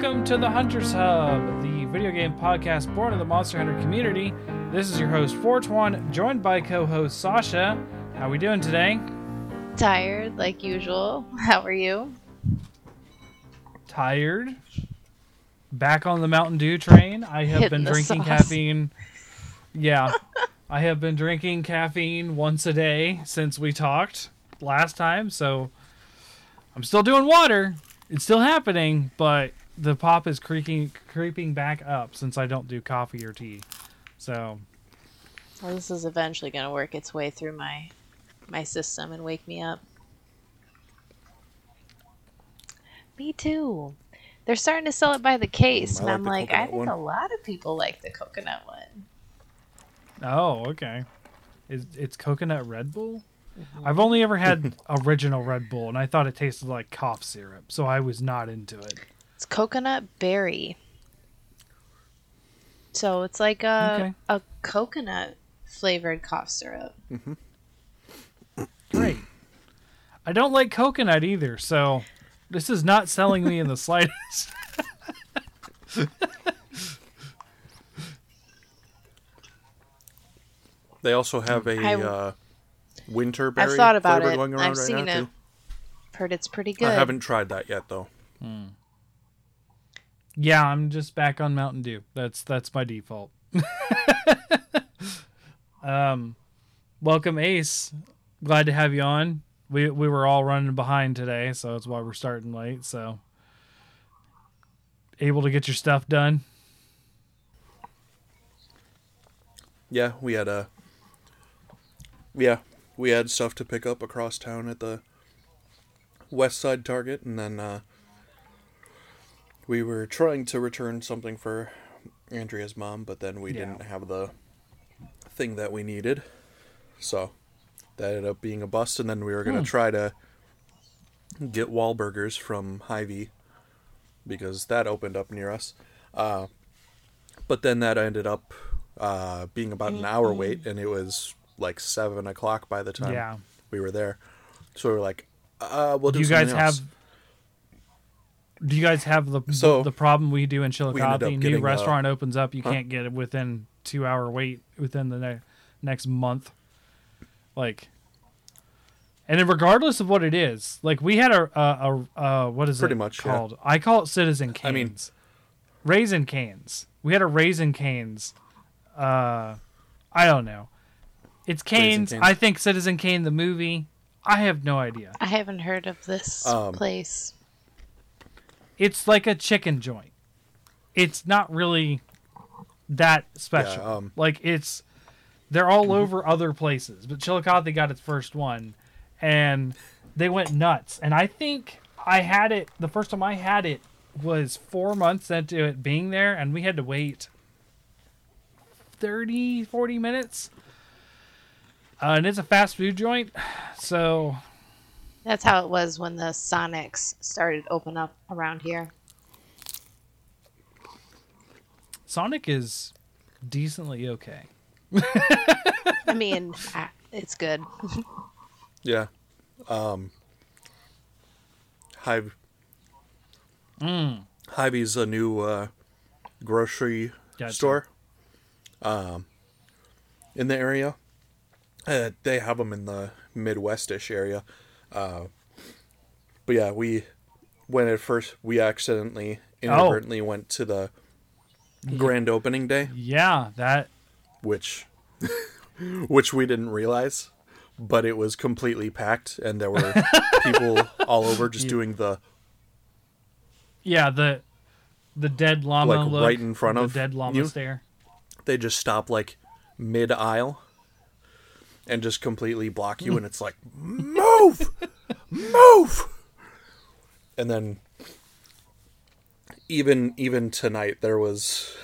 Welcome to the Hunters Hub, the video game podcast born of the Monster Hunter community. This is your host Fortuan, joined by co-host Sasha. How are we doing today? Tired, like usual. How are you? Tired. Back on the Mountain Dew train. I have Hitting been drinking sauce. caffeine. Yeah, I have been drinking caffeine once a day since we talked last time. So I'm still doing water. It's still happening, but the pop is creaking, creeping back up since I don't do coffee or tea. So Well, this is eventually going to work its way through my my system and wake me up. Me too. They're starting to sell it by the case, Mm, I and like I'm like, I think one. a lot of people like the coconut one. Oh, okay. Is it's coconut Red Bull? I've only ever had original Red Bull, and I thought it tasted like cough syrup, so I was not into it. It's coconut berry. So it's like a Okay. a coconut flavored cough syrup. Great. I don't like coconut either, so this is not selling me in the slightest. They also have a I- uh, winter berry I've thought about flavor it. going around I've right seen now it. too. Heard it's pretty good. I haven't tried that yet though. Yeah, I'm just back on Mountain Dew. That's that's my default. um, welcome Ace. Glad to have you on. We we were all running behind today, so that's why we're starting late. So able to get your stuff done. Yeah, we had a. Yeah, we had stuff to pick up across town at the West Side Target, and then uh, we were trying to return something for Andrea's mom, but then we Yeah. didn't have the thing that we needed, so that ended up being a bust. And then we were gonna try to get Wahlburgers from Hy-Vee because that opened up near us. Uh, but then that ended up uh, being about an hour wait, and it was like seven o'clock by the time Yeah. we were there. So we were like, uh, "We'll do, do you guys else. have do you guys have the So, the problem we do in Chillicothe? up New getting, uh, restaurant opens up, you huh? can't get it within two hour wait within the ne- next month. Like, and then regardless of what it is, like we had a a, a, a what is Pretty it much, yeah. called? I call it Citizen Canes. I mean- Raising Cane's. We had a Raising Cane's. Uh, I don't know. It's canes. Cane's. I think Citizen Kane the movie. I have no idea. I haven't heard of this Um, place. It's like a chicken joint. It's not really that special. um, Mm-hmm. like it's they're all over other places, but Chillicothe got its first one, and they went nuts. And I think I had it the first time I had it was four months into it being there, and we had to wait 30, 40 minutes. Uh, and it's a fast food joint, so That's how it was when the Sonics started open up around here. Sonic is decently okay. I mean, it's good. Yeah. Um Hive Mm. Hy-Vee's a new uh, grocery Gotcha. store um, in the area. Uh, they have them in the Midwestish area. Uh, but yeah, we when at first we accidentally inadvertently went to the grand opening day, Yeah, that which which we didn't realize, but it was completely packed and there were people all over just doing the Yeah, the the dead llama Like, look, right in front the of dead llama you? stare. they just stop like mid aisle and just completely block you and it's like move! Move! And then even even tonight there was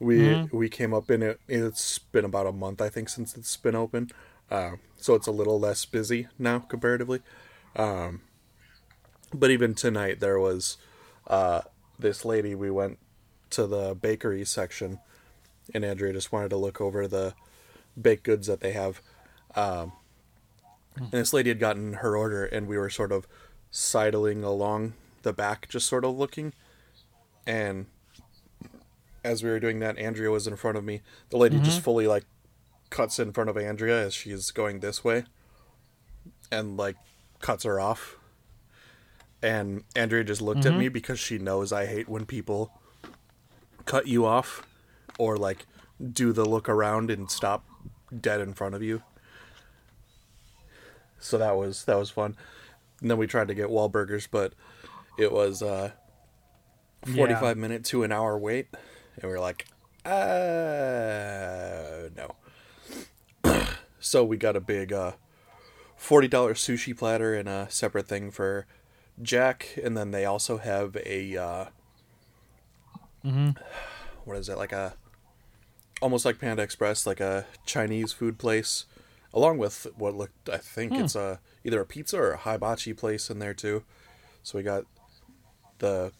we we came up in it. It's been about a month i think since it's been open. Uh, so it's a little less busy now comparatively. Um, but even tonight there was uh, this lady we went to the bakery section and Andrea just wanted to look over the baked goods that they have. Um, and this lady had gotten her order, and we were sort of sidling along the back, just sort of looking. and as we were doing that, Andrea was in front of me. The lady just mm-hmm. fully like cuts in front of Andrea as she's going this way, and like cuts her off. And Andrea just looked at me mm-hmm. because she knows I hate when people cut you off or like do the look around and stop dead in front of you. So that was that was fun. And then we tried to get Wahlburgers, but it was uh 45 Yeah. minute to an hour wait and we were like uh no so we got a big uh $40 sushi platter and a separate thing for jack and then they also have a uh mm-hmm. what is it like a almost like panda express like a chinese food place along with what looked i think it's a either a pizza or a hibachi place in there too so we got the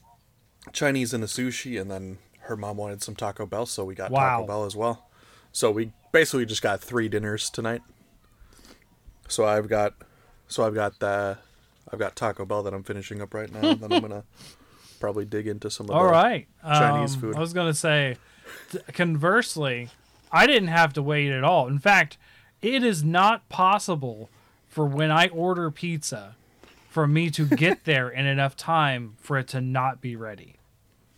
Chinese and the sushi, and then her mom wanted some Taco Bell, so we got Wow. Taco Bell as well. So we basically just got three dinners tonight. So I've got, so I've got the, I've got Taco Bell that I'm finishing up right now. and then I'm gonna probably dig into some of All the right. Chinese Um, food. I was to say, conversely, I didn't have to wait at all. In fact, it is not possible for when I order pizza for me to get there in enough time for it to not be ready.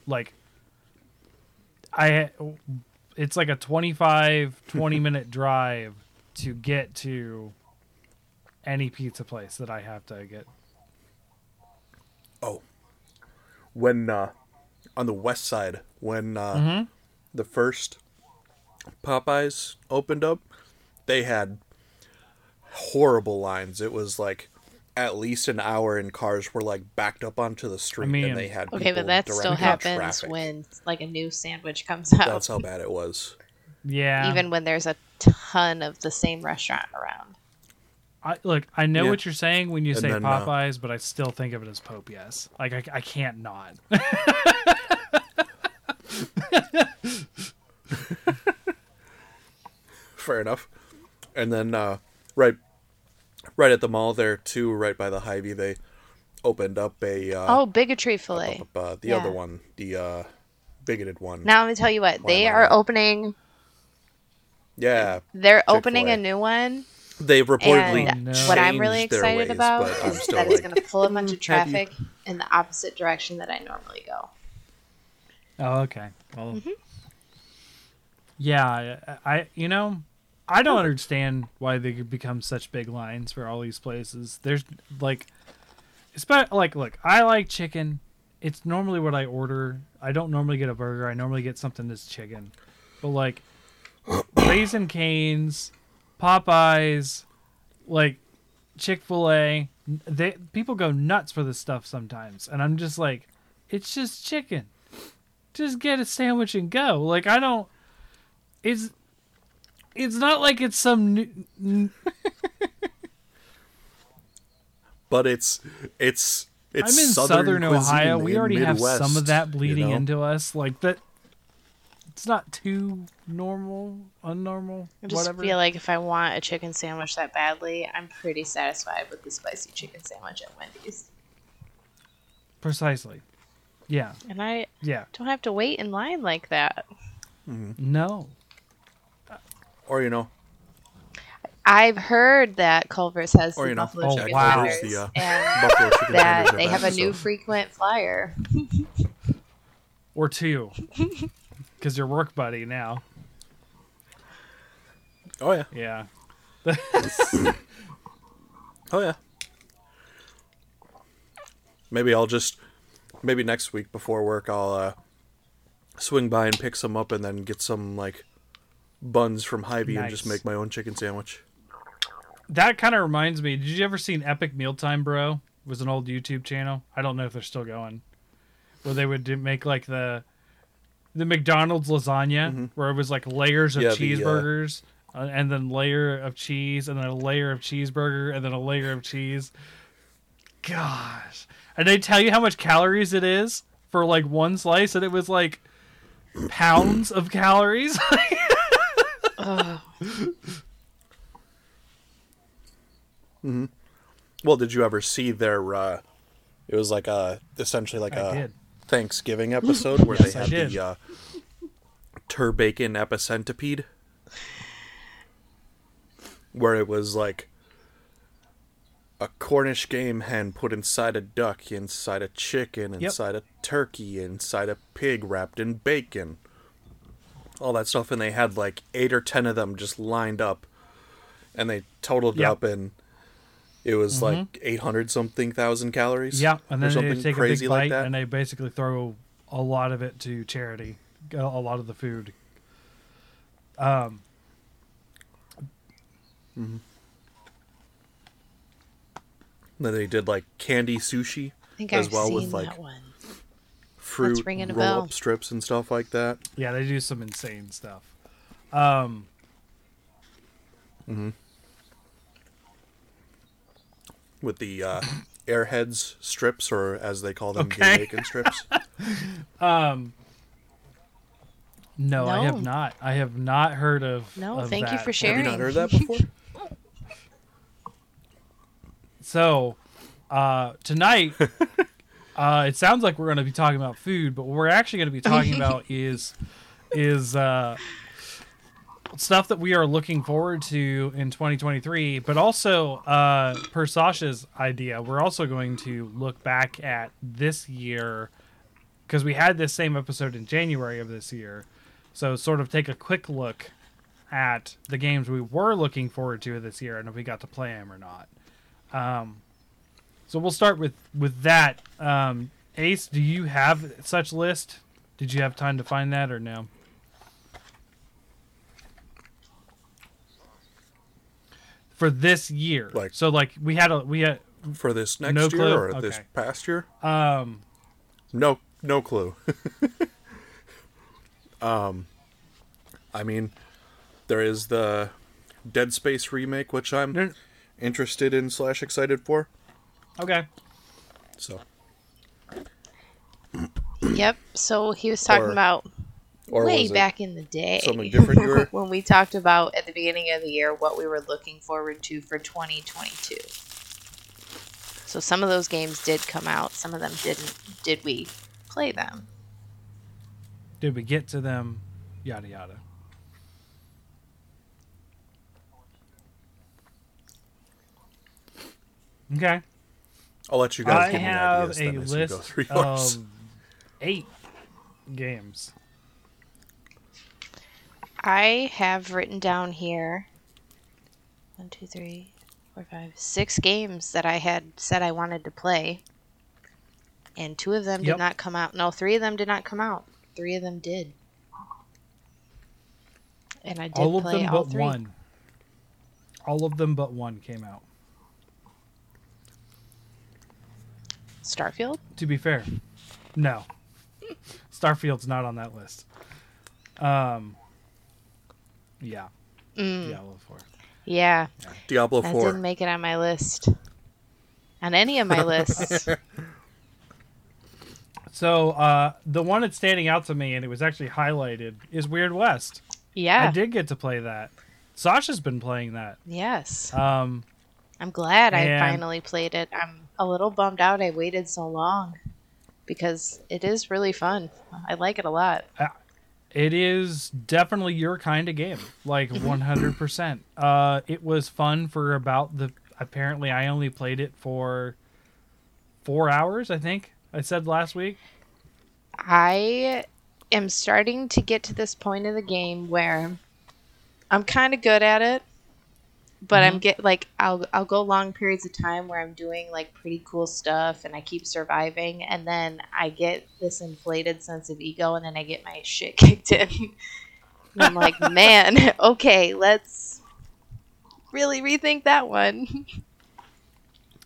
Like, I, it's like a 25, 20 minute drive to get to any pizza place that I have to get. Oh, when uh, on the west side, when uh, Mm-hmm. the first Popeyes opened up, they had horrible lines. It was like at least an hour, and cars were like backed up onto the street, mean- and they had Okay, but that still happens traffic. when like a new sandwich comes out. That's how bad it was. Yeah. Even when there's a ton of the same restaurant around. I, look, I know Yeah. what you're saying when you And say then, uh, Popeyes, but I still think of it as Pope Yes. Like I, I can't not. Fair enough. And then uh, right, right at the mall there too, right by the Hy-Vee, they opened up a uh, Oh, bigotry fillet. up, uh, the yeah. other one, the uh, bigoted one. Now let me tell you what Why they am are opening. Yeah, They're opening a Chick-fil-A. new one, they've reportedly and no. what I'm really excited ways, about is still that it's going to pull a bunch of have you- traffic in the opposite direction that I normally go. Oh, okay. Well, Mm-hmm. yeah, I, I, you know, I don't understand why they could become such big lines for all these places. There's like, it's about like, look, I like chicken. It's normally what I order. I don't normally get a burger. I normally get something that's chicken, but like, Raising Cane's, Popeyes, like Chick Fil A, they people go nuts for this stuff sometimes, and I'm just like, it's just chicken just get a sandwich and go. Like I don't. It's. It's not like it's some new. n- but it's it's it's I'm in southern, southern, Ohio. We in already have some of that you bleeding know? into us. Like that. It's not too normal, unnormal, I just whatever. feel like if I want a chicken sandwich that badly, I'm pretty satisfied with the spicy chicken sandwich at Wendy's. Precisely. Yeah. And I Yeah. don't have to wait in line like that. Mm-hmm. No. Or you know, I've heard that Culver's has or the you know, buffalo Oh, chicken wow. Culver's, tenders, the uh, and buffalo chicken that tenders are they have a best, new so- frequent flyer. Or two. Because you're work buddy now. Oh yeah, Yeah. oh yeah. Maybe I'll just maybe next week before work I'll uh, swing by and pick some up and then get some like buns from Hy-Vee and just make my own chicken sandwich. That kind of reminds me. Did you ever see an Epic Mealtime Bro? It was an old YouTube channel. I don't know if they're still going. Where they would do, make like the the McDonald's lasagna, where it was like layers of Yeah, the, uh, cheeseburgers, uh, and then layer of cheese, and then a layer of cheeseburger, and then a layer of cheese. Gosh, and they tell you how much calories it is for like one slice, and it was like pounds of calories. Ugh. Well, did you ever see their? uh It was like a essentially like I a did. Thanksgiving episode where Yes, they had the uh, turbacon epicentipede, where it was like a Cornish game hen put inside a duck, inside a chicken, inside a turkey, inside a pig wrapped in bacon. All that stuff, and they had like eight or ten of them just lined up, and they totaled Yep. up, and it was like eight hundred something thousand calories. Yeah, and or then they something take a crazy big like bite that. and they basically throw a lot of it to charity, a a lot of the food. Um, Then they did like candy sushi I think as I've well seen with like that one. Fruit roll bell. up strips and stuff like that. yeah, they do some insane stuff. Um, With the uh, airheads strips, or as they call them, Okay. game bacon strips. no, I have not. I have not heard of. No, of thank you that. for Have sharing. you not heard that before? So, uh, tonight, uh, it sounds like we're going to be talking about food, but what we're actually going to be talking about is is uh, stuff that we are looking forward to in 2023. But also, uh, per Sasha's idea, we're also going to look back at this year because we had this same episode in January of this year. So, sort of take a quick look at the games we were looking forward to this year and if we got to play them or not. Um, so we'll start with with that. Um, Ace, do you have such list? Did you have time to find that or no? For this year, Like- so like we had a we had For this next No year clue? or this past year? um No, no clue. um, I mean, there is the Dead Space remake, which I'm interested in slash excited for. Okay So, Yep. So he was talking Or- about or way back in the day something different you were? when we talked about at the beginning of the year what we were looking forward to for 2022. So some of those games did come out, some of them didn't. Did we play them? did we get to them yada yada okay I'll let you guys I give me have ideas a then as you go list through yours. of eight games. I have written down here one, two, three, four, five, six games that I had said I wanted to play. And two of them Yep. did not come out. No, three of them did not come out. Three of them did. And I did all of play them all but three. one. All of them but one came out. Starfield? To be fair, no. Starfield's not on that list. Um. Yeah. Mm, Diablo Four. yeah, Diablo that 4. didn't make it on my list. On any of my lists. So uh, the one that's standing out to me, and it was actually highlighted, is Weird West. Yeah. I did get to play that. Sasha's been playing that. Yes. Um, I'm glad I finally played it. I'm a little bummed out I waited so long because it is really fun. I like it a lot. It is definitely your kind of game, like 100%. Uh, it was fun for about the. Apparently, I only played it for four hours. I think I said last week. I am starting to get to this point of the game where I'm kind of good at it, but I'm mm-hmm. get like I'll I'll go long periods of time where I'm doing like pretty cool stuff and I keep surviving, and then I get this inflated sense of ego, and then I get my shit kicked in. and I'm like, man, okay, let's really rethink that one.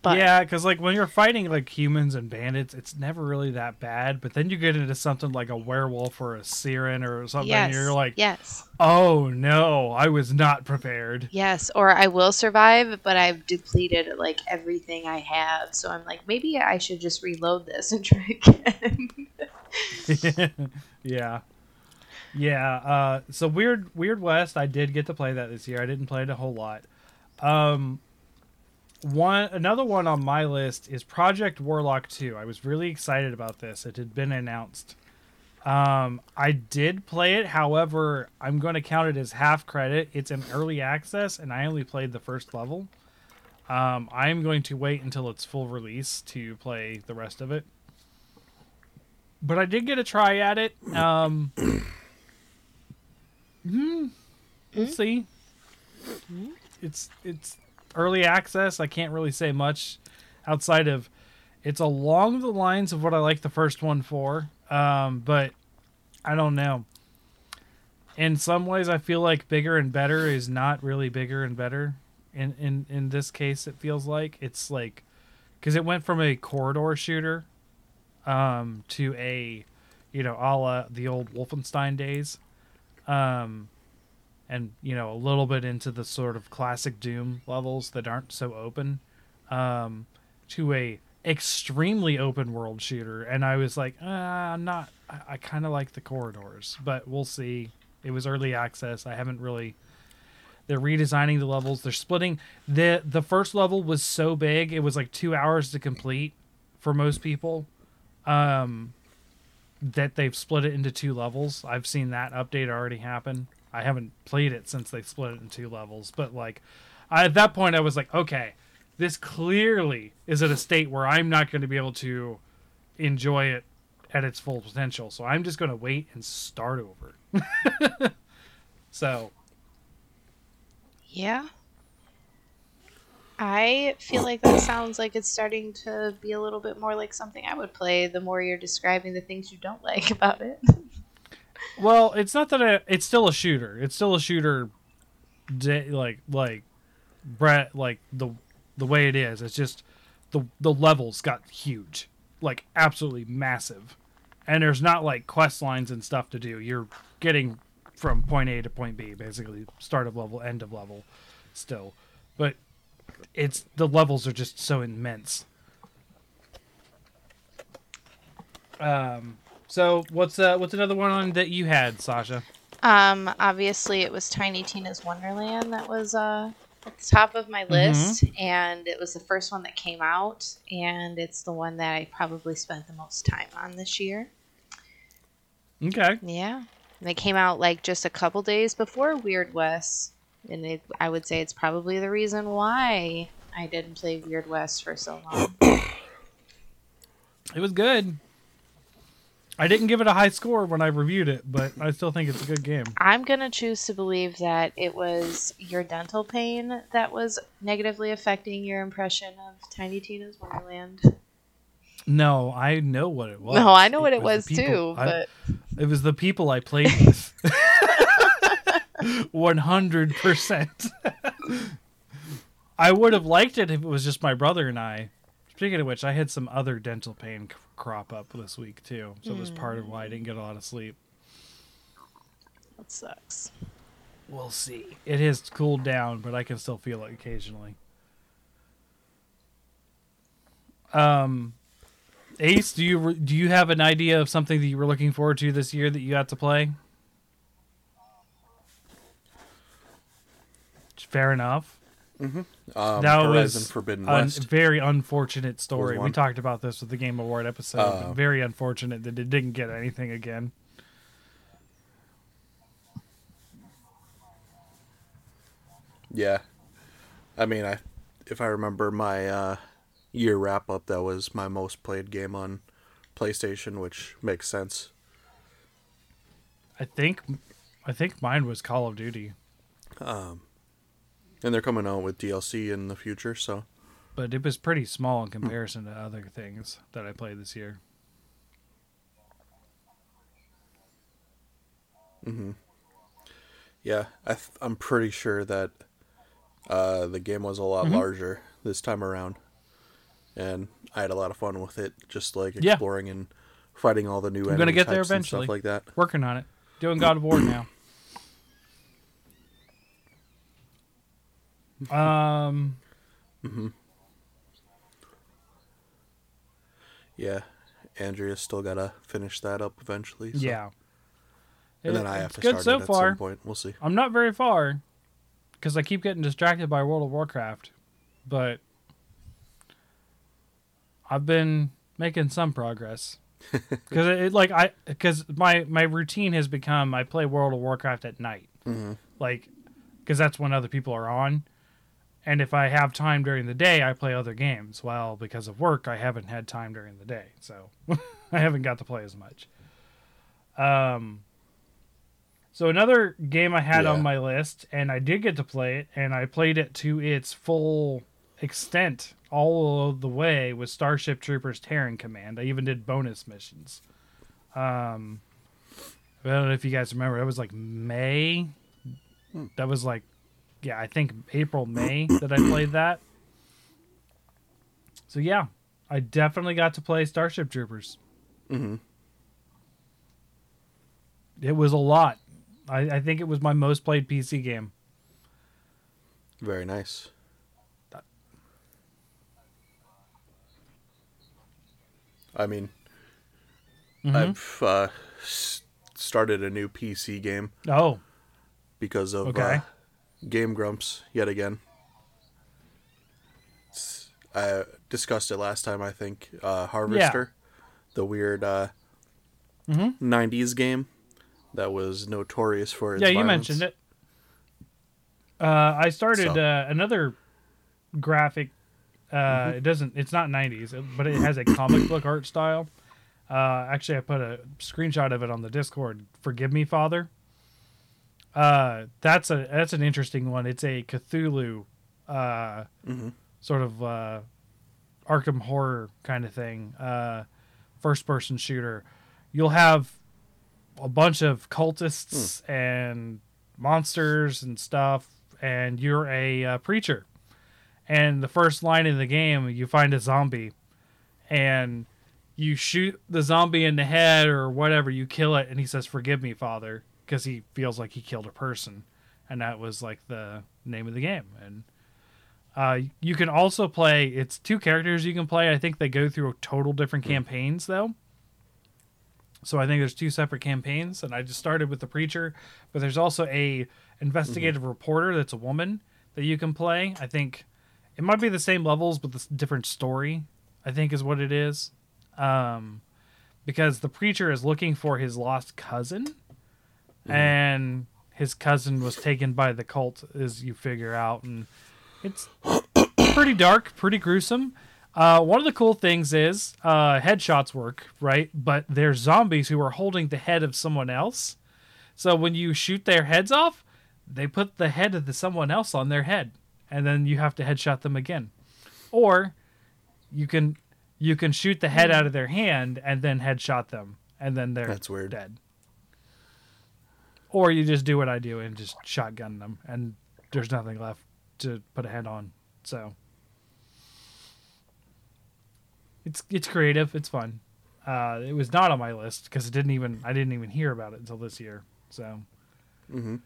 but yeah, because like when you're fighting like humans and bandits, it's never really that bad. But then you get into something like a werewolf or a siren or something, yes, and you're like, yes. oh no, I was not prepared. Yes, or I will survive, but I've depleted like everything I have. So I'm like, maybe I should just reload this and try again. yeah. Yeah. Uh, so weird, Weird West. I did get to play that this year. I didn't play it a whole lot. Um, one another one on my list is Project Warlock 2. I was really excited about this. It had been announced. Um, I did play it, however, I'm going to count it as half credit. It's an early access, and I only played the first level. Um, I'm going to wait until it's full release to play the rest of it. But I did get a try at it. Um, hmm, we'll see. It's it's early access. I can't really say much outside of it's along the lines of what I like the first one for. Um, but I don't know. In some ways, I feel like bigger and better is not really bigger and better. In in in this case, it feels like it's like because it went from a corridor shooter um, to a you know a la the old Wolfenstein days. Um, and you know a little bit into the sort of classic Doom levels that aren't so open, um, to a extremely open world shooter, and I was like, uh, I'm not. I, I kind of like the corridors, but we'll see. It was early access. I haven't really. They're redesigning the levels. They're splitting the the first level was so big it was like two hours to complete for most people. Um, that they've split it into two levels. I've seen that update already happen. I haven't played it since they split it in two levels, but like I, at that point I was like, okay, this clearly is at a state where I'm not going to be able to enjoy it at its full potential. So I'm just going to wait and start over. so, Yeah. I feel like that sounds like it's starting to be a little bit more like something I would play the more you're describing the things you don't like about it. Well, it's not that I, it's still a shooter. It's still a shooter like like Brett like the the way it is. It's just the the levels got huge. Like absolutely massive. And there's not like quest lines and stuff to do. You're getting from point A to point B, basically start of level, end of level still. But it's the levels are just so immense. Um so what's uh what's another one on that you had, Sasha? Um, obviously, it was Tiny Tina's Wonderland that was uh, at the top of my list, and it was the first one that came out, and it's the one that I probably spent the most time on this year. Okay. Yeah, and it came out like just a couple days before Weird West, and it, I would say it's probably the reason why I didn't play Weird West for so long. It was good. I didn't give it a high score when I reviewed it, but I still think it's a good game. I'm gonna choose to believe that it was your dental pain that was negatively affecting your impression of Tiny Tina's Wonderland. No, I know what it was. No, I know what it was people- too, I- but it was the people I played with. One hundred percent. I would have liked it if it was just my brother and I. Speaking of which, I had some other dental pain c- crop up this week too, so it was part of why I didn't get a lot of sleep. that sucks. We'll see. It has cooled down, but I can still feel it occasionally. Um, Ace, do you do you have an idea of something that you were looking forward to this year that you got to play? Fair enough. Um, that Horizon was Forbidden a West. very unfortunate story. We talked about this with the Game Award episode. Uh, very unfortunate that it didn't get anything again. Yeah, I mean, I if I remember my uh, year wrap up, that was my most played game on PlayStation, which makes sense. I think, I think mine was Call of Duty. And they're coming out with DLC in the future, so but it was pretty small in comparison to other things that I played this year. yeah, I th- I'm pretty sure that uh, the game was a lot Mm-hmm. larger this time around, and I had a lot of fun with it, just like Yeah. exploring and fighting all the new. I'm gonna get there eventually. stuff like that. Working on it. Doing God of War now. Um, Yeah, Andrea's still gotta finish that up eventually. So. yeah. and then I have to start so it at far. some point. We'll see. I'm not very far because I keep getting distracted by World of Warcraft, but I've been making some progress because it, it, like I because my my routine has become I play World of Warcraft at night, Mm-hmm. like because that's when other people are on, and if I have time during the day, I play other games. Well, because of work, I haven't had time during the day, so I haven't got to play as much. Um. So another game I had Yeah. on my list, and I did get to play it, and I played it to its full extent all the way with Starship Troopers Terran Command. I even did bonus missions. Um, I don't know if you guys remember. That was like May. That was like, yeah, I think April, May that I played that. So yeah, I definitely got to play Starship Troopers. Mm-hmm. It was a lot. I, I think it was my most played PC game. Very nice. I mean, Mhm. I've uh, started a new PC game Oh, because of Okay. uh, Game Grumps yet again. It's- I discussed it last time, I think. Uh, Harvester, the weird uh, Mhm. 90s game that was notorious for its yeah, you violence. mentioned it. Uh, I started So- uh, another graphic. Uh, Mm-hmm. It doesn't. It's not '90s, but it has a comic book art style. Uh, actually, I put a screenshot of it on the Discord. Forgive me, Father. Uh, that's a that's an interesting one. It's a Cthulhu, uh, Mhm. sort of uh, Arkham horror kind of thing. Uh, first person shooter. You'll have a bunch of cultists and monsters and stuff, and you're a uh, preacher. And the first line in the game, you find a zombie, and you shoot the zombie in the head or whatever. You kill it, and he says, "Forgive me, Father," because he feels like he killed a person, and that was like the name of the game. And uh, you can also play. It's two characters you can play. I think they go through a total different campaigns though. So I think there's two separate campaigns, and I just started with the preacher, but there's also a investigative reporter that's a woman that you can play. I think it might be the same levels, but the different story. I think is what it is, um, because the preacher is looking for his lost cousin, and his cousin was taken by the cult, as you figure out, and it's pretty dark, pretty gruesome. Uh, one of the cool things is uh, headshots work, right? But there's zombies who are holding the head of someone else. So when you shoot their heads off, they put the head of the someone else on their head, and then you have to headshot them again. Or you can you can shoot the head out of their hand and then headshot them, and then they're That's weird. dead. Or you just do what I do and just shotgun them, and there's nothing left to put a head on. So it's it's creative. It's fun. Uh, it was not on my list because it didn't even I didn't even hear about it until this year. So, hmm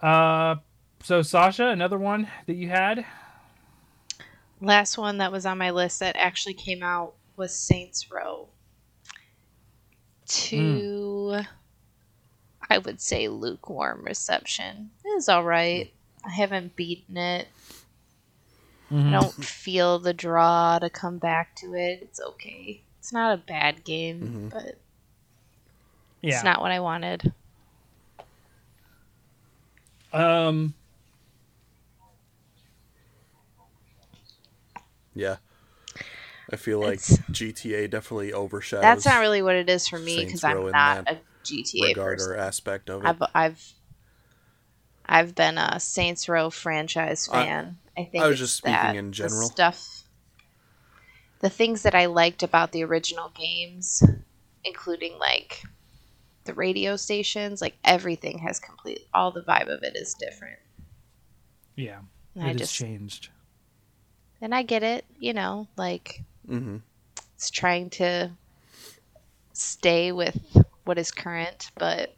uh, so Sasha, another one that you had. Last one that was on my list that actually came out was Saints Row. To, I would say, lukewarm reception. It was all right. I haven't beaten it. I don't feel the draw to come back to it. It's okay. It's not a bad game, but Yeah. it's not what I wanted. um. Yeah. I feel like It's- GTA definitely overshadows That's not really what it is for me because I'm not that a GTA regard person. or aspect of it. I've I've I've been a Saints Row franchise fan. I, think I was just speaking that, in the general. stuff, the things that I liked about the original games, including like the radio stations, like everything has complete. All the vibe of it is different. Yeah. And it I has just changed. and I get it. You know, like hmm it's trying to stay with what is current, but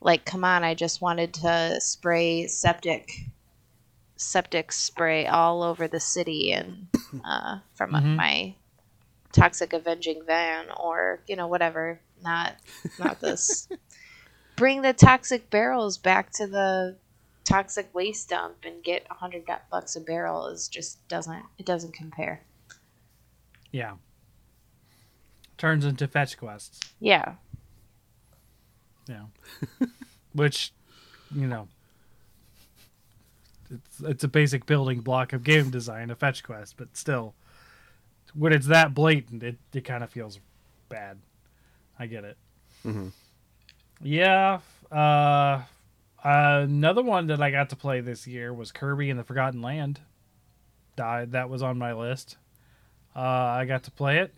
like, come on, I just wanted to spray septic, septic spray all over the city and uh, from Mhm. my toxic avenging van, or you know, whatever. Not, not this. Bring the toxic barrels back to the toxic waste dump and get a hundred bucks a barrel is just doesn't it doesn't compare. Yeah. Turns into fetch quests. Yeah. Yeah. Which, you know, it's it's a basic building block of game design, a fetch quest, but still, when it's that blatant, it, it kind of feels bad. I get it. Mm-hmm. Yeah. Uh, another one that I got to play this year was Kirby and the Forgotten Land. Died. That was on my list. Uh, I got to play it.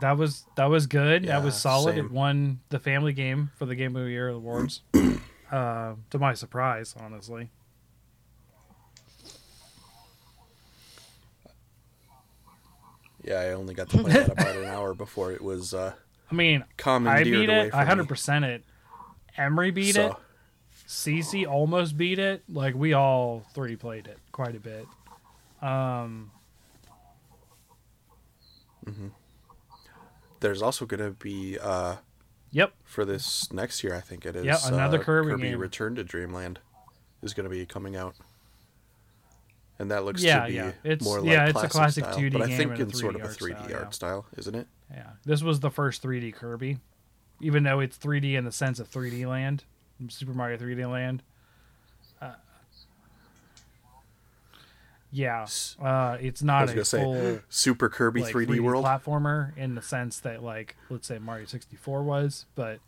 That was that was good. that was solid. same. It won the Family Game for the Game of the Year awards. uh, to my surprise, honestly. Yeah, I only got to play that about an hour before it was uh, I mean, I beat it. I hundred percent it. Emery beat So, it. Cece almost beat it. Like we all three played it quite a bit. Um, there's also going to be uh, yep. for this next year. I think it is. Yeah, another uh, Kirby Kirby game. Return to Dreamland is going to be coming out, and that looks Yeah, to be yeah. It's- more like yeah, it's a classic style, 2D but I think in sort of 3D a art 3D style, art yeah. style, isn't it? Yeah, this was the first 3D Kirby, even though it's 3D in the sense of 3D Land, Super Mario 3D Land. Yeah, uh, it's not a say full Super Kirby like, 3D, World. platformer in the sense that like let's say Mario 64 was, but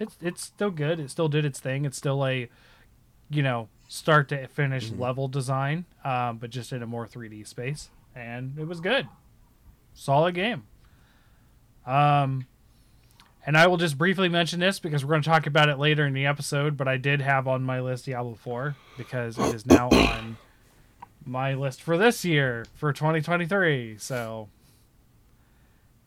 it's it's still good. It still did its thing. It's still a you know start to finish Mm-hmm. level design, um, but just in a more 3D space, and it was good. Solid game. Um, and I will just briefly mention this because we're going to talk about it later in the episode. But I did have on my list Diablo 4 because it is now on my list for this year for 2023. So,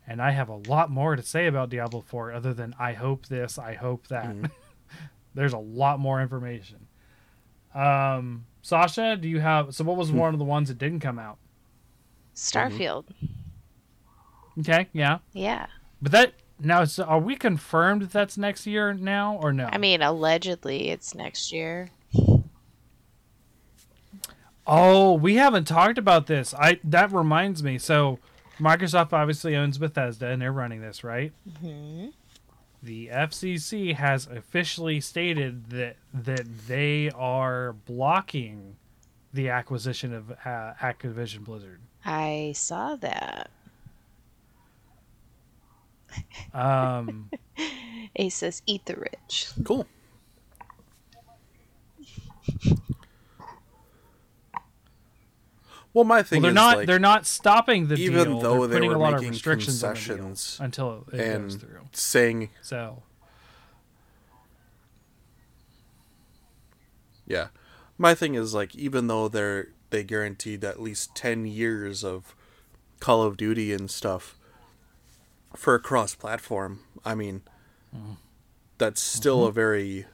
and I have a lot more to say about Diablo 4 other than I hope this, I hope that. Mm-hmm. There's a lot more information. Um, Sasha, do you have? So, what was hmm. one of the ones that didn't come out? Starfield. Mm-hmm. Okay, yeah, Yeah. but that now is are we confirmed that that's next year now or no? I mean, allegedly it's next year. Oh, we haven't talked about this. I that reminds me. So, Microsoft obviously owns Bethesda, and they're running this, right? hmm The FCC has officially stated that that they are blocking the acquisition of uh, Activision Blizzard. I saw that. Um, Ace says, "Eat the rich." Cool. Well, my well, thing they're is not like, they're not stopping the even deal. though they're they putting were a lot of restrictions concessions until it goes through. saying, So, yeah, my thing is like, even though they're they guaranteed at least ten years of Call of Duty and stuff for a cross-platform, I mean, Mm-hmm. that's still a very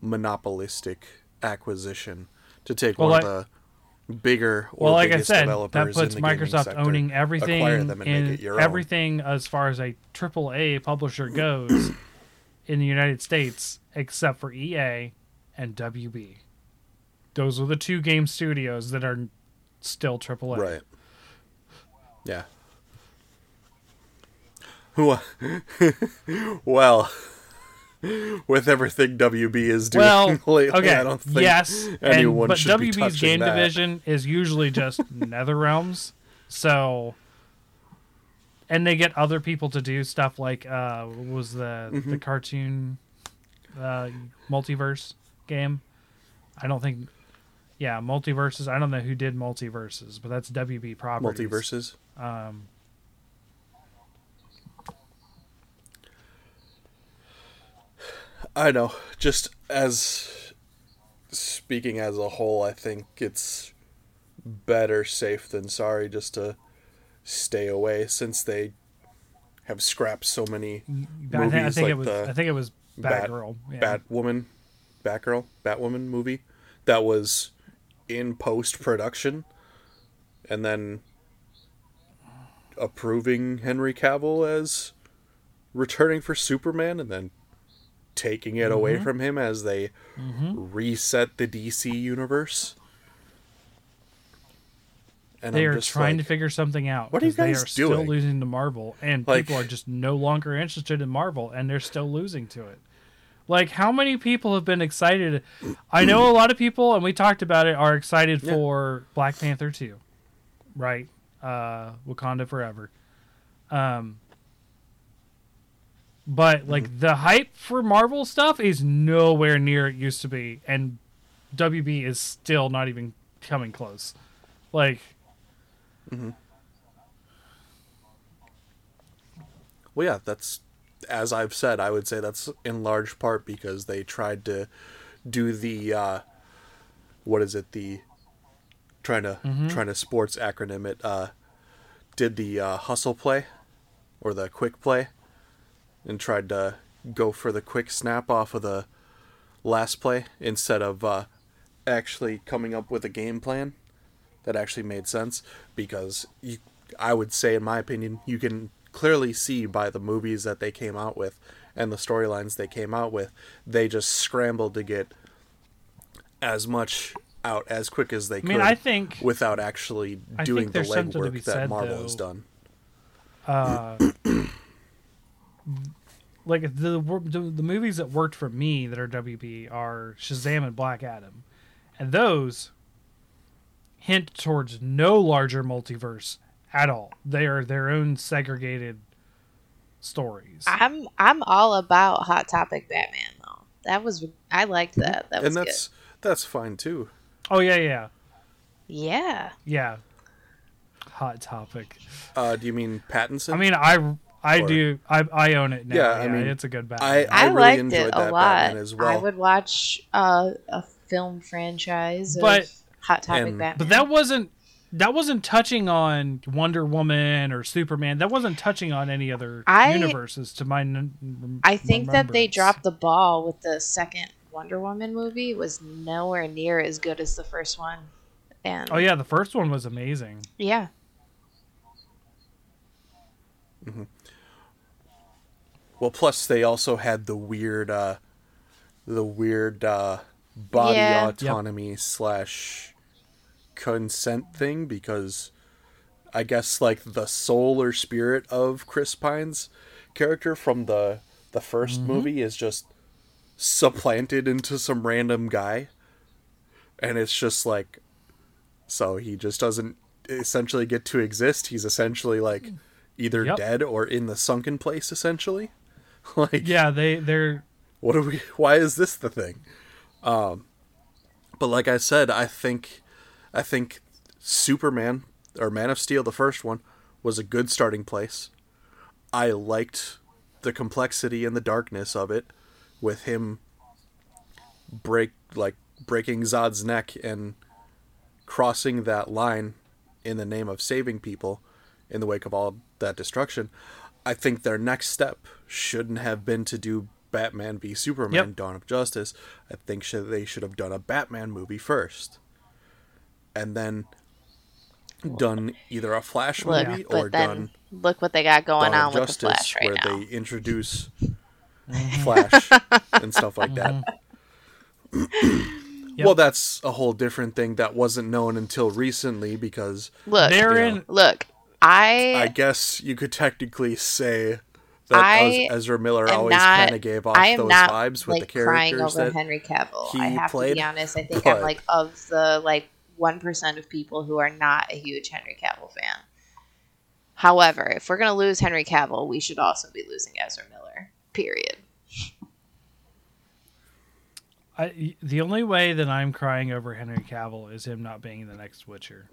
monopolistic acquisition to take Well, one like- of the bigger or well, like I said, that puts in the gaming Microsoft sector, owning everything acquire them and in your own. everything as far as a AAA publisher goes in the United States, except for EA and WB. Those are the two game studios that are still triple a Right. Yeah. Well, with everything WB is doing Well, lately, okay, I don't think yes, anyone and, but should be WB's touching game that. division is usually just Nether Realms, so and they get other people to do stuff like uh, what was the Mm-hmm. the cartoon uh, multiverse game? I don't think, yeah, MultiVersus. I don't know who did MultiVersus, but that's WB properties. MultiVersus. Um, I know. Just as speaking as a whole, I think it's better safe than sorry just to stay away since they have scrapped so many I, thi- I movies think like it was. the I think it was Bat- Batgirl. yeah. Batwoman, Batgirl, Batwoman movie that was in post production, and then approving Henry Cavill as returning for Superman, and then taking it away from him as they reset the DC universe. And they I'm are just trying like, to figure something out. what are you 'cause they guys are still doing? losing to Marvel, and Like- people are just no longer interested in Marvel, and they're still losing to it. Like, how many people have been excited? I know a lot of people, and we talked about it, are excited Yeah. for Black Panther 2, right? Uh, Wakanda Forever. Um, but, like, Mm-hmm. the hype for Marvel stuff is nowhere near it used to be, and WB is still not even coming close. Like, mm-hmm. Well, yeah, that's as I've said. I would say that's in large part because they tried to do the uh, what is it? The trying to trying to sports acronym it. Uh, did the uh, hustle play or the quick play, and tried to go for the quick snap off of the last play instead of uh, actually coming up with a game plan that actually made sense because you I would say in my opinion you can clearly see by the movies that they came out with and the storylines they came out with they just scrambled to get as much out as quick as they I could mean, I think without actually doing the there's something to be legwork that Marvel though. has done. uh, like the, the the movies that worked for me that are WB are Shazam and Black Adam, and those hint towards no larger multiverse at all. They are their own segregated stories. I'm I'm all about Hot Topic Batman though. That was I liked that. That was and that's that's fine too. oh yeah, yeah. Yeah. yeah. Hot topic. Uh, do you mean Pattinson? I mean, I I Or- do I I own it now. Yeah, Yeah, I mean, it's a good I Batman. I, really liked enjoyed it a that lot. Batman as well. I would watch uh, a film franchise But- of Hot Topic and- Batman. But that wasn't that wasn't touching on Wonder Woman or Superman. That wasn't touching on any other I- universes. To my, n- I think that they dropped the ball with the second Wonder Woman movie. It was nowhere near as good as the first one. And Oh yeah, the first one was amazing. yeah. Well, plus they also had the weird, uh, the weird uh, body Yeah. Yep. autonomy slash consent thing because I guess like the soul or spirit of Chris Pine's character from the the 1st Mm-hmm. movie is just supplanted into some random guy, and it's just like, so he just doesn't essentially get to exist. He's essentially like either Yep. dead or in the sunken place essentially like Yeah, they they're what are we why is this the thing? Um but like i said i think i think superman or man of steel the first one was a good starting place. I liked the complexity and the darkness of it with him break like breaking zod's neck and crossing that line in the name of saving people in the wake of all that destruction i think their next step shouldn't have been to do batman v superman Yep. dawn of justice i think should, they should have done a batman movie first and then done either a flash Look, movie or then done look what they got going Dawn on of with Justice, the Flash right where now. they introduce Flash and stuff like that. Yep. Well, that's a whole different thing that wasn't known until recently because Look, they're Yeah. in. look. I, I guess you could technically say that I Ezra Miller always kind of gave off I am those not vibes with like the crying characters over that Henry Cavill. he I have to be honest. I think but- I'm like of the like one percent of people who are not a huge Henry Cavill fan. However, if we're gonna lose Henry Cavill, we should also be losing Ezra Miller. Period. I, the only way that I'm crying over Henry Cavill is him not being the next Witcher.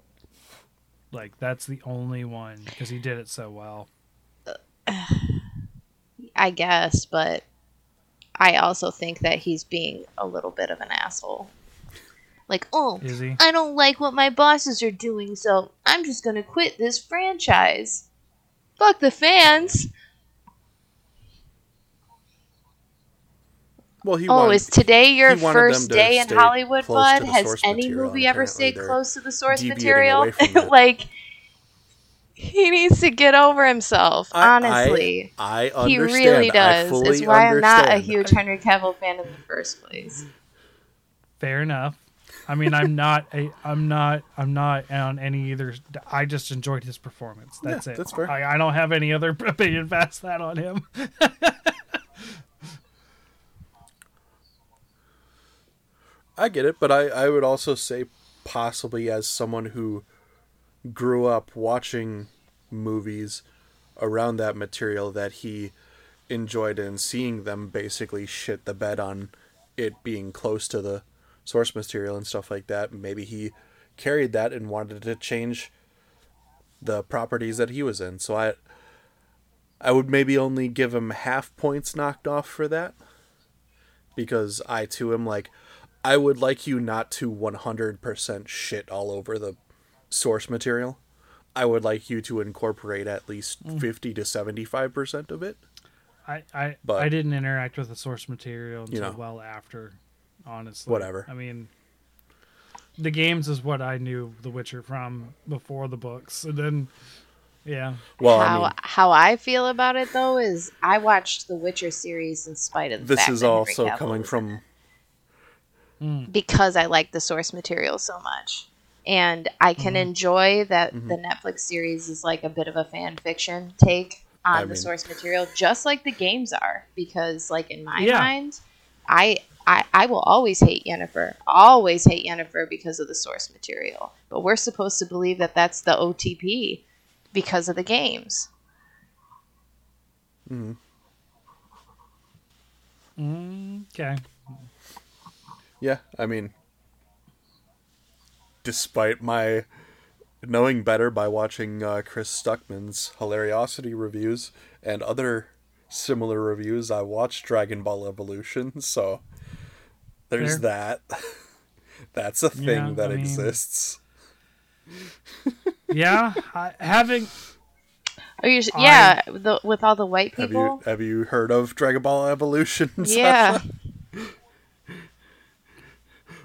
Like that's the only one because he did it so well. I guess, but I also think that he's being a little bit of an asshole. Like, oh? I don't like what my bosses are doing, so I'm just gonna quit this franchise. Fuck the fans. Well, he Oh, wanted, is today your first to day in Hollywood, bud? Has any material, movie ever stayed close to the source material? away from that. like, he needs to get over himself. I- honestly, I, I he understand. really I does. fully It's why I'm not a huge Henry Cavill fan in the first place. Fair enough. I mean, I'm not a, I'm not, I'm not on any either. I just enjoyed his performance. That's Yeah, it. that's fair. I, I don't have any other opinion past that on him. I get it, but I, I would also say possibly as someone who grew up watching movies around that material that he enjoyed and seeing them basically shit the bed on it being close to the source material and stuff like that. Maybe he carried that and wanted to change the properties that he was in. So I I would maybe only give him half points knocked off for that. Because I too am like I would like you not to 100% shit all over the source material. I would like you to incorporate at least mm. 50 to 75% of it. I, I, But- I didn't interact with the source material until know. well after, honestly. Whatever. I mean, the games is what I knew The Witcher from before the books, and then, yeah, Well, how I mean, how I feel about it though is I watched the Witcher series in spite of the this fact is that also Cavill coming was from because I like the source material so much. And I can Mm-hmm. enjoy that mm-hmm. the Netflix series is like a bit of a fan fiction take on I the mean- source material, just like the games are. Because, like in my Yeah. mind, I, I I will always hate Yennefer, always hate Yennefer because of the source material. But we're supposed to believe that that's the OTP because of the games. Mm-hmm. Mm, okay. Yeah, I mean, despite my knowing better by watching uh, Chris Stuckman's Hilariocity reviews and other similar reviews, I watched Dragon Ball Evolution, so there's Fair. that. That's a thing Yeah, that I mean- exists. Yeah, I, having Oh, you're, yeah, the, with all the white Have people. you have you heard of Dragon Ball Evolution? yeah, Sasha?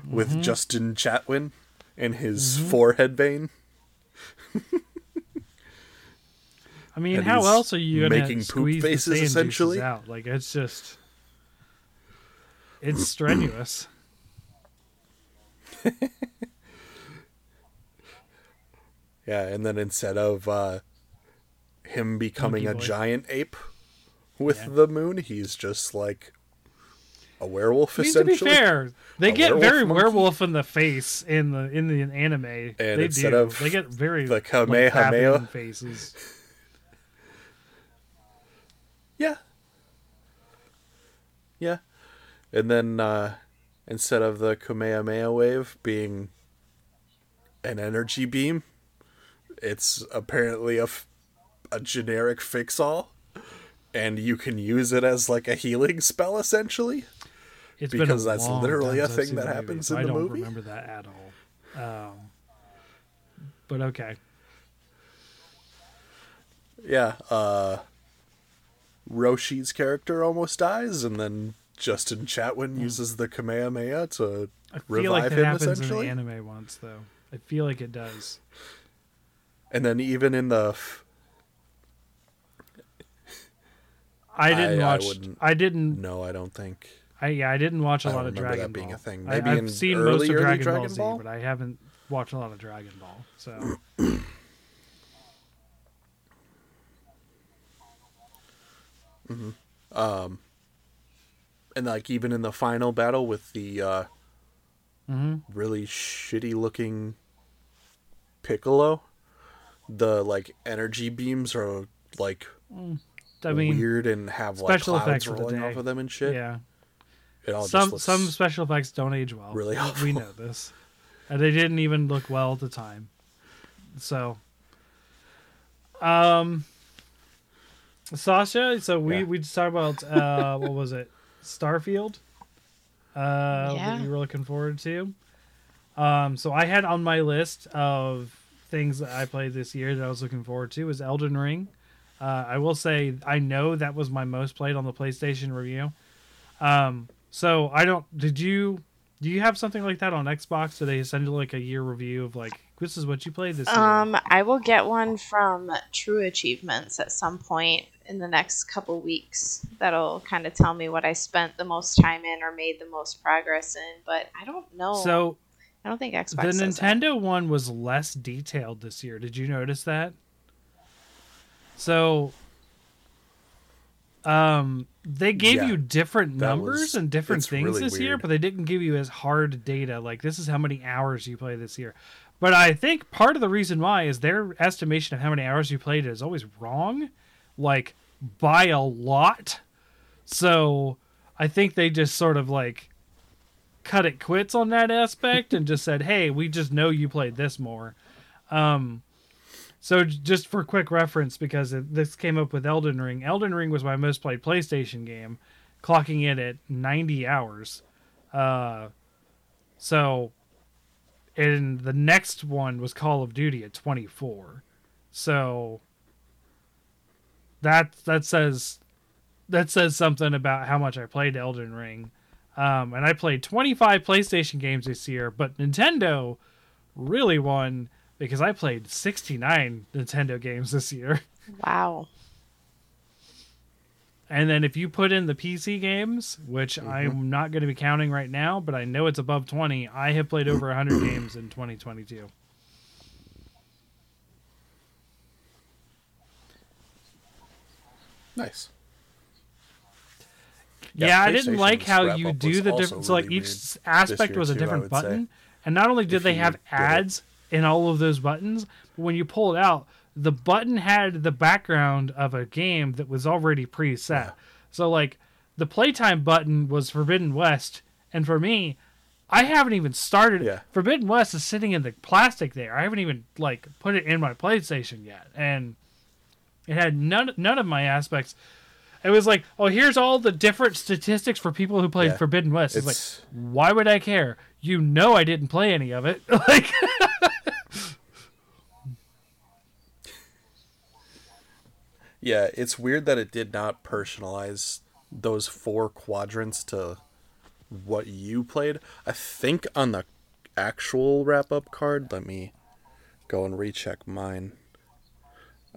With Mm-hmm. Justin Chatwin and his forehead vein. I mean, And how else are you making poop faces, essentially? out? Like it's just, it's strenuous. Yeah, and then instead of uh, him becoming a giant ape with Yeah. the moon, he's just like a werewolf I mean, to be fair, they A get werewolf very monkey? werewolf in the face in the in the anime. they instead do. of they get very the like, Kamehameha- Batman faces. Yeah. Yeah. And then uh, instead of the Kamehameha wave being an energy beam, it's apparently a, f- a generic fix all. And you can use it as like a healing spell essentially. It's Because that's literally a thing that the movie, happens so in I the don't remember that at all. Um, but okay, Yeah, uh Roshi's character almost dies and then Justin Chatwin uses the Kamehameha to I feel revive like that him happens essentially. in the anime once though. I feel like it does. And then even in the f- I didn't I- I watch. I, wouldn't- didn't. no, I don't think. I yeah, I didn't watch a I lot of Dragon that being a thing. I, Maybe I've seen early, most of Dragon, Dragon Ball Z, Ball? but I haven't watched a lot of Dragon Ball. So And like even in the final battle with the uh Mhm. really shitty looking Piccolo, the like energy beams are like I mean, weird and have like special effects clouds rolling off of them and shit. yeah. It all Some looks some special effects don't age well. really We- awful. We know this, and they didn't even look well at the time. So, um, Sasha. So we Yeah. we just talked about uh what was it, Starfield. Uh, Yeah. that you were looking forward to. Um, so I had on my list of things that I played this year that I was looking forward to was Elden Ring. Uh, I will say I know that was my most played on the PlayStation review. Um, so I don't. Did you? Do you have something like that on Xbox? Do they send you like a year review of like this is what you played this year? Um, I will get one from True Achievements at some point in the next couple weeks. That'll kind of tell me what I spent the most time in or made the most progress in. But I don't know. So I don't think Xbox. the that. Nintendo one was less detailed this year. Did you notice that? So, um, they gave Yeah, you different numbers was- and different things really this year, but they didn't give you as hard data. Like this is how many hours you play this year. But I think part of the reason why is their estimation of how many hours you played is always wrong, like by a lot. So I think they just sort of like cut it quits on that aspect and just said, "Hey, we just know you played this more." Um, so just for quick reference, because it, this came up with Elden Ring. Elden Ring was my most played PlayStation game, clocking in at 90 hours. Uh, so, and the next one was Call of Duty at 24. So that that says that says something about how much I played Elden Ring. Um, and I played 25 PlayStation games this year, but Nintendo really won because I played 69 Nintendo games this year. Wow. And then if you put in the PC games, which mm-hmm. I'm not going to be counting right now, but I know it's above 20, I have played over 100 games in 2022. Nice. Yeah, Yeah, I didn't like how you do the different. So like really each aspect year was a too, I different would say. button, and not only did If they have did it. ads in all of those buttons, but when you pull it out, the button had the background of a game that was already preset. Yeah. So like the playtime button was Forbidden West, and for me, I haven't even started. Yeah. Forbidden West is sitting in the plastic there. I haven't even like put it in my PlayStation yet, and it had none none of my aspects. It was like, oh, here's all the different statistics for people who played Yeah. Forbidden West. It's, It's- like, why would I care? You know, I didn't play any of it. like, Yeah, it's weird that it did not personalize those four quadrants to what you played. I think on the actual wrap up card, let me go and recheck mine.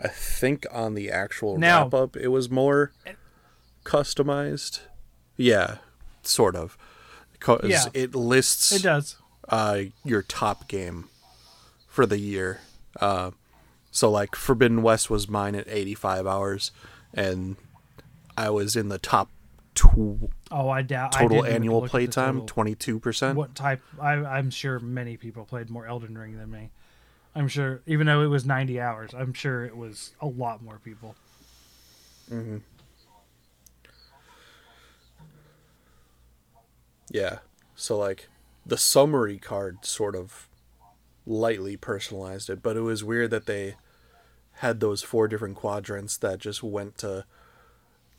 I think on the actual Now- wrap up, it was more customized. Yeah, sort of. 'Cause Yeah. it lists it does. uh, your top game for the year. Uh, so like Forbidden West was mine at 85 hours, and I was in the top Oh, I doubt. I total didn't annual playtime, 22 percent. What type? I, I'm sure many people played more Elden Ring than me. I'm sure, even though it was 90 hours, I'm sure it was a lot more people. Hmm. Yeah. So like the summary card sort of lightly personalized it, but it was weird that they had those four different quadrants that just went to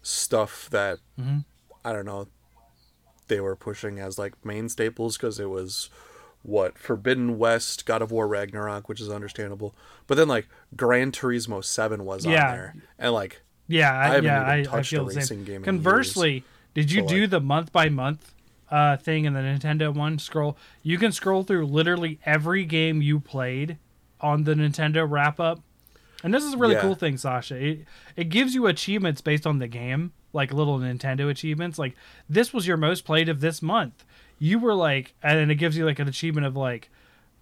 stuff that mm-hmm. I don't know they were pushing as like main staples because it was what Forbidden West, God of War Ragnarok, which is understandable, but then like Gran Turismo Seven was Yeah. on there, and like Yeah, I, haven't yeah, even I, I touched feel a the racing same. game in Conversely, did you So, do like- the month by month uh, thing in the Nintendo one scroll? You can scroll through literally every game you played on the Nintendo wrap up. And this is a really Yeah. cool thing, Sasha. It it gives you achievements based on the game, like little Nintendo achievements. Like this was your most played of this month. You were like, and it gives you like an achievement of like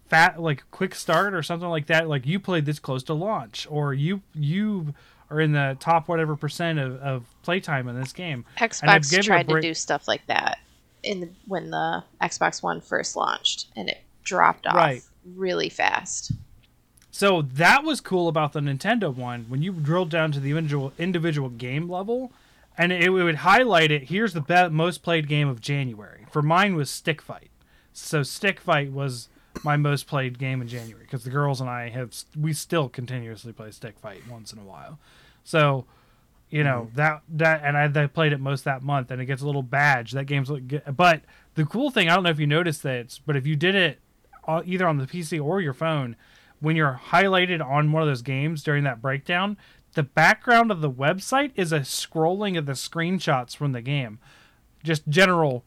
fat like quick start or something like that like you played this close to launch or you you are in the top whatever percent of, of playtime in this game And it Xbox gave you tried to break- do stuff like that in the, when the Xbox One first launched, and it dropped off Right. really fast. so that was cool about the nintendo one when you drilled down to the individual individual game level and it, would highlight it here's the be- most played game of january for mine was stick fight so stick fight was my most played game in january because the girls and i have we still continuously play stick fight once in a while so you know mm-hmm. that that and I, I played it most that month and it gets a little badge. That game's but the cool thing i don't know if you noticed that but if you did it either on the pc or your phone when you're highlighted on one of those games during that breakdown the background of the website is a scrolling of the screenshots from the game. Just general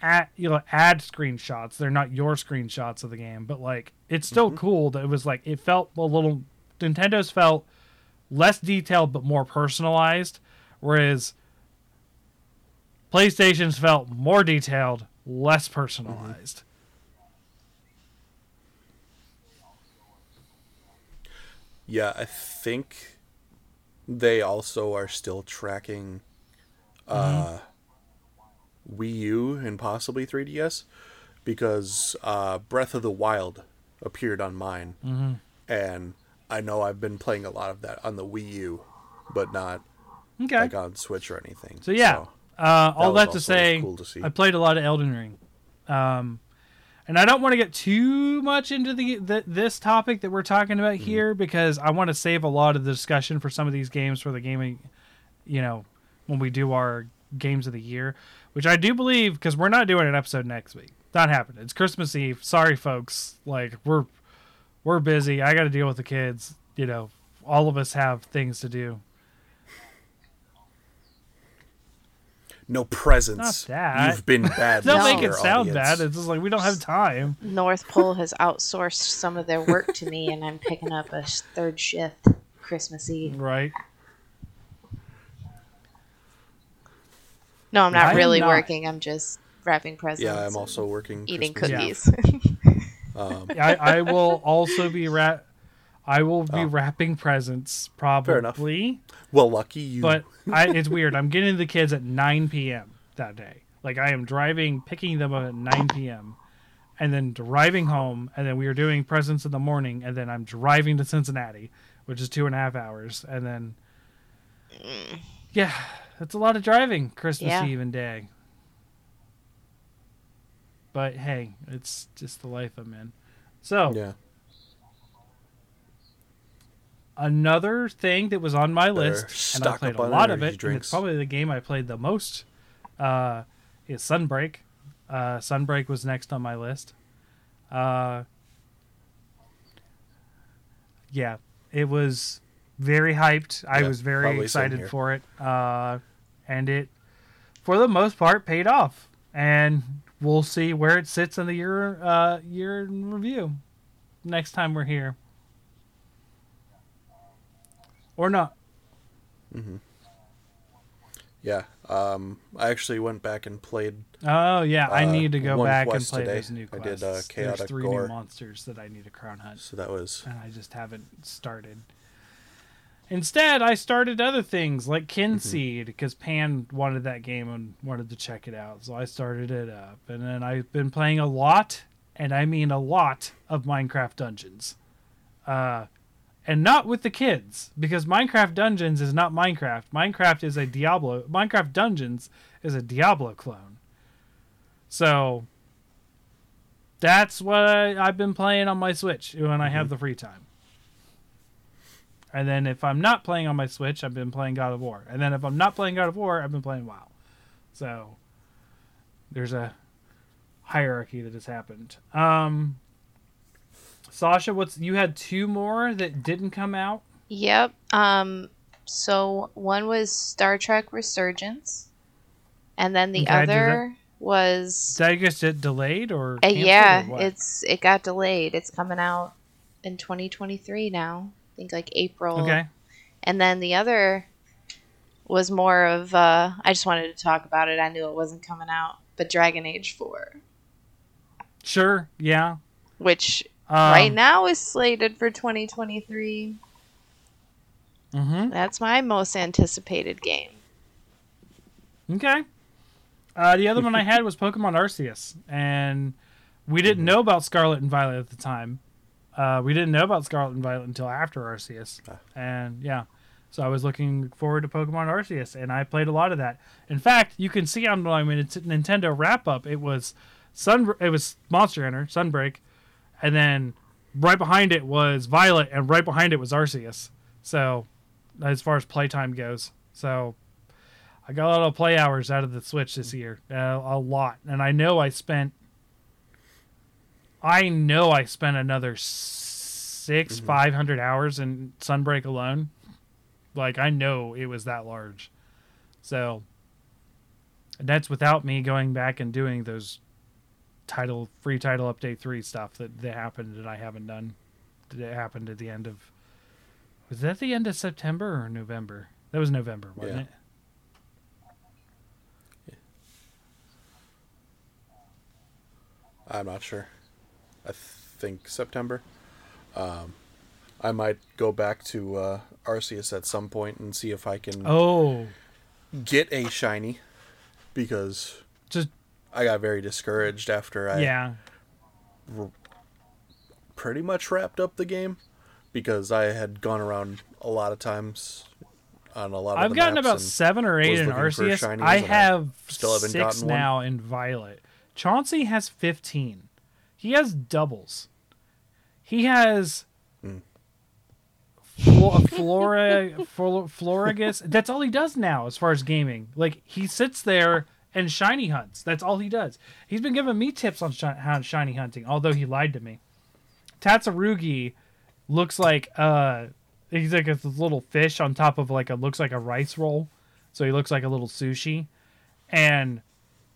ad, you know ad screenshots. They're not your screenshots of the game but like it's still mm-hmm. cool that it was like it felt a little nintendo's felt less detailed but more personalized, whereas PlayStation's felt more detailed, less personalized. Mm-hmm. Yeah, I think they also are still tracking uh, mm-hmm. Wii U and possibly 3DS because uh, Breath of the Wild appeared on mine. Mm-hmm. And I know I've been playing a lot of that on the Wii U, but not Okay. like on Switch or anything. So yeah, uh, all that to say, cool to. I played a lot of Elden Ring, um, and I don't want to get too much into the, the this topic that we're talking about Mm-hmm. here because I want to save a lot of the discussion for some of these games for the gaming, you know, when we do our games of the year, which I do believe because we're not doing an episode next week. Not happening. It's Christmas Eve. Sorry, folks. Like we're we're busy. I got to deal with the kids. You know, all of us have things to do. no presents. Not that. You've been bad. Don't make year, it sound audience. bad. It's just like we don't have time. North Pole has outsourced some of their work to me, and I'm picking up a third shift Christmas Eve. Right. No, I'm not I am really not. working. I'm just wrapping presents. Yeah, I'm also working. eating Christmas cookies. Um, I, I will also be wrap. I will be Oh. wrapping presents enough. probably, well, lucky you. but I, it's weird. I'm getting the kids at 9 p.m. that day. Like I am driving, picking them up at 9 p.m. and then driving home, and then we are doing presents in the morning, and then I'm driving to Cincinnati, which is two and a half hours, and then yeah, that's a lot of driving Christmas Yeah. Eve and day. But hey, it's just the life I'm in. So yeah. another thing that was on my Better list, and I played a lot of it, and it's probably the game I played the most, uh, is Sunbreak. Uh, Sunbreak was next on my list. Uh, yeah, it was very hyped. I Yeah, was very excited for it, uh, and it, for the most part, paid off. And we'll see where it sits in the year uh, year in review next time we're here or not. Mhm. Yeah. Um, I actually went back and played. Oh yeah, I Uh, need to go back and play today. those new I quests. did, uh, There's three Gore. new monsters that I need to crown hunt, So that was and I just haven't started. Instead, I started other things like Kynseed because Pan wanted that game and wanted to check it out, so I started it up. And then I've been playing a lot, and I mean a lot, of Minecraft Dungeons. Uh, and not with the kids because Minecraft Dungeons is not Minecraft. Minecraft is a Diablo. Minecraft Dungeons is a Diablo clone. So that's what I, I've been playing on my Switch when I have the free time. And then if I'm not playing on my Switch, I've been playing God of War. And then if I'm not playing God of War, I've been playing WoW. So there's a hierarchy that has happened. Um, Sasha, what's you had two more that didn't come out? Yep. Um. So one was Star Trek Resurgence, and then the Okay, other was Did I guess it delayed or uh, yeah, or it's it got delayed. It's coming out in 2023 now. I think like April. okay. And then the other was more of uh, I just wanted to talk about it. I knew it wasn't coming out, but Dragon Age 4, Sure. Yeah. which Um, right now is slated for 2023. Mm-hmm. That's my most anticipated game. Okay. Uh, the other one I had was Pokemon Arceus, and we didn't know about Scarlet and Violet at the time. Uh, we didn't know about Scarlet and Violet until after Arceus, Ah. and yeah, so I was looking forward to Pokemon Arceus, and I played a lot of that. In fact, you can see on my Nintendo wrap up, it was Sun, it was Monster Hunter, Sunbreak, and then right behind it was Violet, and right behind it was Arceus. So, as far as playtime goes, so I got a lot of play hours out of the Switch this year, uh, a lot, and I know I spent. I know I spent another 6 mm-hmm. five hundred hours in Sunbreak alone. Like I know it was that large, so. That's without me going back and doing those title free title update three stuff that that happened that I haven't done. That happened at the end of. Was that the end of September or November? That was November, wasn't Yeah. it? I'm not sure. I think September. Um, I might go back to uh, Arceus at some point and see if I can Oh, get a shiny, because just I got very discouraged after I yeah. pretty much wrapped up the game because I had gone around a lot of times on a lot of I've gotten about seven or eight in Arceus. I and I have still haven't six gotten one. now in Violet. Chauncey has fifteen. He has doubles. He has Hmm. Flo- Flora, Flor- Floragus. That's all he does now as far as gaming. Like he sits there and shiny hunts. That's all he does. He's been giving me tips on shi- how shiny hunting, although he lied to me. Tatsurugi looks like uh he's like a little fish on top of like a looks like a rice roll. So he looks like a little sushi. And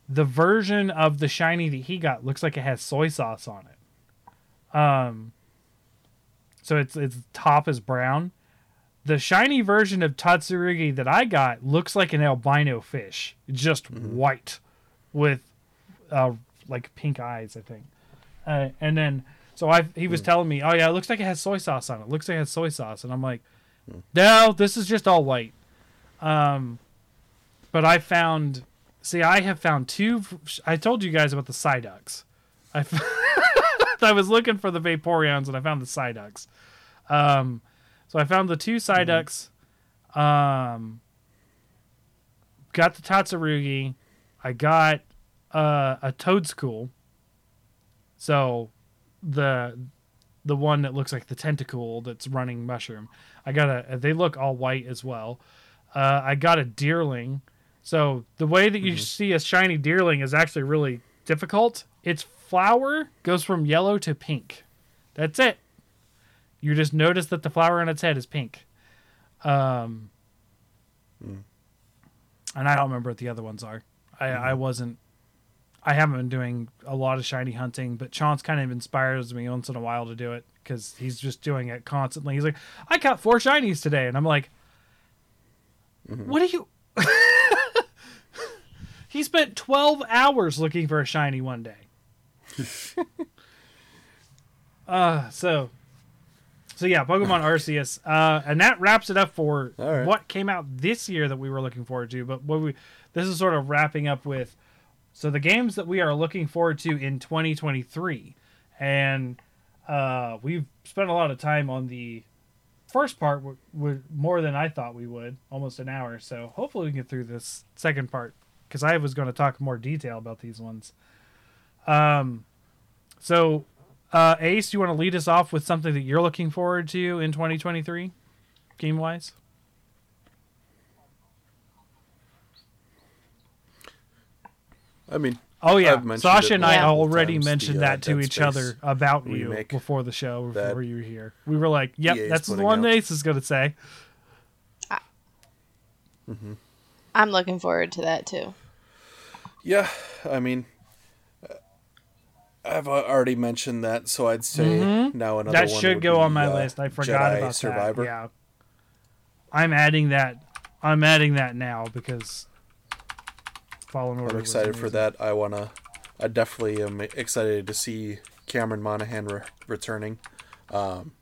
the version of the shiny that he got looks like it has soy sauce on it. Um so it's its top is brown. The shiny version of Tatsurugi that I got looks like an albino fish, just white with uh like pink eyes, I think. Uh, and then so I he was telling me, "Oh yeah, it looks like it has soy sauce on it. looks like it has soy sauce." And I'm like, "No, this is just all white." Um but I found see I have found two I told you guys about the Psyducks. I f- I was looking for the Vaporeons and I found the Psyducks. Um so I found the two Psyducks um got the Tatsurugi. I got uh, a Toedscool. So the the one that looks like the tentacle that's running mushroom. I got a. They look all white as well. Uh, I got a deerling. So the way that you mm-hmm. see a shiny deerling is actually really difficult. Its flower goes from yellow to pink. That's it. You just notice that the flower on its head is pink. Um, mm. and I don't remember what the other ones are. I, mm-hmm. I wasn't. I haven't been doing a lot of shiny hunting, but Chance kind of inspires me once in a while to do it because he's just doing it constantly. He's like, "I caught four shinies today," and I'm like, mm-hmm. "What are you?" He spent 12 hours looking for a shiny one day. uh, so, so yeah, Pokemon Arceus, uh, and that wraps it up for right. what came out this year that we were looking forward to. But what we this is sort of wrapping up with so the games that we are looking forward to in 2023, and uh, we've spent a lot of time on the first part w- w- more than I thought we would, almost an hour. So hopefully we can get through this second part because I was going to talk more detail about these ones. Um, so uh, Ace, you want to lead us off with something that you're looking forward to in 2023, game wise? I mean, Oh yeah, I've Sasha and I already times, the, mentioned uh, that to Dead each Space other about you before the show, before you were here. We were like, "Yep, EA is that's the one out. Ace is going to say." I'm looking forward to that too. yeah, I mean, uh, I've already mentioned that, so I'd say now another that one should go be, on my uh, list. I forgot Jedi about Survivor. that. Yeah, I'm adding that. I'm adding that now because Fallen Order. I'm was excited for that. I wanna. I definitely am excited to see Cameron Monaghan re- returning. Um,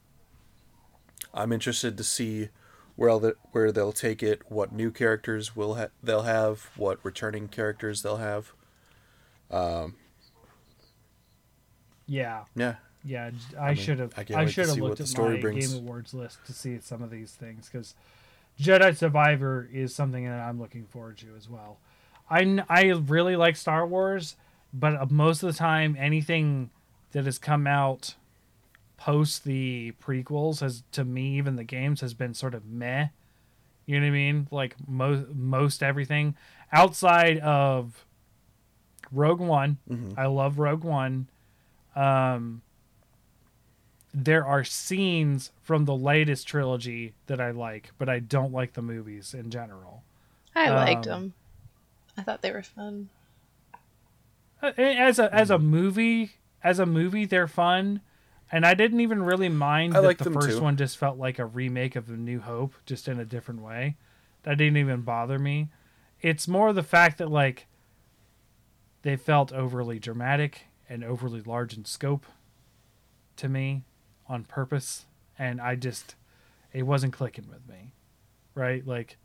I'm interested to see where they where they'll take it, what new characters will ha- they'll have, what returning characters they'll have. Um. Yeah, Yeah, yeah. I should have. I can't I wait to should have looked at story my brings. Game Awards list to see some of these things because Jedi Survivor is something that I'm looking forward to as well. I I really like Star Wars, but most of the time, anything that has come out post the prequels has, to me, even the games, has been sort of meh. You know what I mean? Like most most everything outside of Rogue One. I love Rogue One. Um, there are scenes from the latest trilogy that I like, but I don't like the movies in general. I liked Um, them. I thought they were fun. Uh, As a as a movie, as a movie, they're fun, and I didn't even really mind I that the first too. one just felt like a remake of A New Hope, just in a different way. That didn't even bother me. It's more the fact that like they felt overly dramatic and overly large in scope to me on purpose and I just it wasn't clicking with me, right? Like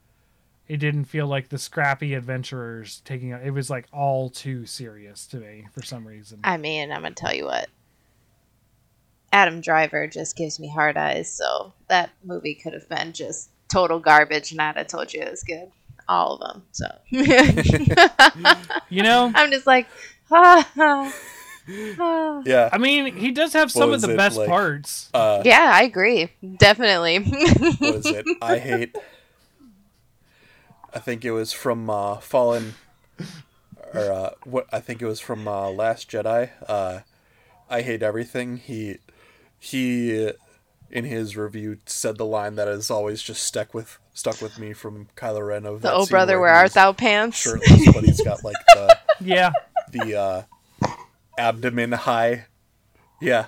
it didn't feel like the scrappy adventurers taking it was like all too serious to me for some reason. I mean, I'm gonna tell you what. Adam Driver just gives me hard eyes, so that movie could have been just total garbage, and I'd have told you it was good. All of them. So you know, I'm just like, ah, ah, ah. Yeah. I mean, he does have some of the it, best like- parts. Uh, yeah, I agree, definitely. what is it? I hate. I think it was from uh, Fallen, or uh, what? I think it was from uh, Last Jedi. Uh, I hate everything. He he, in his review, said the line that has always just stuck with stuck with me from Kylo Ren of the that oh brother, where he art thou pants? Shirtless, but he's got like the Yeah. the uh, abdomen high. Yeah.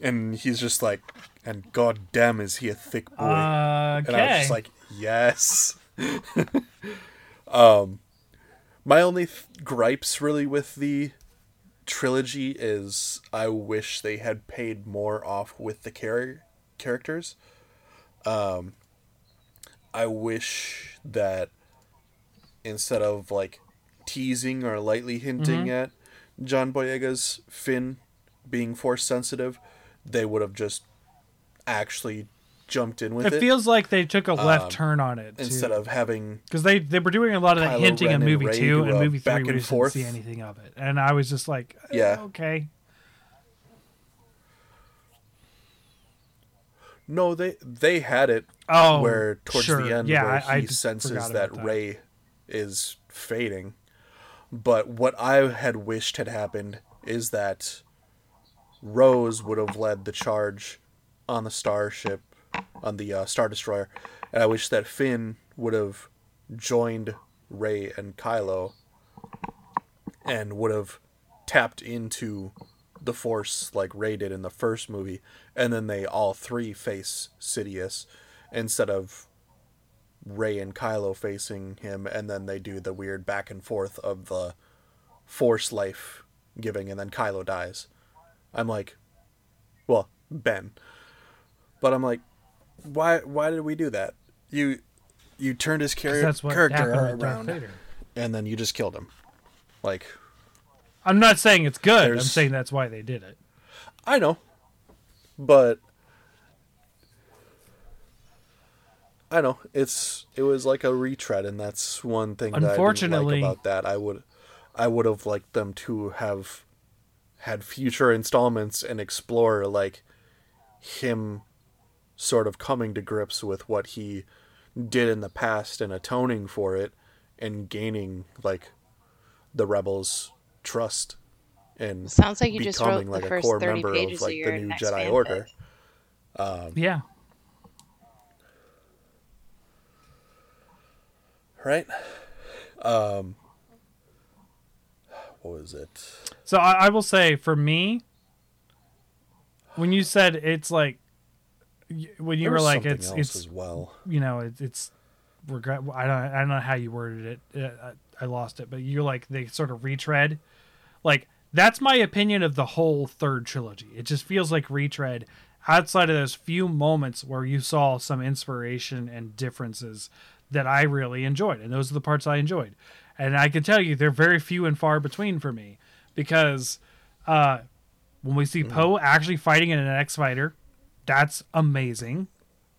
And he's just like, and god damn, is he a thick boy. Uh, And I was just like, yes. um, my only th- gripes really with the trilogy is I wish they had paid more off with the char- characters. Um, I wish that instead of like teasing or lightly hinting Mm-hmm. at John Boyega's Finn being force sensitive, they would have just actually jumped in with it it, feels like they took a left um, turn on it instead of having because they they were doing a lot of that Kylo hinting Ren in movie two and movie three. We and forth. didn't see anything of it, and I was just like, eh, Yeah. okay. no they they had it Oh, where towards sure. the end yeah, where I, I he just senses forgot that, Rey is fading. But what I had wished had happened is that Rose would have led the charge on the starship, on the uh, Star Destroyer, and I wish that Finn would have joined Rey and Kylo and would have tapped into the Force like Rey did in the first movie, and then they all three face Sidious instead of Rey and Kylo facing him, and then they do the weird back and forth of the Force life giving, and then Kylo dies. I'm like, well, Ben, but I'm like, why? Why did we do that? You, you turned his char- that's what character around, and then you just killed him. Like, I'm not saying it's good. I'm saying that's why they did it. I know, but I know it's it was like a retread, and that's one thing that Unfortunately- I didn't like about that. I would I would have liked them to have had future installments and explore like him sort of coming to grips with what he did in the past and atoning for it and gaining like the rebels trust and Sounds like you just wrote becoming the like a first core 30 member pages of like of the your new next Jedi fanfic. Order. Yeah. Right? Um what was it? So I, I will say for me, when you said it's like, y- when you There were like it's it's as well. you know it, it's regret. I don't I don't know how you worded it. Uh, I, I lost it, but you're like they sort of retread. Like that's my opinion of the whole third trilogy. It just feels like retread. Outside of those few moments where you saw some inspiration and differences that I really enjoyed, and those are the parts I enjoyed. And I can tell you they're very few and far between for me because uh, when we see Poe actually fighting in an X fighter, that's amazing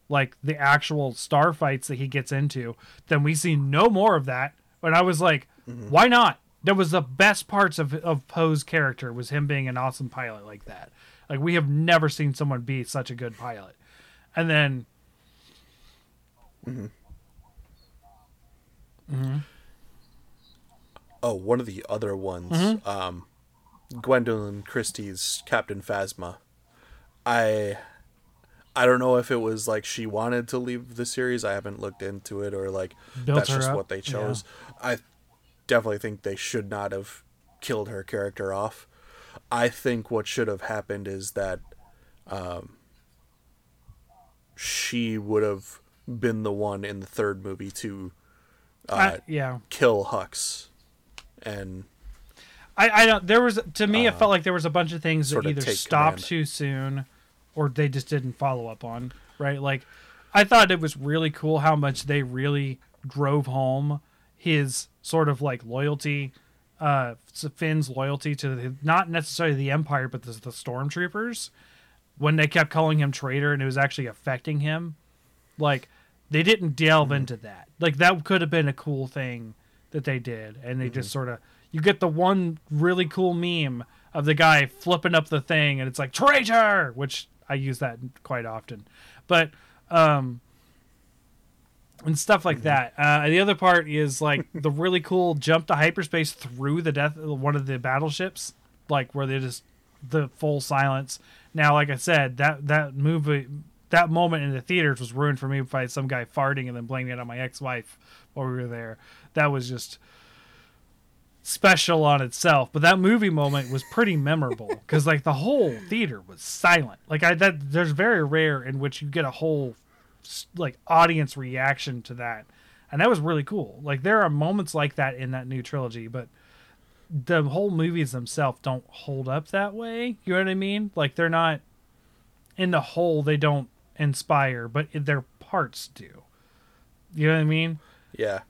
like the actual star fights that he gets into, then we see no more of that. And I was like, why not? That was the best parts of of Poe's character was him being an awesome pilot like that. Like we have never seen someone be such a good pilot. And then Oh, one of the other ones. Mm-hmm. Um Gwendoline Christie's Captain Phasma. I I don't know if it was like she wanted to leave the series. I haven't looked into it or like Built that's just up, what they chose. I definitely think they should not have killed her character off. I think what should have happened is that um, she would have been the one in the third movie to uh, I, yeah, kill Hux, and I, I don't. There was to me, it felt like there was a bunch of things that Uh, either stopped command. too soon, or they just didn't follow up on, right? Like I thought it was really cool how much they really drove home his sort of like loyalty uh Finn's loyalty to the, not necessarily the empire but the, the stormtroopers when they kept calling him traitor and it was actually affecting him like they didn't delve mm-hmm. into that like that could have been a cool thing that they did and they mm-hmm. just sort of you get the one really cool meme of the guy flipping up the thing and it's like traitor which i use that quite often but um and stuff like mm-hmm. that. Uh, the other part is like the really cool jump to hyperspace through the death one of the battleships, like where they just the full silence. Now, like I said, that that movie, that moment in the theaters was ruined for me by some guy farting and then blaming it on my ex-wife while we were there. That was just special on itself. But that movie moment was pretty memorable because like the whole theater was silent. Like I that there's very rare in which you get a whole like audience reaction to that, and that was really cool. Like there are moments like that in that new trilogy, but the whole movies themselves don't hold up that way. You know what I mean? Like they're not in the whole they don't inspire, but their parts do. You know what I mean? Yeah.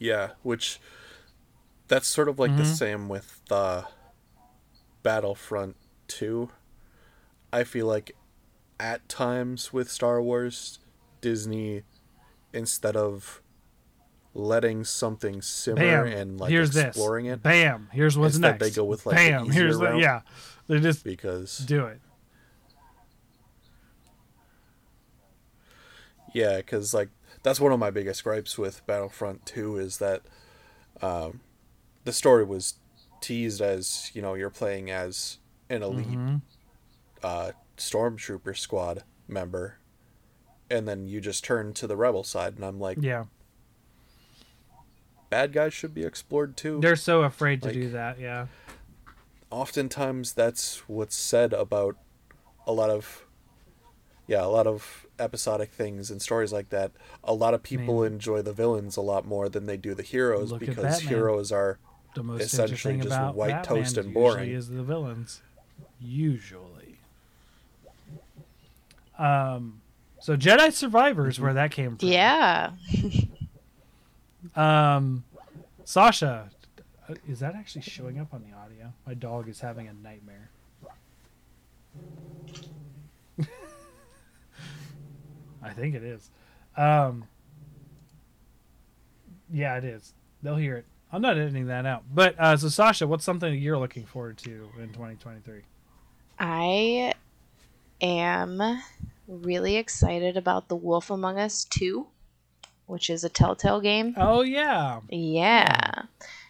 Yeah, which that's sort of like mm-hmm. the same with uh, Battlefront 2 I feel like at times with Star Wars, Disney, instead of letting something simmer Bam. and like here's exploring this. it, bam, here's what's next. They go with like Bam, here's the yeah. They just because do it. Yeah, because like that's one of my biggest gripes with Battlefront Two is that um, the story was teased as you know you're playing as an elite mm-hmm uh, stormtrooper squad member, and then you just turn to the rebel side, and I'm like, yeah, bad guys should be explored too. They're so afraid like, to do that. Yeah. Oftentimes, that's what's said about a lot of, yeah, a lot of episodic things and stories like that. A lot of people enjoy the villains a lot more than they do the heroes Look because heroes are essentially just white Batman toast and boring. Is the villains usually? Um, so Jedi Survivors, where that came from. Yeah. um, Sasha, is that actually showing up on the audio? My dog is having a nightmare. I think it is. Um, yeah, it is. They'll hear it. I'm not editing that out. But uh, so Sasha, what's something you're looking forward to in 2023? I am really excited about The Wolf Among Us 2, which is a Telltale game. Oh, yeah. Yeah.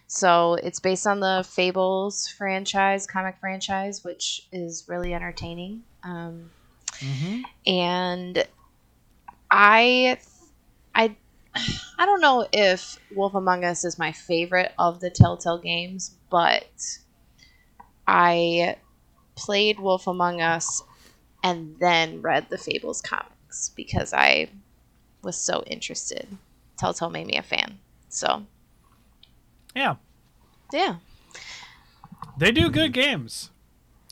So it's based on the Fables franchise, comic franchise, which is really entertaining. Um, mm-hmm. And I, I, I don't know if Wolf Among Us is my favorite of the Telltale games, but I played Wolf Among Us and then read the Fables comics because I was so interested. Telltale made me a fan. So, yeah. Yeah. They do good games.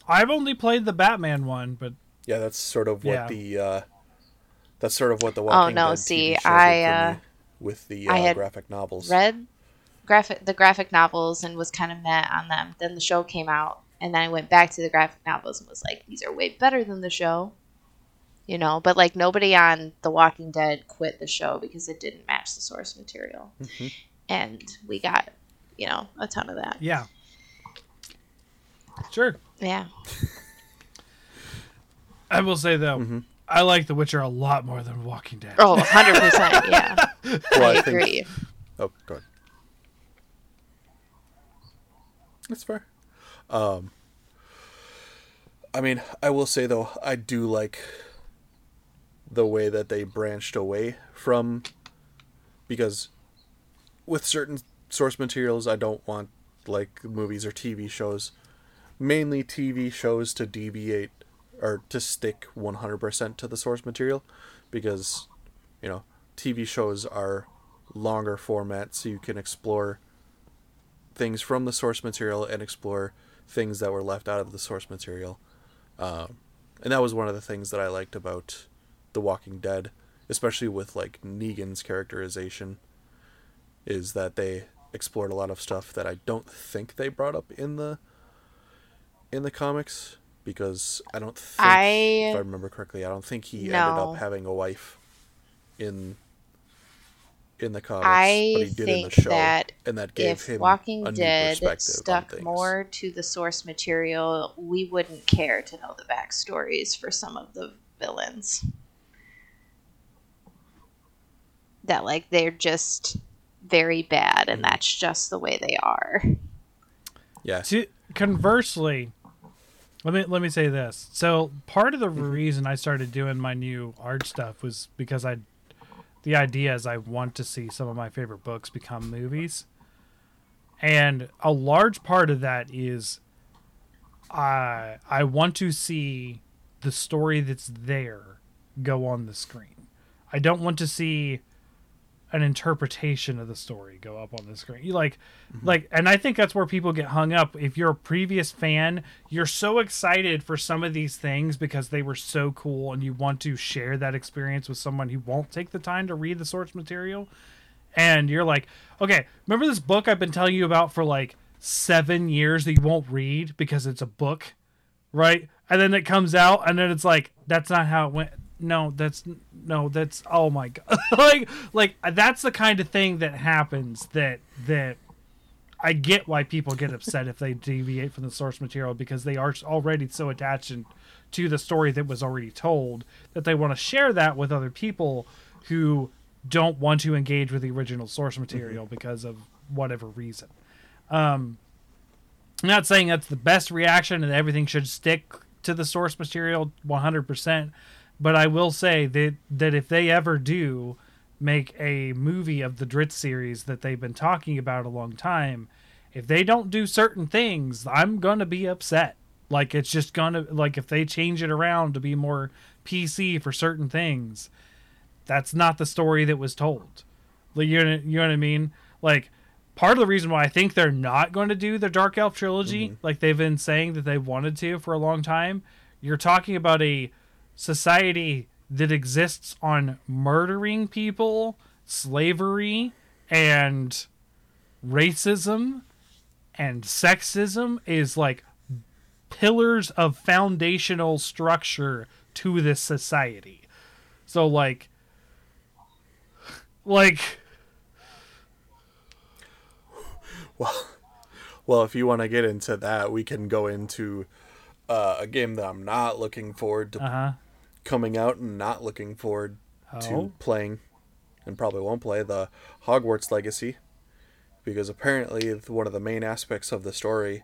I've only played the Batman one, but yeah, that's sort of what yeah. the uh that's sort of what the Walking Dead. Oh no, Dead see, I uh with the uh, I had graphic novels. Read graphic the graphic novels and was kind of met on them. Then the show came out and then I went back to the graphic novels and was like, these are way better than the show. You know, but like nobody on The Walking Dead quit the show because it didn't match the source material. Mm-hmm. And we got, you know, a ton of that. Yeah. Sure. Yeah. I will say though, mm-hmm. I like The Witcher a lot more than Walking Dead. Oh, 100%. yeah. well, I, I agree. Think... Oh, go ahead. That's fair. Um, I mean, I will say though, I do like the way that they branched away from because with certain source materials, I don't want like movies or TV shows, mainly TV shows to deviate or to stick 100% to the source material because you know, TV shows are longer format so you can explore things from the source material and explore things that were left out of the source material. Um, and that was one of the things that I liked about The Walking Dead, especially with like Negan's characterization, is that they explored a lot of stuff that I don't think they brought up in the in the comics because I don't think I- if I remember correctly, I don't think he ended up having a wife in in the comics, I but he did in think the show, that and that gave if him Walking a new Dead perspective on stuck things. more to the source material, we wouldn't care to know the backstories for some of the villains. That like they're just very bad, Mm-hmm. and that's just the way they are. Yeah, To, conversely, let me let me say this. So part of the mm-hmm. reason I started doing my new art stuff was because I, the idea is I want to see some of my favorite books become movies, and a large part of that is, I I want to see the story that's there go on the screen. I don't want to see an interpretation of the story go up on the screen. You like mm-hmm. like and I think that's where people get hung up. If you're a previous fan, you're so excited for some of these things because they were so cool and you want to share that experience with someone who won't take the time to read the source material. And you're like, "Okay, remember this book I've been telling you about for like 7 years that you won't read because it's a book?" Right? And then it comes out and then it's like, "That's not how it went." No, that's no, that's oh my god. like like that's the kind of thing that happens that that I get why people get upset if they deviate from the source material because they are already so attached to the story that was already told that they want to share that with other people who don't want to engage with the original source material because of whatever reason. Um, I'm not saying that's the best reaction and everything should stick to the source material 100%, but I will say that that if they ever do make a movie of the Drizzt series that they've been talking about a long time, if they don't do certain things, I'm going to be upset. Like it's just going to like if they change it around to be more PC for certain things, that's not the story that was told. Like you know, you know what I mean? Like part of the reason why I think they're not going to do the Dark Elf trilogy, mm-hmm. like they've been saying that they wanted to for a long time, you're talking about a society that exists on murdering people, slavery, and racism and sexism is like pillars of foundational structure to this society. So like like Well, well if you want to get into that, we can go into uh, a game that I'm not looking forward to uh-huh. Coming out and not looking forward Oh. to playing, and probably won't play the Hogwarts Legacy, because apparently one of the main aspects of the story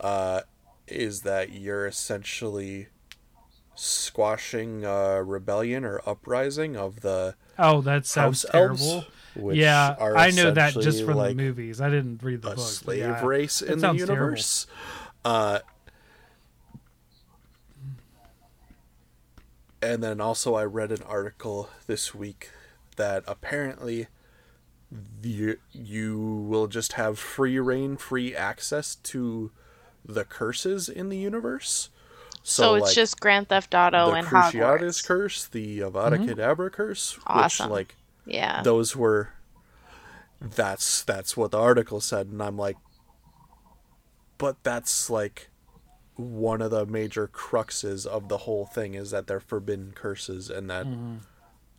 uh, is that you're essentially squashing a rebellion or uprising of the Oh, that sounds house terrible. elves, which yeah, are I know that just from like the movies. I didn't read the a book. slave yeah, race that in the sounds terrible. universe. Uh, and then also, I read an article this week that apparently the, you will just have free reign, free access to the curses in the universe. So, it's like, just Grand Theft Auto the and Cruciatus Hogwarts. curse, the Avada Mm-hmm. Kedavra curse, Awesome. which like Yeah. those were that's that's what the article said and i'm like but that's like one of the major cruxes of the whole thing is that they're forbidden curses and that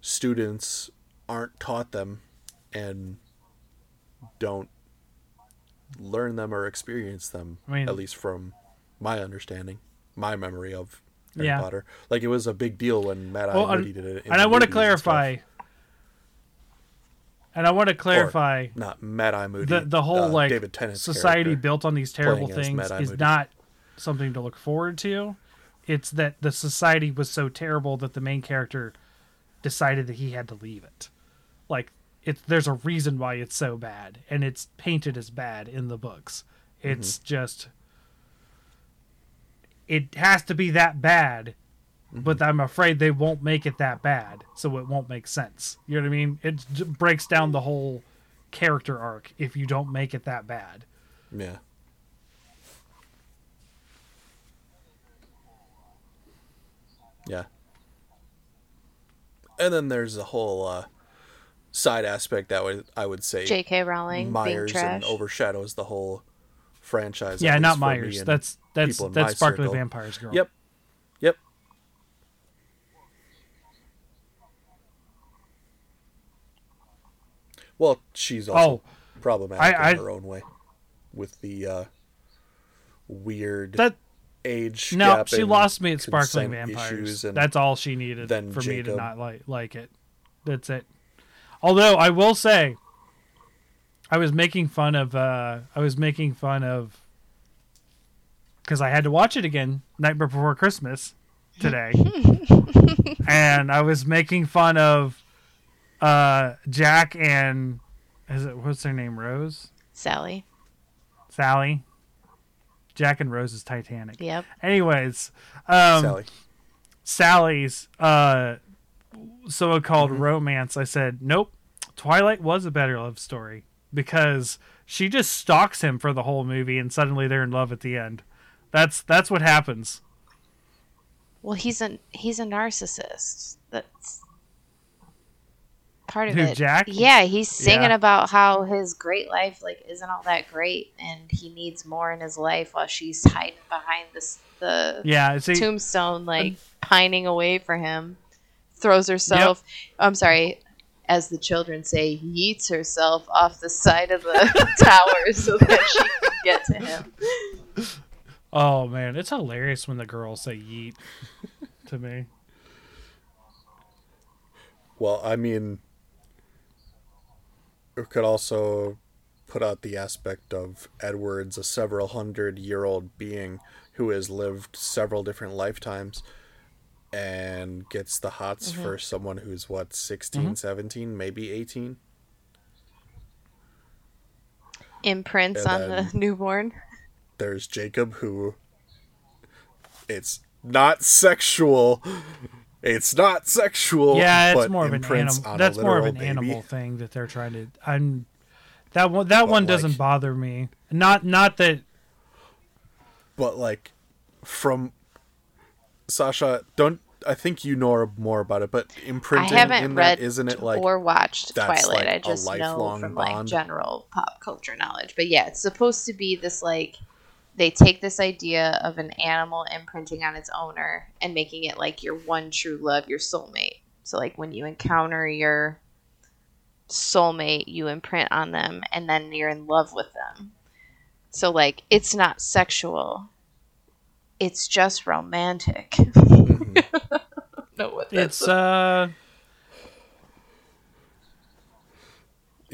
students aren't taught them and don't learn them or experience them I mean- at least from my understanding my memory of Harry Yeah. Potter like it was a big deal when Matt Well, Moody did it and I want to movies and clarify. And I want to clarify not Matt I. Moody. the the whole uh, like David Tennant's society built on these terrible things is not something to look forward to. It's that the society was so terrible that the main character decided that he had to leave it. Like it's there's a reason why it's so bad, and it's painted as bad in the books. Mm-hmm. It's just it has to be that bad, mm-hmm. but I'm afraid they won't make it that bad, so it won't make sense. You know what I mean? It breaks down the whole character arc if you don't make it that bad. Yeah. Yeah. And then there's a whole uh, side aspect that would I would say J.K. Rowling Myers being trash. and overshadows the whole franchise. Yeah, not least for me Myers. and That's that's that's my Sparkly circle. Vampires girl. Yep. Yep. Well, she's also problematic Oh. I- in her own way with the uh, weird That age no, gap she and lost me at Sparkling Vampires. and That's all she needed then for me to not like like it. That's it. Although I will say, I was making fun of. uh I was making fun of because I had to watch it again night before Christmas today, and I was making fun of uh Jack and is it what's their name Rose Sally. Sally. Jack and Rose's Titanic. Yep. Anyways, um, Sally. Sally's uh, so-called romance. I said, nope. Twilight was a better love story because she just stalks him for the whole movie, and suddenly they're in love at the end. That's that's what happens. Well, he's a he's a narcissist. That's part of Who, it. Jack? Yeah, he's singing Yeah. about how his great life like isn't all that great, and he needs more in his life while she's hiding behind this the Yeah, see, tombstone, um, like pining away for him. Throws herself. I'm sorry. As the children say, yeets herself off the side of the tower so that she can get to him. oh man, it's hilarious when the girls say "yeet" to me. Well, I mean, it could also put out the aspect of Edward's a several hundred year old being who has lived several different lifetimes and gets the hots Mm-hmm. for someone who's what 16 17 maybe 18 Imprints on the newborn. there's jacob who it's not sexual it's not sexual Yeah, it's but more of an animal. That's more of an baby. animal thing that they're trying to. I'm that one. That But, one doesn't like- bother me. Not not that. but like from Sasha, don't I think you know more about it, but I imprinting haven't in read that isn't it like or watched Twilight. like I a just know lifelong from like general pop culture knowledge. But yeah, it's supposed to be this like they take this idea of an animal imprinting on its owner and making it like your one true love, your soulmate. So like when you encounter your soulmate, you imprint on them and then you're in love with them. So like it's not sexual. It's just romantic. Mhm. know what It's uh.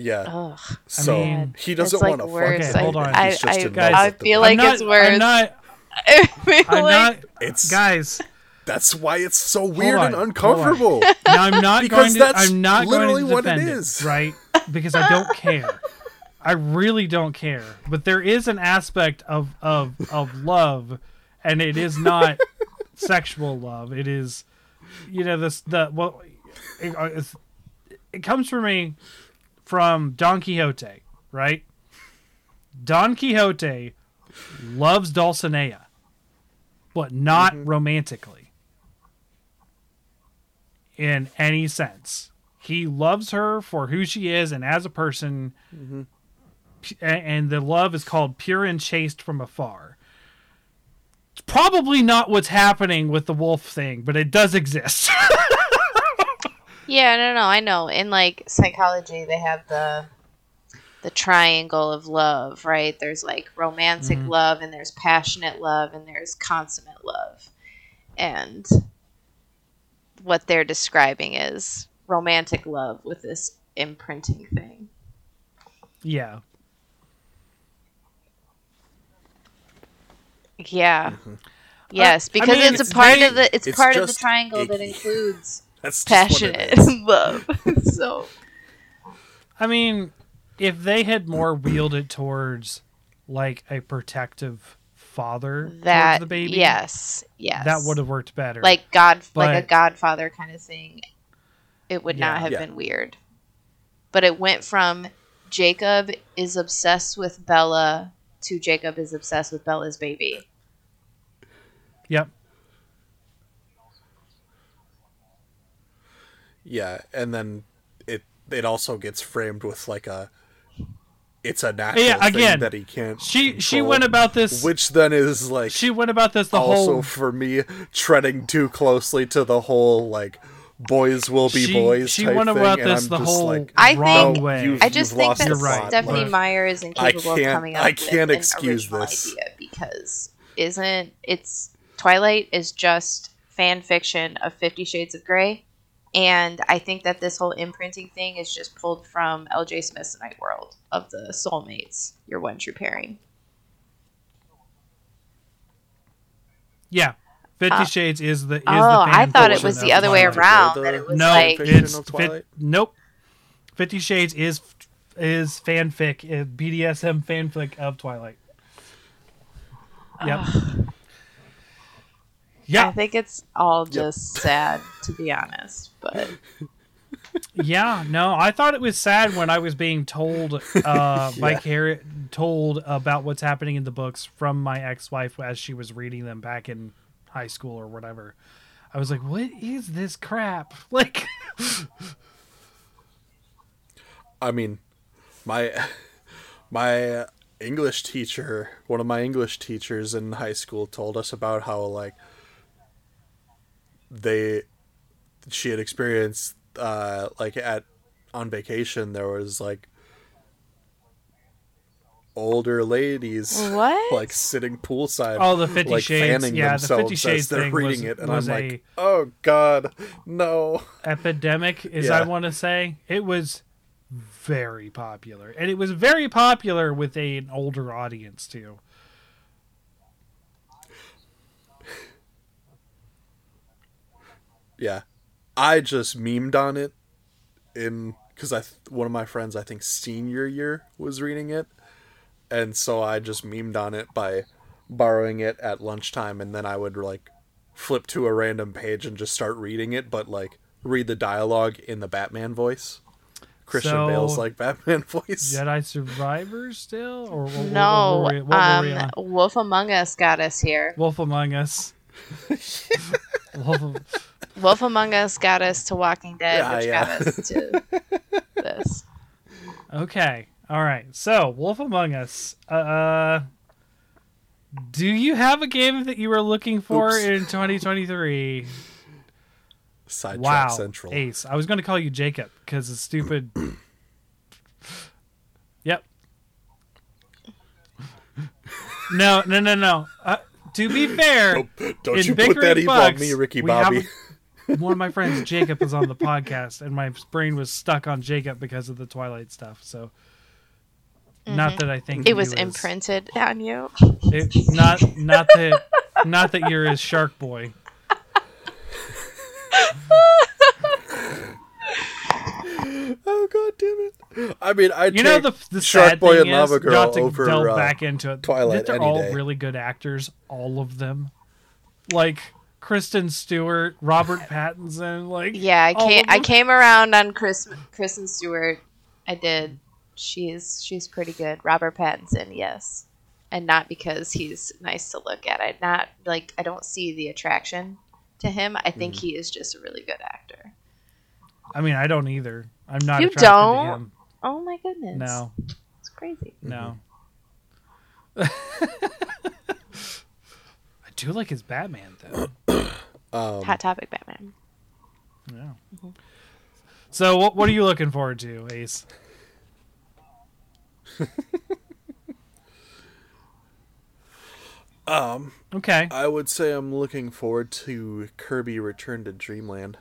Yeah. Ugh. So mean, he doesn't like want to worse. fuck Okay, hold on. but I, he's just I, guys- I feel like I'm not, it's worse. I'm not. I feel I'm like not. It's Guys, that's why it's so weird on, and uncomfortable. now I'm not Because going to. I'm not literally going to what it right? Because I don't care. I really don't care. But there is an aspect of of of love, and it is not sexual love. It is, you know, this the well, it, uh, it comes from me from Don Quixote, right? Don Quixote loves Dulcinea, but not Mm-hmm. romantically in any sense. He loves her for who she is and as a person, a- and the love is called pure and chaste from afar. It's probably not what's happening with the wolf thing, but it does exist. yeah, no, no, I know. In like psychology, they have the the triangle of love, right? There's like romantic Mhm. love, and there's passionate love, and there's consummate love. And what they're describing is romantic love with this imprinting thing. yeah. Yeah. Yes, Mm-hmm. I because mean, it's, it's a part very- of the it's, it's part of the just triangle that icky. includes That's just passionate is. love. so I mean, if they had more wielded towards like a protective father that the baby, yes, yes, that would have worked better. like God, like a Godfather kind of thing. It would not have Yeah. been weird, but it went from Jacob is obsessed with Bella to Jacob is obsessed with Bella's baby. Yep. Yeah, and then it it also gets framed with like a it's a natural Yeah, thing again, that he can't. She she went about this. which then is like she went about this the whole also whole. for me treading too closely to the whole like boys will be She- boys she type went thing, about and this I'm the whole like, I wrong think- way. you've- I just think that right. Stephenie but- Meyer is incapable can't- of coming up I with can't an excuse original this. idea because isn't it's Twilight is just fan fiction of Fifty Shades of Grey, and I think that this whole imprinting thing is just pulled from L.J. Smith's Night World of the soulmates. Your one true pairing. yeah, Fifty Uh, Shades is the is oh, the I thought it was the other way around. The That it was No, like it's of fit, nope. Fifty Shades is is fanfic, uh, BDSM fanfic of Twilight. Yep. I think it's all just sad, to be honest. But yeah. No, I thought it was sad when I was being told, uh, by Yeah. Carrie, told about what's happening in the books from my ex-wife as she was reading them back in high school or whatever. I was like, "What is this crap?" Like, I mean, my my English teacher, one of my English teachers in high school, told us about how like they she had experienced uh like at on vacation there was like older ladies What? like sitting poolside Oh, the Fifty like Shades- fanning yeah, the Fifty Shades as they're thing reading was- it and was i'm a- like oh god no epidemic, as I want to say, it was very popular, and it was very popular with a, an older audience too. Yeah, I just memed on it in because I one of my friends I think senior year was reading it, and so I just memed on it by borrowing it at lunchtime, and then I would like flip to a random page and just start reading it, but like read the dialogue in the Batman voice. Christian So- Bale's like Batman voice. Jedi Survivor still, or what, what- no, what were what um. Wolf Among Us got us here. Wolf Among Us. Wolf of- Wolf Among Us got us to Walking Dead, Yeah, which yeah. got us to this. okay, all right. So Wolf Among Us. Uh, do you have a game that you were looking for Oops. in 2023? Sidetrack Wow, Central. Ace. I was going to call you Jacob because it's stupid. yep. No, no, no, no. Uh, to be fair, Don't in you put that evil Bucks, on me, Ricky we Bobby. have- one of my friends, Jacob, was on the podcast, and my brain was stuck on Jacob because of the Twilight stuff. So, not that I think Mm-hmm. It you was imprinted on you. It, not not that not that you're his Shark Boy. oh god damn it! I mean, I You know the the Shark Boy and Lava Girl not to over delve uh, back into it. Twilight they're any all day. really good actors, all of them. Like Kristen Stewart, Robert Pattinson, like Yeah, I came. I came around on Chris, Kristen Stewart. I did. She's she's pretty good. Robert Pattinson, yes, and not because he's nice to look at. I not like I don't see the attraction to him. I think Mm-hmm. he is just a really good actor. I mean, I don't either. I'm not You attracted don't? him. Oh my goodness! No, it's crazy. no. Mm-hmm. I do like his Batman though. Um, Hot topic, Batman. Yeah. So, what what are you looking forward to, Ace? um, Okay. I would say I'm looking forward to Kirby Return to Dreamland.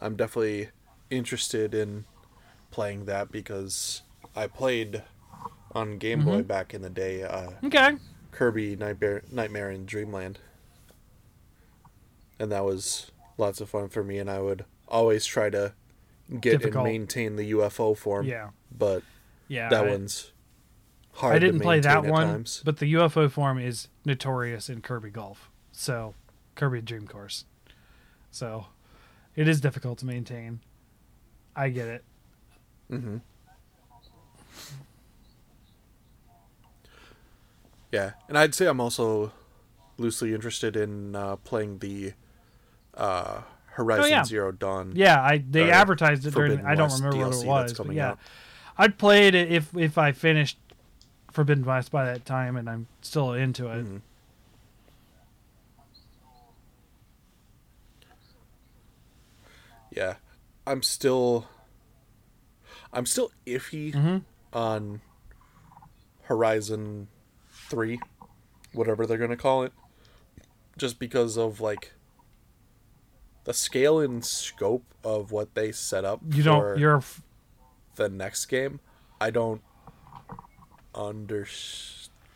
I'm definitely interested in playing that because I played on Game Boy back in the day. Uh, Okay. Kirby Nightmare Nightmare in Dreamland, and that was lots of fun for me. And I would always try to get Difficult. and maintain the UFO form. Yeah. but Yeah. that I- one's hard. I didn't play that one, Times. but the UFO form is notorious in Kirby Golf. So, Kirby Dream Course. So, it is difficult to maintain. I get it. hmm Yeah, and I'd say I'm also loosely interested in uh, playing the uh, Horizon Oh, yeah. Zero Dawn. Yeah, I they advertised it during. Forbidden I don't West remember what it was. Coming yeah, out. I'd played it if if I finished Forbidden West by that time, and I'm still into it. Mhm. Yeah, I'm still, I'm still iffy Mhm. on Horizon Three, whatever they're gonna call it, just because of like the scale and scope of what they set up. You for don't. You're. the next game. I don't under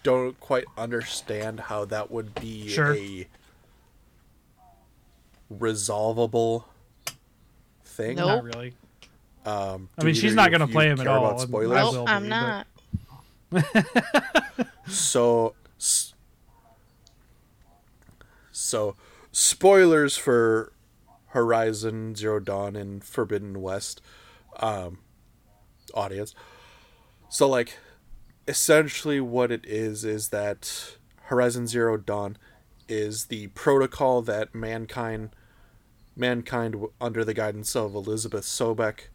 don't quite understand how that would be Sure. a resolvable thing. Nope. Not really. Um, I mean, she's not gonna play him at all, about Spoilers? I Nope, will I'm be, not. So, so spoilers for Horizon Zero Dawn and Forbidden West, um, audience. So, like, essentially, what it is is that Horizon Zero Dawn is the protocol that mankind, mankind under the guidance of Elizabeth Sobek,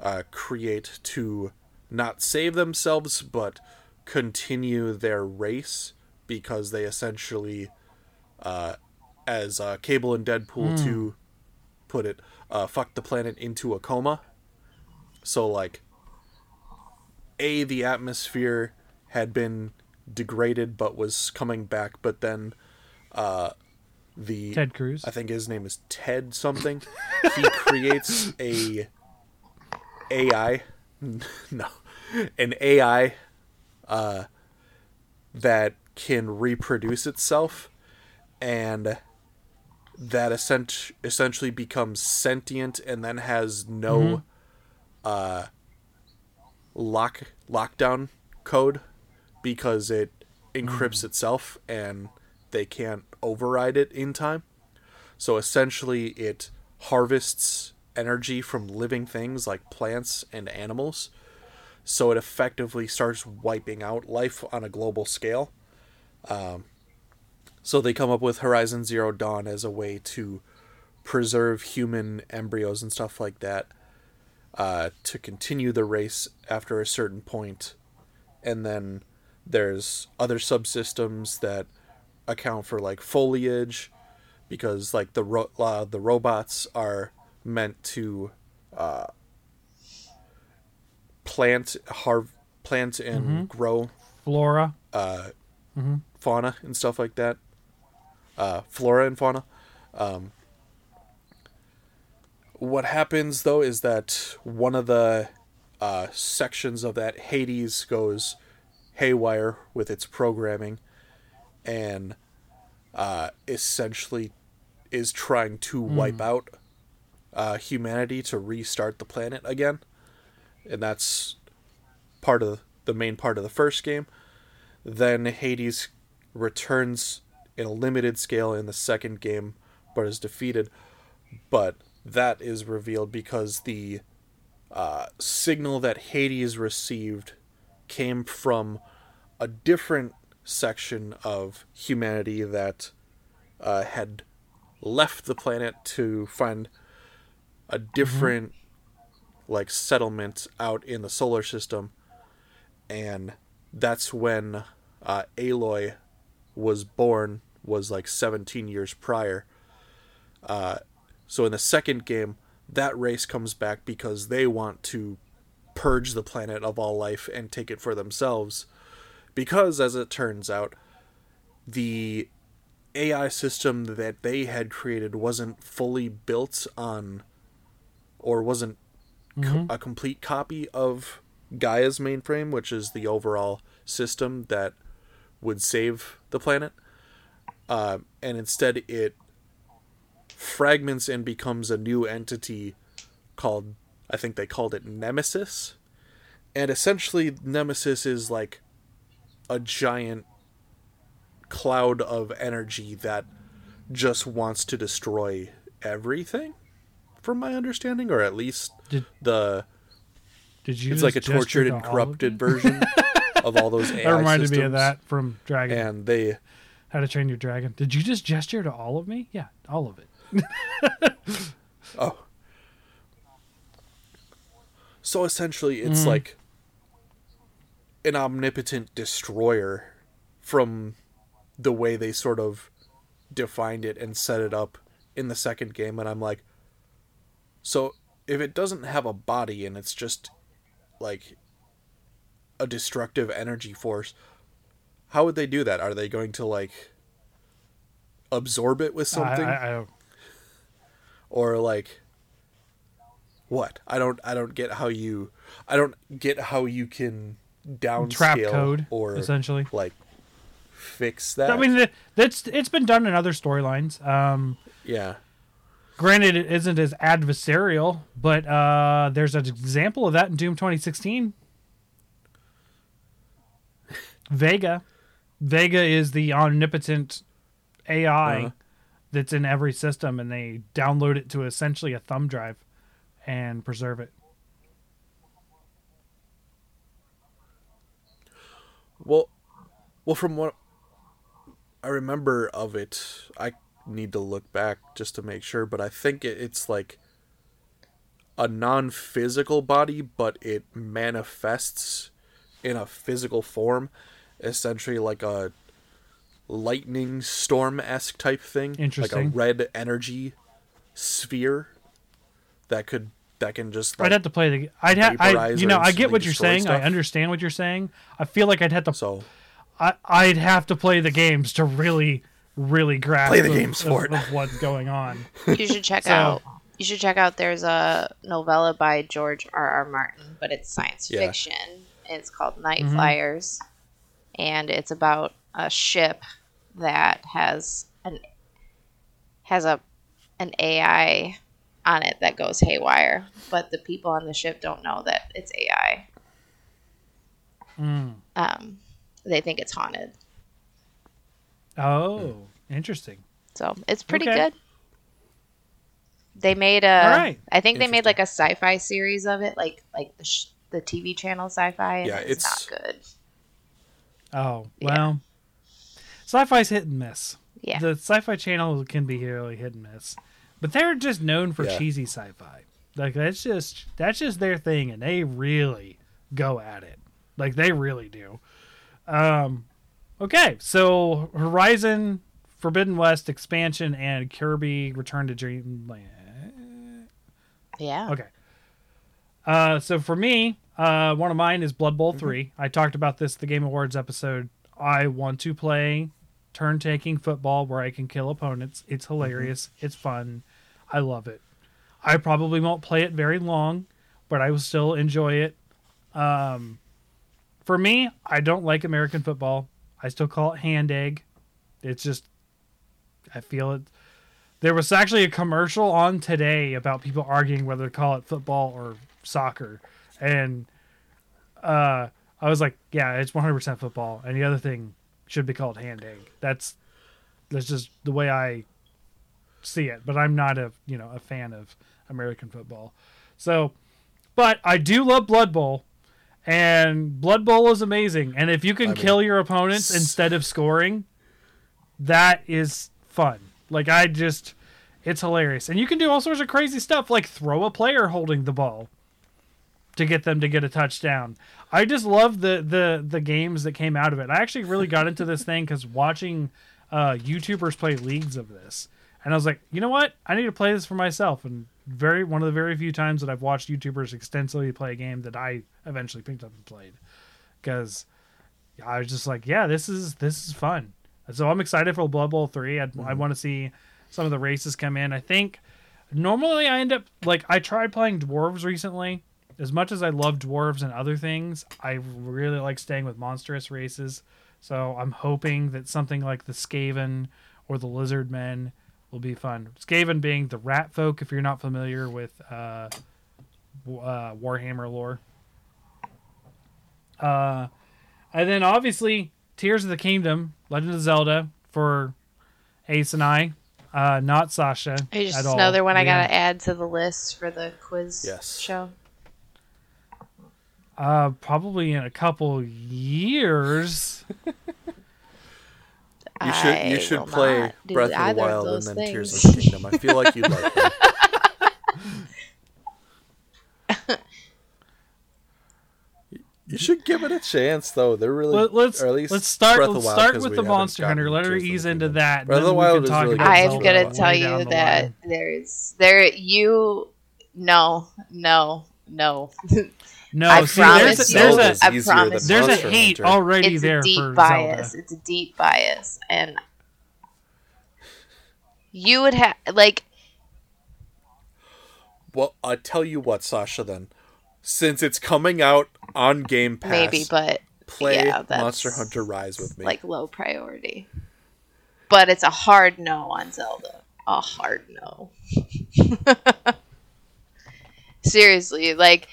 uh, create to not save themselves but continue their race because they essentially, uh, as uh, Cable and Deadpool 2 put it, uh, fucked the planet into a coma. So, like, A, the atmosphere had been degraded but was coming back, but then uh, the. Ted Cruz. I think his name is Ted something. he creates a AI, no, an AI uh, that can reproduce itself, and that essent- essentially becomes sentient and then has no uh, lock lockdown code because it encrypts itself and they can't override it in time. So essentially, it harvests energy from living things like plants and animals. So it effectively starts wiping out life on a global scale. Um, so they come up with Horizon Zero Dawn as a way to preserve human embryos and stuff like that uh, to continue the race after a certain point. And then there's other subsystems that account for like foliage because like the ro- uh, the robots are meant to uh, plant har- plant and grow Flora. uh, fauna and stuff like that. Uh, flora and fauna. Um, what happens though is that one of the uh, sections of that Hades goes haywire with its programming, and uh, essentially is trying to wipe out uh, humanity to restart the planet again, and that's part of the main part of the first game. Then Hades returns in a limited scale in the second game, but is defeated. But that is revealed because the uh, signal that Hades received came from a different section of humanity that uh, had left the planet to find a different like settlement out in the solar system. And that's when uh, Aloy was born was like 17 years prior. Uh, so in the second game that race comes back because they want to purge the planet of all life and take it for themselves. Because as it turns out the AI system that they had created wasn't fully built on or wasn't co- a complete copy of Gaia's mainframe, which is the overall system that would save the planet. Uh, and instead, it fragments and becomes a new entity called, I think they called it Nemesis. And essentially, Nemesis is like a giant cloud of energy that just wants to destroy everything, from my understanding, or at least Did the did you? it's like a tortured and corrupted version of all those AI That reminded me of that from Dragon. And they, How to Train Your Dragon. Did you just gesture to all of me? Yeah, all of it. oh. So essentially, it's mm. like an omnipotent destroyer from the way they sort of defined it and set it up in the second game. And I'm like, so if it doesn't have a body and it's just like a destructive energy force, how would they do that? Are they going to like absorb it with something? I, I, I or like what i don't i don't get how you i don't get how you can downscale Trap code, or essentially. like fix that I mean, that's it's been done in other storylines. Um, yeah granted, it isn't as adversarial, but uh, there's an example of that in Doom 2016. Vega, Vega is the omnipotent AI Uh-huh. that's in every system, and they download it to essentially a thumb drive and preserve it. well well from what i remember of it i need to look back just to make sure but i think it's like a non-physical body but it manifests in a physical form essentially like a lightning storm-esque type thing like a red energy sphere that could that can just like I'd have to play the. I'd have. I. You know. I get what you're destroy saying. I understand what you're saying. I feel like I'd have to. so I, I'd have to play the games to really, really grasp Play the of- games for of- it. of what's going on. You should check So- out. You should check out. There's a novella by George R. R. Martin, but it's science Yeah. fiction. It's called Night Mm-hmm. Flyers, and it's about a ship that has an has a an AI on it that goes haywire, but the people on the ship don't know that it's AI. Mm. Um, they think it's haunted, Oh, interesting. so it's pretty Okay. good. They made a. All right. I think they made like a sci-fi series of it, like like the sh- the TV channel sci-fi. And Yeah, it's, it's- not good. Oh Yeah. well, sci-fi's hit and miss. Yeah, The sci-fi channel can be really hit and miss, but they're just known for Yeah. cheesy sci-fi. Like that's just that's just their thing, and they really go at it. Like they really do. Um, okay, so Horizon Forbidden West expansion and Kirby Return to Dreamland. yeah. Okay. Uh, so for me, uh, one of mine is Blood Bowl 3. I talked about this the Game Awards episode. I want to play turn taking football where I can kill opponents. It's hilarious. It's fun. I love it. I probably won't play it very long, but I will still enjoy it. Um, for me, I don't like American football. I still call it hand egg. It's just, I feel it. There was actually a commercial on today about people arguing whether to call it football or soccer, and uh, I was like, yeah, it's 100% football, and the other thing should be called hand egg. That's that's just the way I see it. But I'm not a you know a fan of American football, so but I do love Blood Bowl. And Blood Bowl is amazing. And if you can I mean, kill your opponents instead of scoring, that is fun. Like I just it's hilarious. And you can do all sorts of crazy stuff like throw a player holding the ball to get them to get a touchdown. I just love the the the games that came out of it. I actually really got into this thing cuz watching uh YouTubers play leagues of this. And I was like, "You know what? I need to play this for myself." And very one of the very few times that I've watched YouTubers extensively play a game that I eventually picked up and played cuz I was just like, "Yeah, this is this is fun." So I'm excited for Blood Bowl 3. I'd, I want to see some of the races come in. I think normally I end up like I tried playing dwarves recently. As much as I love dwarves and other things, I really like staying with monstrous races. So I'm hoping that something like the Skaven or the Lizard Men will be fun. Skaven being the rat folk, if you're not familiar with uh, uh, Warhammer lore. Uh, and then obviously Tears of the Kingdom, Legend of Zelda for Ace and I, uh, not Sasha. It's at just all. another one I gotta add to the list for the quiz Yes. show. Uh, probably in a couple years. You should you should play Breath of the Wild and then things. Tears of the Kingdom. I feel like you'd like them. You should give it a chance, though. They're really. Let, let's or at least let's start Breath let's Wild, start 'cause with the Monster Hunter. Let her Tears of the ease into that. Breath of the Wild is really about good. I'm gonna tell you the that line. there's there you no no no. No, I see, promise there's, you. there's Zelda's a I promise there's a hate Hunter. already it's there a deep for bias. Zelda. It's a deep bias, and you would have like Well, I tell you what, Sasha. Then, since it's coming out on Game Pass, maybe, but play yeah, that's Monster Hunter Rise with me. like low priority. But it's a hard no on Zelda. A hard no. Seriously, like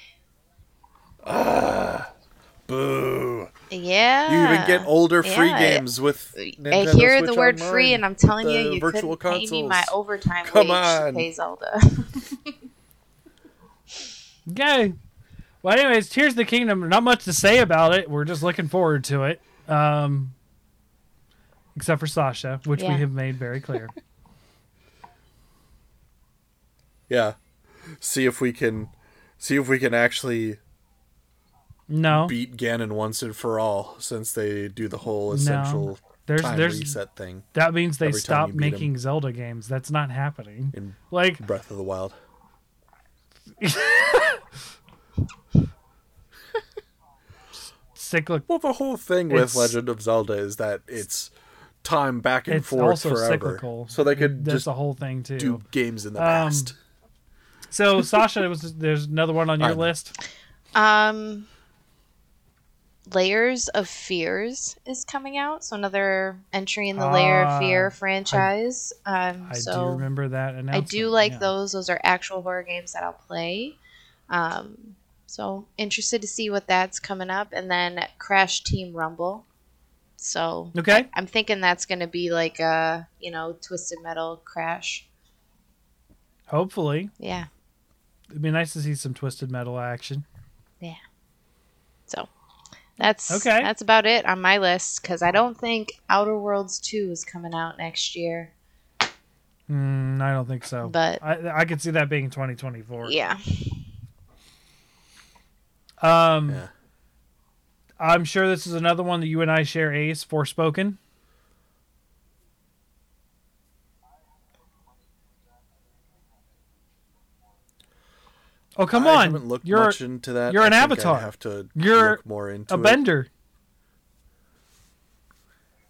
boo! yeah. You even get older free Yeah. games with. Nintendo I Nintendo hear Switch the word Online free, and I'm telling you, the you virtual couldn't pay me my overtime Come wage on. to pay Zelda. Okay. Well, anyways, Tears of the Kingdom. Not much to say about it. We're just looking forward to it. Um, except for Sasha, which we have made very clear. Yeah. See if we can. See if we can actually No, beat Ganon once and for all, since they do the whole essential there's time there's reset thing that means they stop you beat 'em. making Zelda games. That's not happening. in Like Breath of the Wild. cyclic. Well, the whole thing with Legend of Zelda is that it's time back and It's forth also forever. cyclical. So they could That's just the whole thing too. do games in the Um, past. So Sasha, was there's another one on I your list. Um, Layers of Fears is coming out, so another entry in the Layer Ah, of Fear franchise. um, I do remember that I do like yeah. those. Those are actual horror games that I'll play. Um, so interested to see what that's coming up, and then Crash Team Rumble. So Okay. I'm thinking that's going to be like a you know Twisted Metal Crash. Hopefully, Yeah. it'd be nice to see some twisted metal action. So that's Okay. That's about it on my list because I don't think Outer Worlds two is coming out next year. Mm, I don't think so. But- I I could see that being 2024. Yeah. Um, Yeah. I'm sure this is another one that you and I share. Ace Forspoken. Oh come I on! haven't looked You're much into that. you're I an think I avatar. have to You're look more into a it. bender.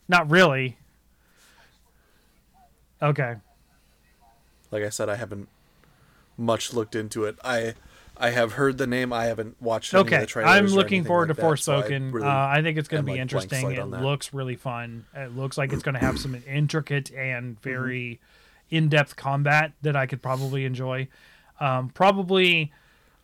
Not really. Okay. Like I said, I haven't much looked into it. I I have heard the name. I haven't watched any of Okay. I'm looking forward like to that, so I really uh, I think it's going to be like, interesting. It looks really fun. It looks like it's going to have some intricate and Mm-hmm. very in-depth combat that I could probably enjoy. Um, probably,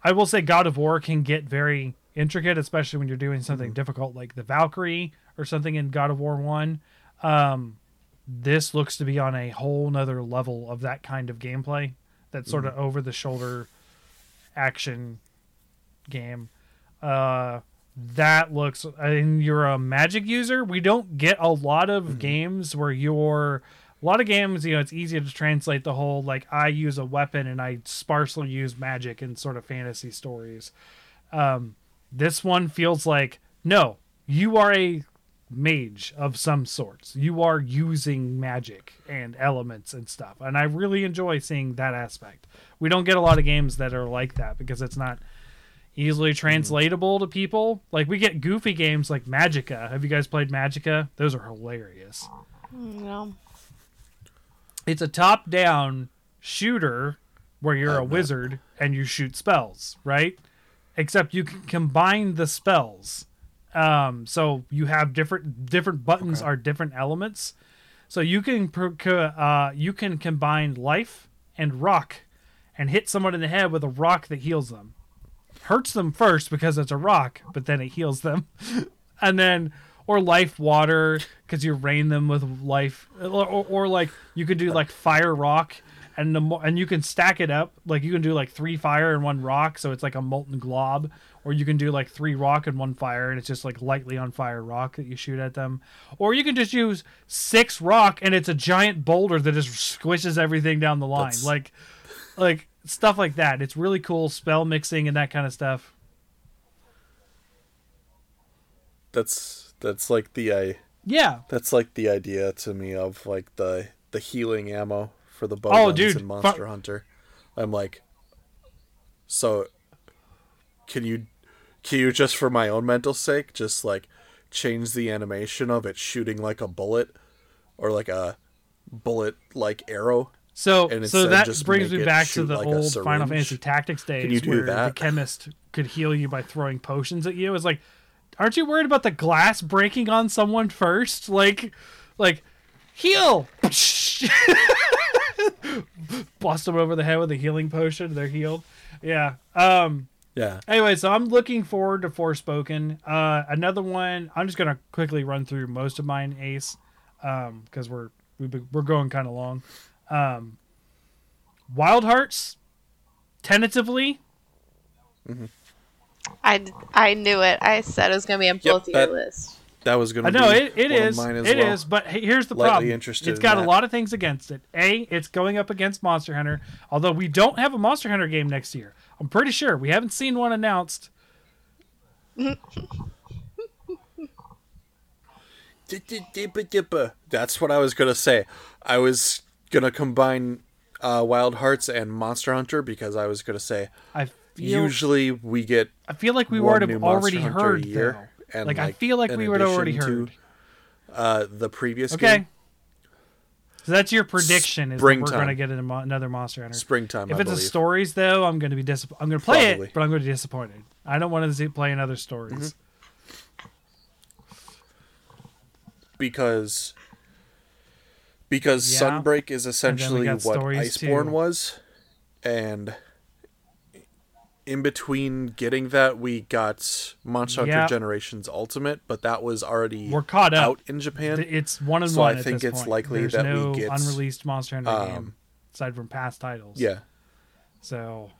I will say God of War can get very intricate, especially when you're doing something Mm-hmm. difficult like the Valkyrie or something in God of War One. Um, this looks to be on a whole nother level of that kind of gameplay. That sort Mm-hmm. of over the shoulder action game. Uh, that looks. And you're a magic user. We don't get a lot of Mm-hmm. games where you're. A lot of games, you know, it's easy to translate the whole like I use a weapon and I sparsely use magic in sort of fantasy stories. Um, this one feels like no, you are a mage of some sorts. You are using magic and elements and stuff. And I really enjoy seeing that aspect. We don't get a lot of games that are like that because it's not easily translatable to people. Like we get goofy games like Magicka. Have you guys played Magicka? Those are hilarious. No. It's a top-down shooter where you're a wizard and you shoot spells, right? Except you can combine the spells. Um, so you have different different buttons Okay. are different elements. So you can uh, you can combine life and rock, and hit someone in the head with a rock that heals them. Hurts them first because it's a rock, but then it heals them, and then or life water because you rain them with life, or, or, or like you could do like fire rock, and the mo- and you can stack it up. Like you can do like three fire and one rock, so it's like a molten glob, or you can do like three rock and one fire, and it's just like lightly on fire rock that you shoot at them, or you can just use six rock and it's a giant boulder that just squishes everything down the line, That's- like like stuff like that. It's really cool spell mixing and that kind of stuff. That's that's like the I Yeah, that's like the idea to me of like the the healing ammo for the bow Oh, guns dude, in fu- Monster Hunter. I'm like, so can you can you just for my own mental sake just like change the animation of it shooting like a bullet or like a bullet like arrow? So, so that brings me back to the like old Final? Fantasy Tactics days you do where the chemist could heal you by throwing potions at you. It's like, aren't you worried about the glass breaking on someone first? Like, like heal, bust them over the head with a healing potion. They're healed. Yeah. Um. Yeah. Anyway, so I'm looking forward to Forspoken. Uh, another one. I'm just gonna quickly run through most of mine, Ace, um, because we're we've been, we're going kind of long. Um, Wild Hearts, tentatively. I, I knew it. I said it was gonna be on both of that- your lists. That was gonna I know be it, it one is. of mine as It well. is, But here's the Lightly problem. interested It's in got a lot of things against it. A, it's going up against Monster Hunter. Although we don't have a Monster Hunter game next year. I'm pretty sure we haven't seen one announced. That's what I was gonna say. I was gonna combine uh, Wild Hearts and Monster Hunter because I was gonna say I feel usually we get I feel like we would have already heard year, though. and, Like, I feel like we would have already heard. to, uh, the previous Okay. game, So that's your prediction is that we're going to get another Monster Hunter. springtime. if I it's a stories though, I'm going to be dis- I'm going to play Probably. it, but I'm going to be disappointed. I don't want to see- play another stories. Mm-hmm. because because Yeah. Sunbreak is essentially what Iceborne too. was, and in between getting that, we got Monster Hunter Generations Ultimate, but that was already We're caught up. out in Japan. It's one and So one. I think it's point. likely There's that we no get, unreleased Monster Hunter game um, aside from past titles. yeah, So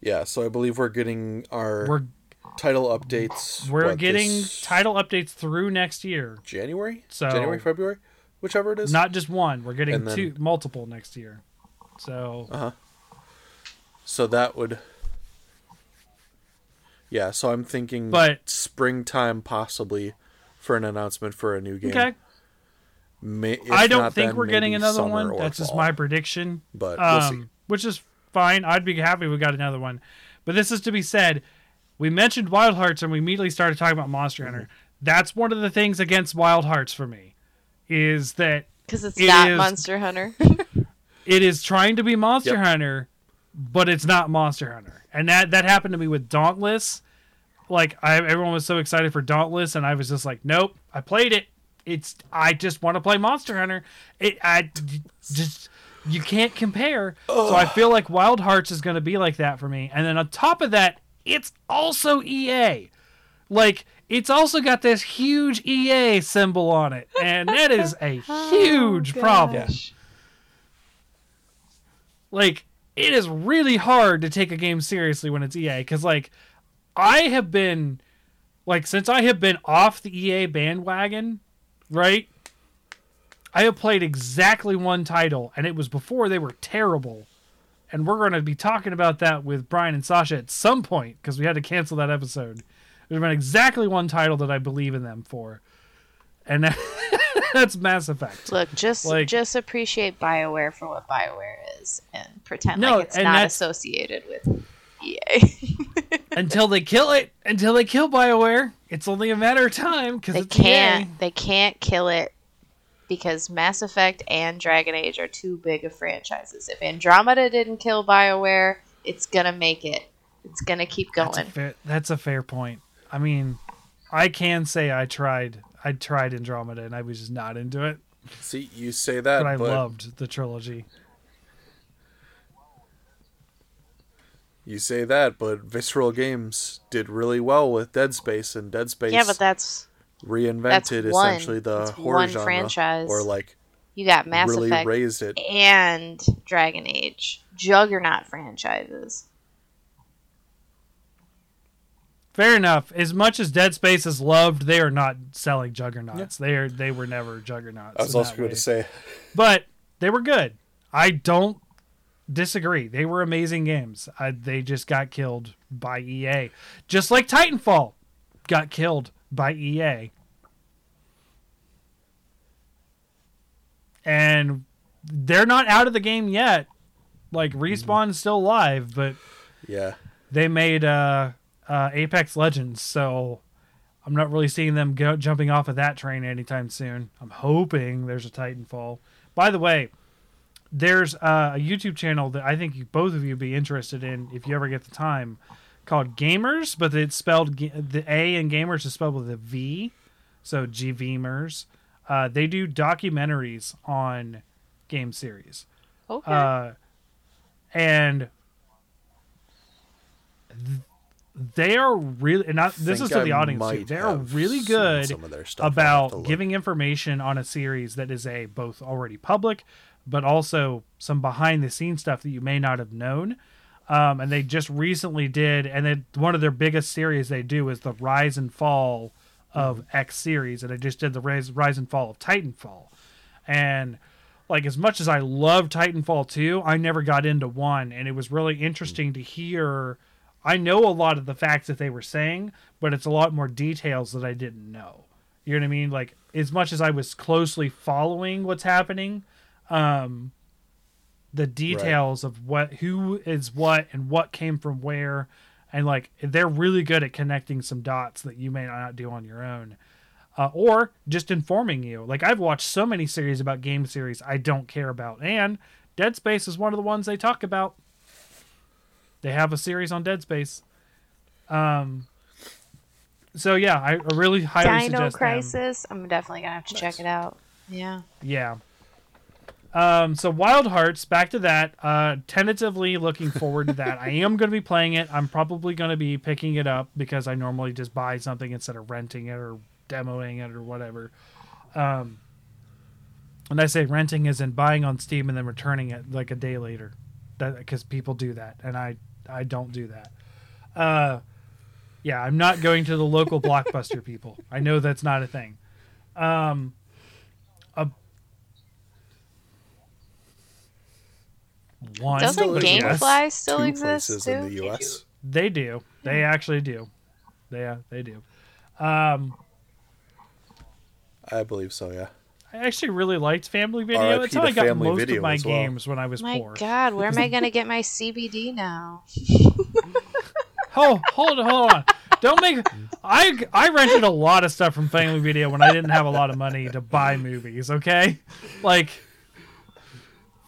yeah. So I believe we're getting our we're title updates. we're what, getting title updates through next year. January, So- January, February, whichever it is. Not just one. We're getting then- two, multiple next year. So Uh huh. So that would. Yeah, so I'm thinking But- springtime possibly for an announcement for a new game. okay, May, I don't not think then, we're getting another one. or That's just my prediction. But we'll see. um, which is fine. I'd be happy we got another one. But this is to be said. We mentioned Wild Hearts and we immediately started talking about Monster Mm-hmm. Hunter. That's one of the things against Wild Hearts for me, is that Because it's It not is- Monster Hunter. it is trying to be Monster Yep. Hunter, but it's not Monster Hunter. And that that happened to me with Dauntless. Like I, everyone was so excited for Dauntless, and I was just like, nope. I played it. It's I just want to play Monster Hunter. It I just you can't compare. So I feel like Wild Hearts is going to be like that for me. And then on top of that, it's also EA. Like it's also got this huge EA symbol on it, and that is a oh, huge problem. Gosh. Like it is really hard to take a game seriously when it's EA because like I have been like since I have been off the EA bandwagon, right? I have played exactly one title and it was before they were terrible. And we're going to be talking about that with Brian and Sasha at some point because we had to cancel that episode. There's been exactly one title that I believe in them for. And that's Mass Effect. Look, just Like- just appreciate BioWare for what BioWare is, and pretend No, like it's not associated with EA. until they kill it, until they kill BioWare, it's only a matter of time because they it's can't EA. they can't kill it because Mass Effect and Dragon Age are too big of franchises. If Andromeda didn't kill BioWare, it's gonna make it. It's gonna keep going. That's a fair. That's a fair point. I mean, I can say I tried. I tried Andromeda and I was just not into it, See, you say that, but I but loved the trilogy. you say that, but Visceral Games did really well with Dead Space, and Dead Space yeah, but that's reinvented that's one- essentially the that's horror one genre, franchise. or like You got Mass really Effect raised it. and Dragon Age, Juggernaut franchises. Fair enough. As much as Dead Space is loved, they are not selling juggernauts. They are they were never juggernauts. I was also going to say, but they were good. I don't disagree. They were amazing games. I, they just got killed by EA, just like Titanfall got killed by EA. And they're not out of the game yet. Like Respawn's still alive, but yeah, they made uh, uh, Apex Legends, so I'm not really seeing them go, jumping off of that train anytime soon. I'm hoping there's a Titanfall. By the way, there's uh, a YouTube channel that I think you, both of you would be interested in if you ever get the time, called Gamers, but it's spelled the A in Gamers is spelled with a V, so GVmers. Uh, they do documentaries on game series Okay. uh, and th- they are really and not, this is to the I audience too. They are really good some of their stuff. I'll have to about giving information on a series that is a both already public but also some behind the scenes stuff that you may not have known um, and they just recently did and then one of their biggest series they do is the rise and fall of Mm-hmm. x series and they just did the rise, rise and fall of titanfall and like as much as I love Titanfall 2, I never got into 1 and it was really interesting to hear I know a lot of the facts that they were saying, but it's a lot more details that I didn't know. You know what I mean? Like as much as I was closely following what's happening, um the details of what who is what and what came from where and like they're really good at connecting some dots that you may not do on your own uh, or just informing you. Like I've watched so many series about game series I don't care about, and Dead Space is one of the ones they talk about. They have a series on Dead Space. Um. So yeah, I I really highly Dino suggest them. Crisis. I'm definitely gonna have to check it out. Yeah. Yeah. Um, so Wild Hearts, back to that. Uh, tentatively looking forward to that. I am going to be playing it. I'm probably going to be picking it up because I normally just buy something instead of renting it or demoing it or whatever. Um, and I say renting is in buying on Steam and then returning it like a day later, that because people do that, and I I don't do that. Uh, yeah, I'm not going to the local blockbuster people. I know that's not a thing. Um, a one. Doesn't Still but. GameFly still two exist places too? in the U.S. They do. They actually do. They uh, they do. Um, I believe so. Yeah. I actually really liked Family Video. RIP That's how I got most of my well. games when I was My poor. My God, where am I gonna get my CBD now? Oh, hold on, hold on. Don't make. I I rented a lot of stuff from Family Video when I didn't have a lot of money to buy movies. Okay, like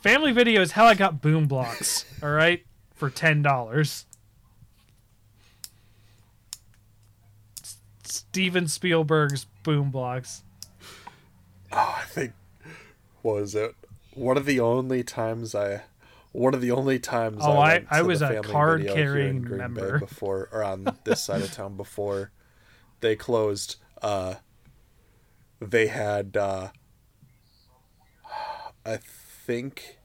Family Video is how I got Boom Blox. All right, for ten dollars. Steven Spielberg's Boom Blox. I think what was it one of the only times I one of the only times Oh, I, I- went I to was the a card-carrying video here in Green member. Bay before or on this side of town before they closed uh they had uh I think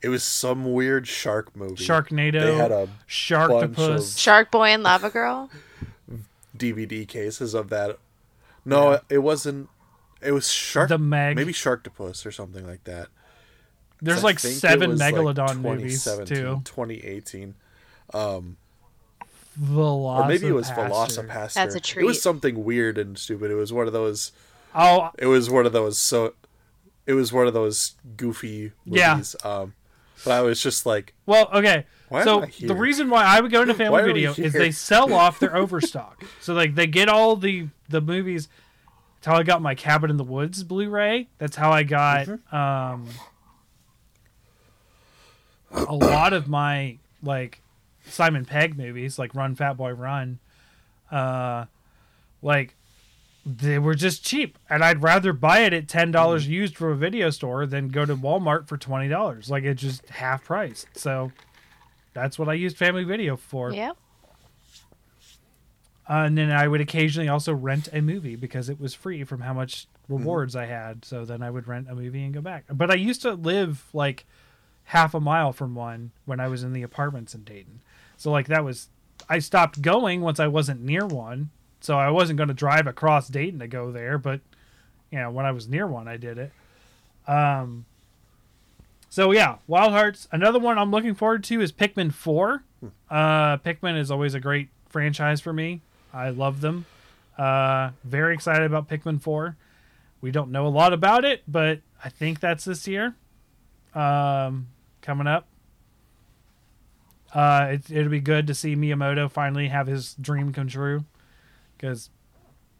it was some weird shark movie. Sharknado. They had a bunch Sharktopus. Shark Boy and Lava Girl. DVD cases of that. No, it wasn't. It was shark. The Meg. maybe Sharktopus or something like that. There's I like seven was, like, Megalodon movies too. 2018. Velocipastor. Or maybe it was Velocipastor. That's a treat. It was something weird and stupid. It was one of those. Oh, It was one of those. So, it was one of those goofy Yeah. movies. Um, but I was just like, well, okay. Why so the reason why I would go into Family Video is they sell off their overstock. So like they get all the the movies. That's how I got my Cabin in the Woods Blu-ray. That's how I got Mm-hmm. um a lot of my like Simon Pegg movies, like Run Fat Boy Run. Uh, like they were just cheap, and I'd rather buy it at ten dollars Mm-hmm. used from a video store than go to Walmart for twenty dollars. Like it's just half price. So that's what I used Family Video for. Yep. Uh, and then I would occasionally also rent a movie because it was free from how much rewards I had. So then I would rent a movie and go back. But I used to live like half a mile from one when I was in the apartments in Dayton. So like that was I stopped going once I wasn't near one. So I wasn't going to drive across Dayton to go there, but you know, when I was near one, I did it. Um so yeah, Wild Hearts. Another one I'm looking forward to is Pikmin 4. Uh Pikmin is always a great franchise for me. I love them. Uh very excited about Pikmin 4. We don't know a lot about it, but I think that's this year. Um coming up. Uh, it, it'll be good to see Miyamoto finally have his dream come true because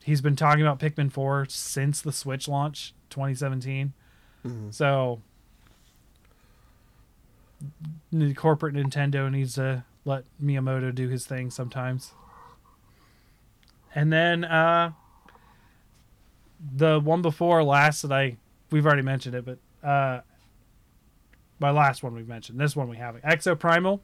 he's been talking about Pikmin 4 since the Switch launch 2017. So the corporate Nintendo needs to let Miyamoto do his thing sometimes. And then uh, the one before last that I we've already mentioned it, but uh, my last one we've mentioned. This one we haven't. Exoprimal,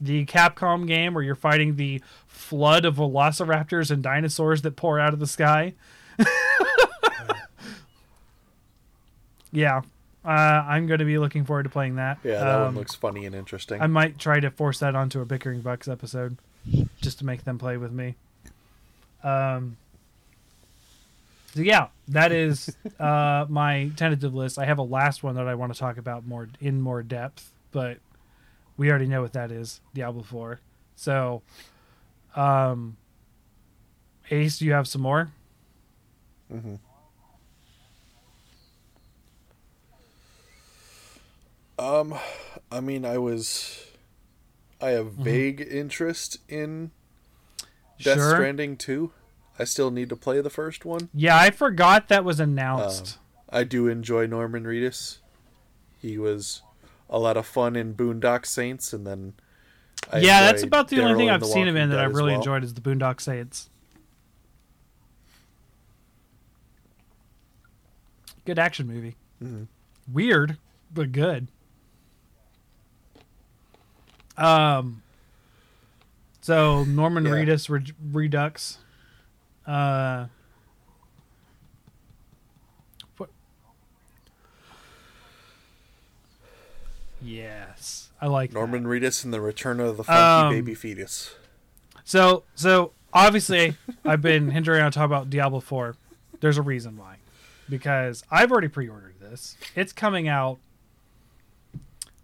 the Capcom game where you're fighting the flood of velociraptors and dinosaurs that pour out of the sky. yeah, uh, I'm going to be looking forward to playing that. Yeah, that Um, one looks funny and interesting. I might try to force that onto a Bickering Bucks episode just to make them play with me. Um, so yeah, that is uh, my tentative list. I have a last one that I want to talk about more in more depth, but we already know what that is, Diablo 4. So, um, Ace, do you have some more? hmm Um, I mean, I was, I have Mm-hmm. vague interest in Death Sure. Stranding 2. I still need to play the first one. Yeah, I forgot that was announced. I do enjoy Norman Reedus. He was a lot of fun in Boondock Saints, and then I yeah, that's about the only thing I've seen him in that I really well. enjoyed is the Boondock Saints. Good action movie. Mhm. Weird, but good. Um. So Norman Yeah. Reedus Re- Redux. Uh. What? Yes, I like that. Norman Reedus and the Return of the Funky Um, Baby Fetus. So, so obviously, I've been hindering on talking about Diablo Four. There's a reason why, because I've already pre-ordered this. It's coming out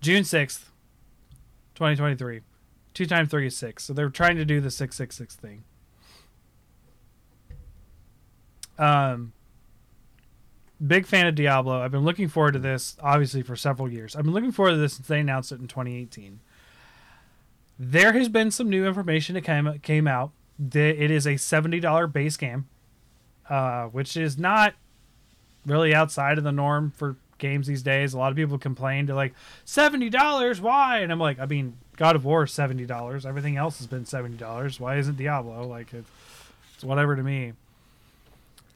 June sixth, twenty twenty three. Two times three is six, so they're trying to do the six six six thing. Um, big fan of Diablo. I've been looking forward to this obviously for several years. I've been looking forward to this since they announced it in 2018 there has been some new information that came came out. It is a seventy dollar base game, uh, which is not really outside of the norm for games these days. A lot of people complain to like seventy dollars. Why? And I'm like, I mean, God of War is seventy dollars. Everything else has been seventy dollars. Why isn't Diablo like it's, it's whatever to me.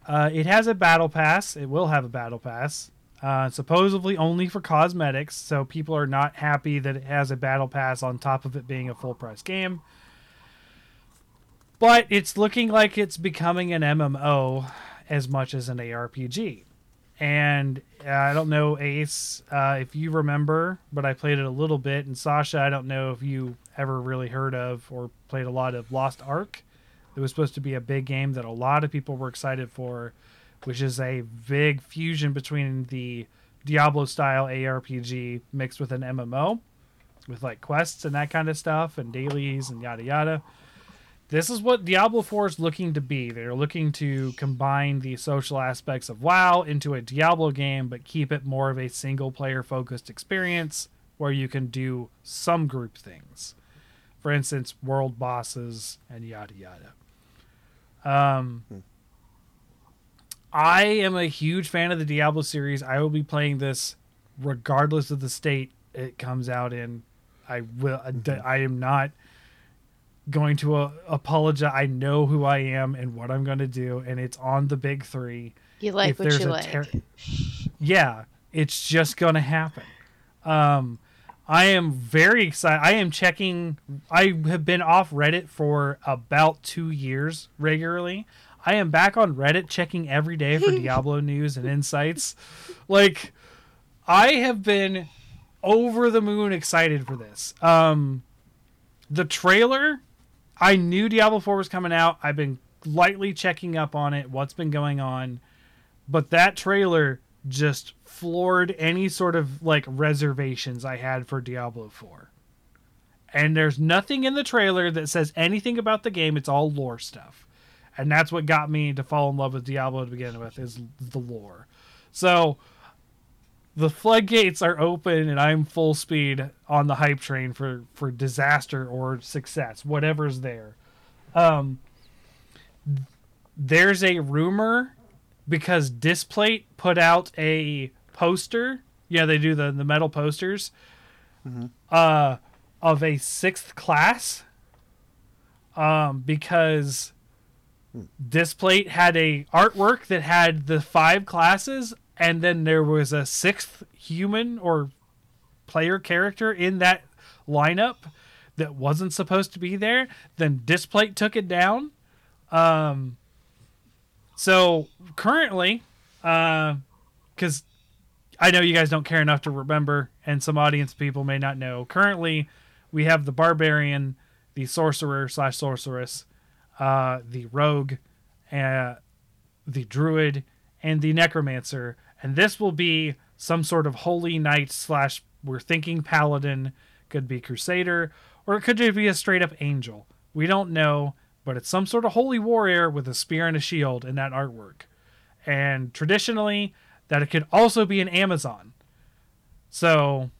Uh, it has a battle pass. It will have a battle pass. Uh, supposedly only for cosmetics, so people are not happy that it has a battle pass on top of it being a full price game. But it's looking like it's becoming an MMO as much as an ARPG. And uh, I don't know, Ace, uh, if you remember, but I played it a little bit. And Sasha, I don't know if you ever really heard of or played a lot of Lost Ark. It was supposed to be a big game that a lot of people were excited for, which is a big fusion between the Diablo style ARPG mixed with an MMO with like quests and that kind of stuff and dailies and yada yada. This is what Diablo 4 is looking to be. They're looking to combine the social aspects of WoW into a Diablo game, but keep it more of a single player focused experience where you can do some group things. For instance, world bosses and yada yada. Um, I am a huge fan of the Diablo series. I will be playing this regardless of the state it comes out in. I will. I am not going to uh, apologize. I know who I am and what I'm going to do, and it's on the big three. You like If what you like. ter- Yeah, it's just going to happen. Um, I am very excited. I am checking. I have been off Reddit for about two years regularly. I am back on Reddit checking every day for Diablo news and insights. Like, I have been over the moon excited for this. Um, the trailer, I knew Diablo 4 was coming out. I've been lightly checking up on it, what's been going on. But that trailer just floored any sort of like reservations I had for Diablo 4. And there's nothing in the trailer that says anything about the game. It's all lore stuff. And that's what got me to fall in love with Diablo to begin with is the lore. So the floodgates are open and I'm full speed on the hype train for for disaster or success, whatever's there. Um there's a rumor because Displate put out a poster. Yeah, they do the the metal posters. Uh of a sixth class. Um because Displate had a artwork that had the five classes and then there was a sixth human or player character in that lineup that wasn't supposed to be there then displate took it down um so currently uh because i know you guys don't care enough to remember and some audience people may not know. Currently we have the barbarian the sorcerer slash sorceress uh the rogue uh the druid and the necromancer. And this will be some sort of holy knight slash we're thinking paladin. Could be crusader or it could just be a straight up angel. We don't know but it's some sort of holy warrior with a spear and a shield in that artwork. And traditionally that it could also be an amazon. So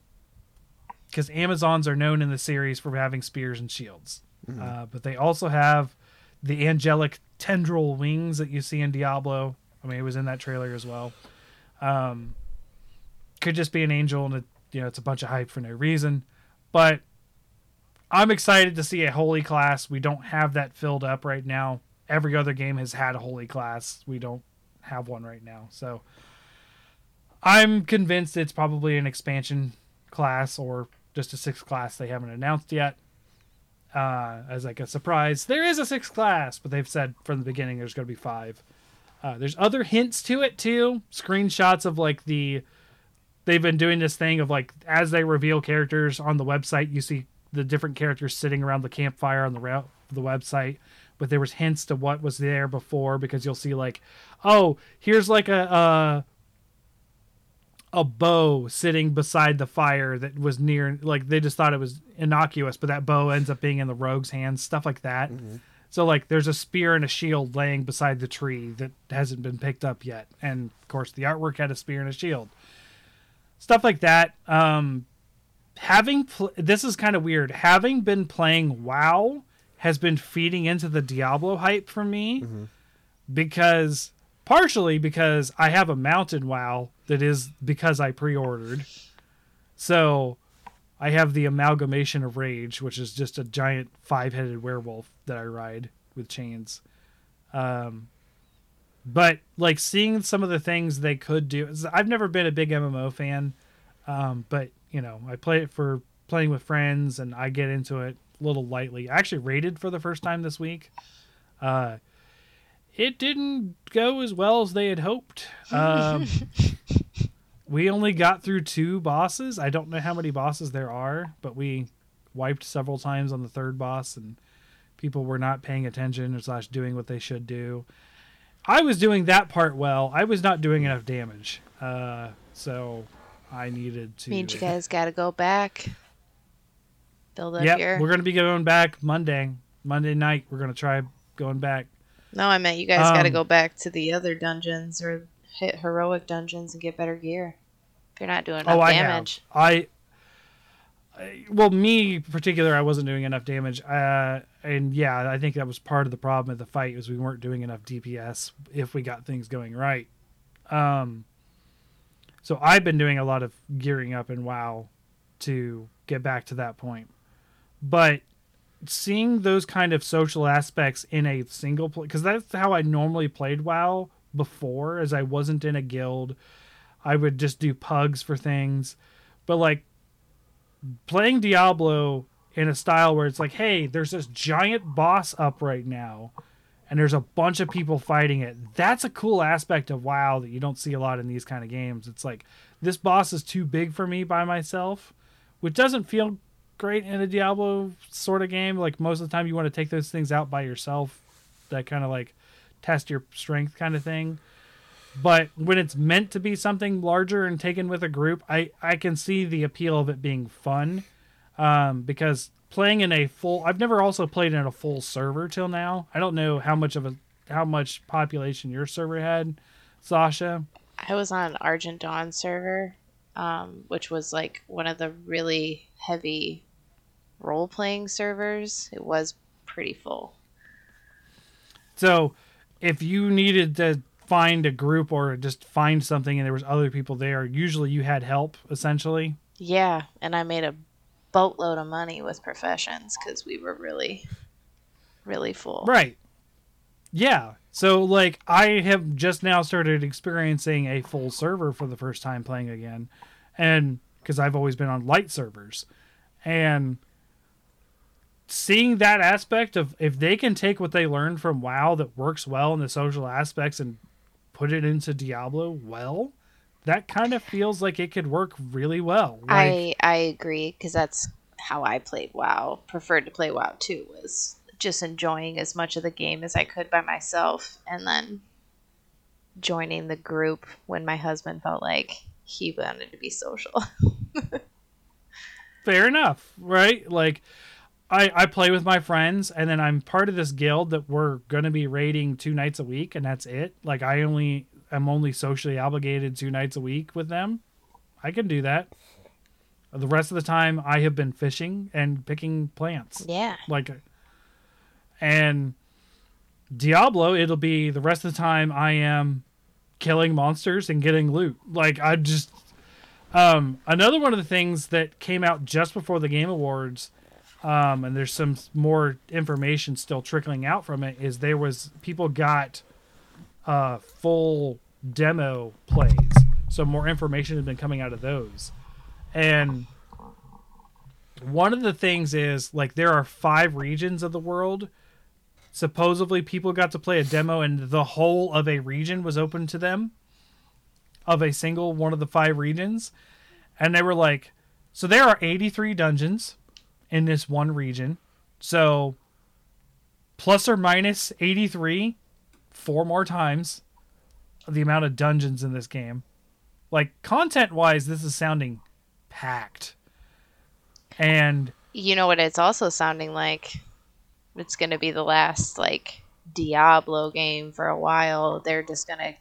because amazons are known in the series for having spears and shields. Uh, but they also have the angelic tendril wings that you see in diablo. I mean it was in that trailer as well. Um, could just be an angel and it, you know it's a bunch of hype for no reason. But i'm excited to see a holy class. We don't have that filled up right now. Every other game has had a holy class. We don't have one right now. So i'm convinced it's probably an expansion class or just a sixth class they haven't announced yet uh, as like a surprise there is a sixth class but they've said from the beginning there's going to be five uh, there's other hints to it too. Screenshots of like the they've been doing this thing of like as they reveal characters on the website, you see the different characters sitting around the campfire on the the website. But there was hints to what was there before because you'll see like, oh, here's like a a, bow sitting beside the fire that was near. Like they just thought it was innocuous, but that bow ends up being in the rogue's hands. Stuff like that. So like there's a spear and a shield laying beside the tree that hasn't been picked up yet. And of course the artwork had a spear and a shield. Stuff like that. Um having pl- this is kind of weird. Having been playing WoW has been feeding into the Diablo hype for me because partially because I have a mountain WoW that is because I pre-ordered. So I have the amalgamation of rage, which is just a giant five-headed werewolf that I ride with chains. Um, but like seeing some of the things they could do. I've never been a big MMO fan, um, but you know I play it for playing with friends, and I get into it a little lightly. I actually rated for the first time this week. Uh, it didn't go as well as they had hoped. Um, we only got through two bosses. I don't know how many bosses there are, but we wiped several times on the third boss, and people were not paying attention or slash doing what they should do. I was doing that part well. I was not doing enough damage, uh, so I needed to. Means you guys got to go back. Build up Yep, your. we're gonna be going back Monday. Monday night, we're gonna try going back. No, I meant you guys got to Um, go back to the other dungeons or hit heroic dungeons and get better gear. If you're not doing enough oh, I damage. have. I, I- well, me in particular, I wasn't doing enough damage. Uh, and yeah, I think that was part of the problem of the fight was we weren't doing enough DPS if we got things going right. Um, so I've been doing a lot of gearing up in WoW to get back to that point, but seeing those kind of social aspects in a single play because that's how I normally played WoW before, as I wasn't in a guild. I would just do pugs for things, but like playing Diablo in a style where it's like, hey, there's this giant boss up right now, and there's a bunch of people fighting it. That's a cool aspect of WoW that you don't see a lot in these kind of games. It's like this boss is too big for me by myself, which doesn't feel great in a Diablo sort of game. Like most of the time, you want to take those things out by yourself. That kind of like test your strength kind of thing. But when it's meant to be something larger and taken with a group, I I can see the appeal of it being fun, um, because playing in a full I've never also played in a full server till now. I don't know how much of a how much population your server had, Sasha. I was on an Argent Dawn server, um, which was like one of the really heavy role playing servers. It was pretty full. So, if you needed to find a group or just find something and there was other people there, usually you had help essentially. Yeah, and I made a boatload of money with professions because we were really, really full. Right. Yeah. So like I have just now started experiencing a full server for the first time playing again, and because I've always been on light servers, and seeing that aspect of if they can take what they learned from WoW that works well in the social aspects and put it into Diablo well, that kind of feels like it could work really well. Like, I I agree because that's how I played WoW. Preferred to play WoW too was just enjoying as much of the game as I could by myself, and then joining the group when my husband felt like he wanted to be social. fair enough, right? Like I I play with my friends and then I'm part of this guild that we're going to be raiding two nights a week and that's it. Like I only I'm only socially obligated two nights a week with them. I can do that. The rest of the time I have been fishing and picking plants. yeah. Like and Diablo it'll be the rest of the time I am killing monsters and getting loot. Like I just um, another one of the things that came out just before the Game Awards, um, and there's some more information still trickling out from it, is there was people got uh, full demo plays, so more information has been coming out of those, and one of the things is like there are five regions of the world. Supposedly, people got to play a demo, and the whole of a region was open to them of a single one of the five regions. And they were like, so there are 83 dungeons in this one region. So plus or minus 83, four more times the amount of dungeons in this game. Like content wise, this is sounding packed. And You know what it's also sounding like? It's going to be the last like Diablo game for a while. They're just going to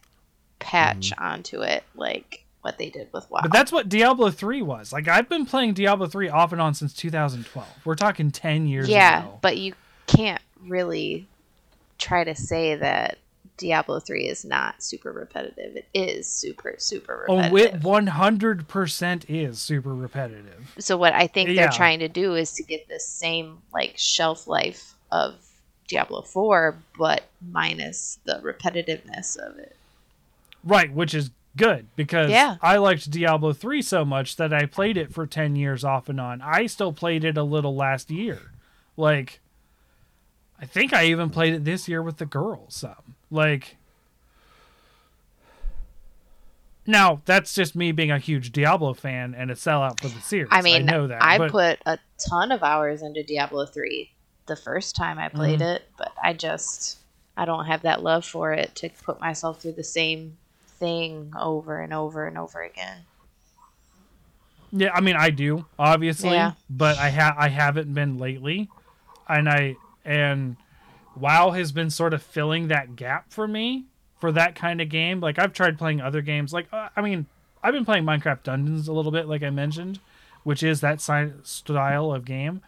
patch mm-hmm. onto it like what they did with WoW. but that's what Diablo 3 was. Like I've been playing Diablo 3 off and on since 2012. We're talking 10 years yeah, ago. but you can't really try to say that Diablo 3 is not super repetitive. It is super super Oh, repetitive. it 100% is super repetitive. so what I think Yeah. they're trying to do is to get the same like shelf life of Diablo 4 but minus the repetitiveness of it. Right, which is good because Yeah. I liked Diablo 3 so much that I played it for 10 years off and on. I still played it a little last year. Like I think I even played it this year with the girls some. Like Now, that's just me being a huge Diablo fan and a sellout for the series. I mean, I know that. I but put a ton of hours into Diablo 3 the first time I played Mm-hmm. it, but I just I don't have that love for it to put myself through the same thing over and over and over again. Yeah, I mean I do, obviously, Yeah. but I ha- I haven't been lately. And I and WoW has been sort of filling that gap for me for that kind of game. Like I've tried playing other games like uh, I mean, I've been playing Minecraft Dungeons a little bit like I mentioned, which is that style of game.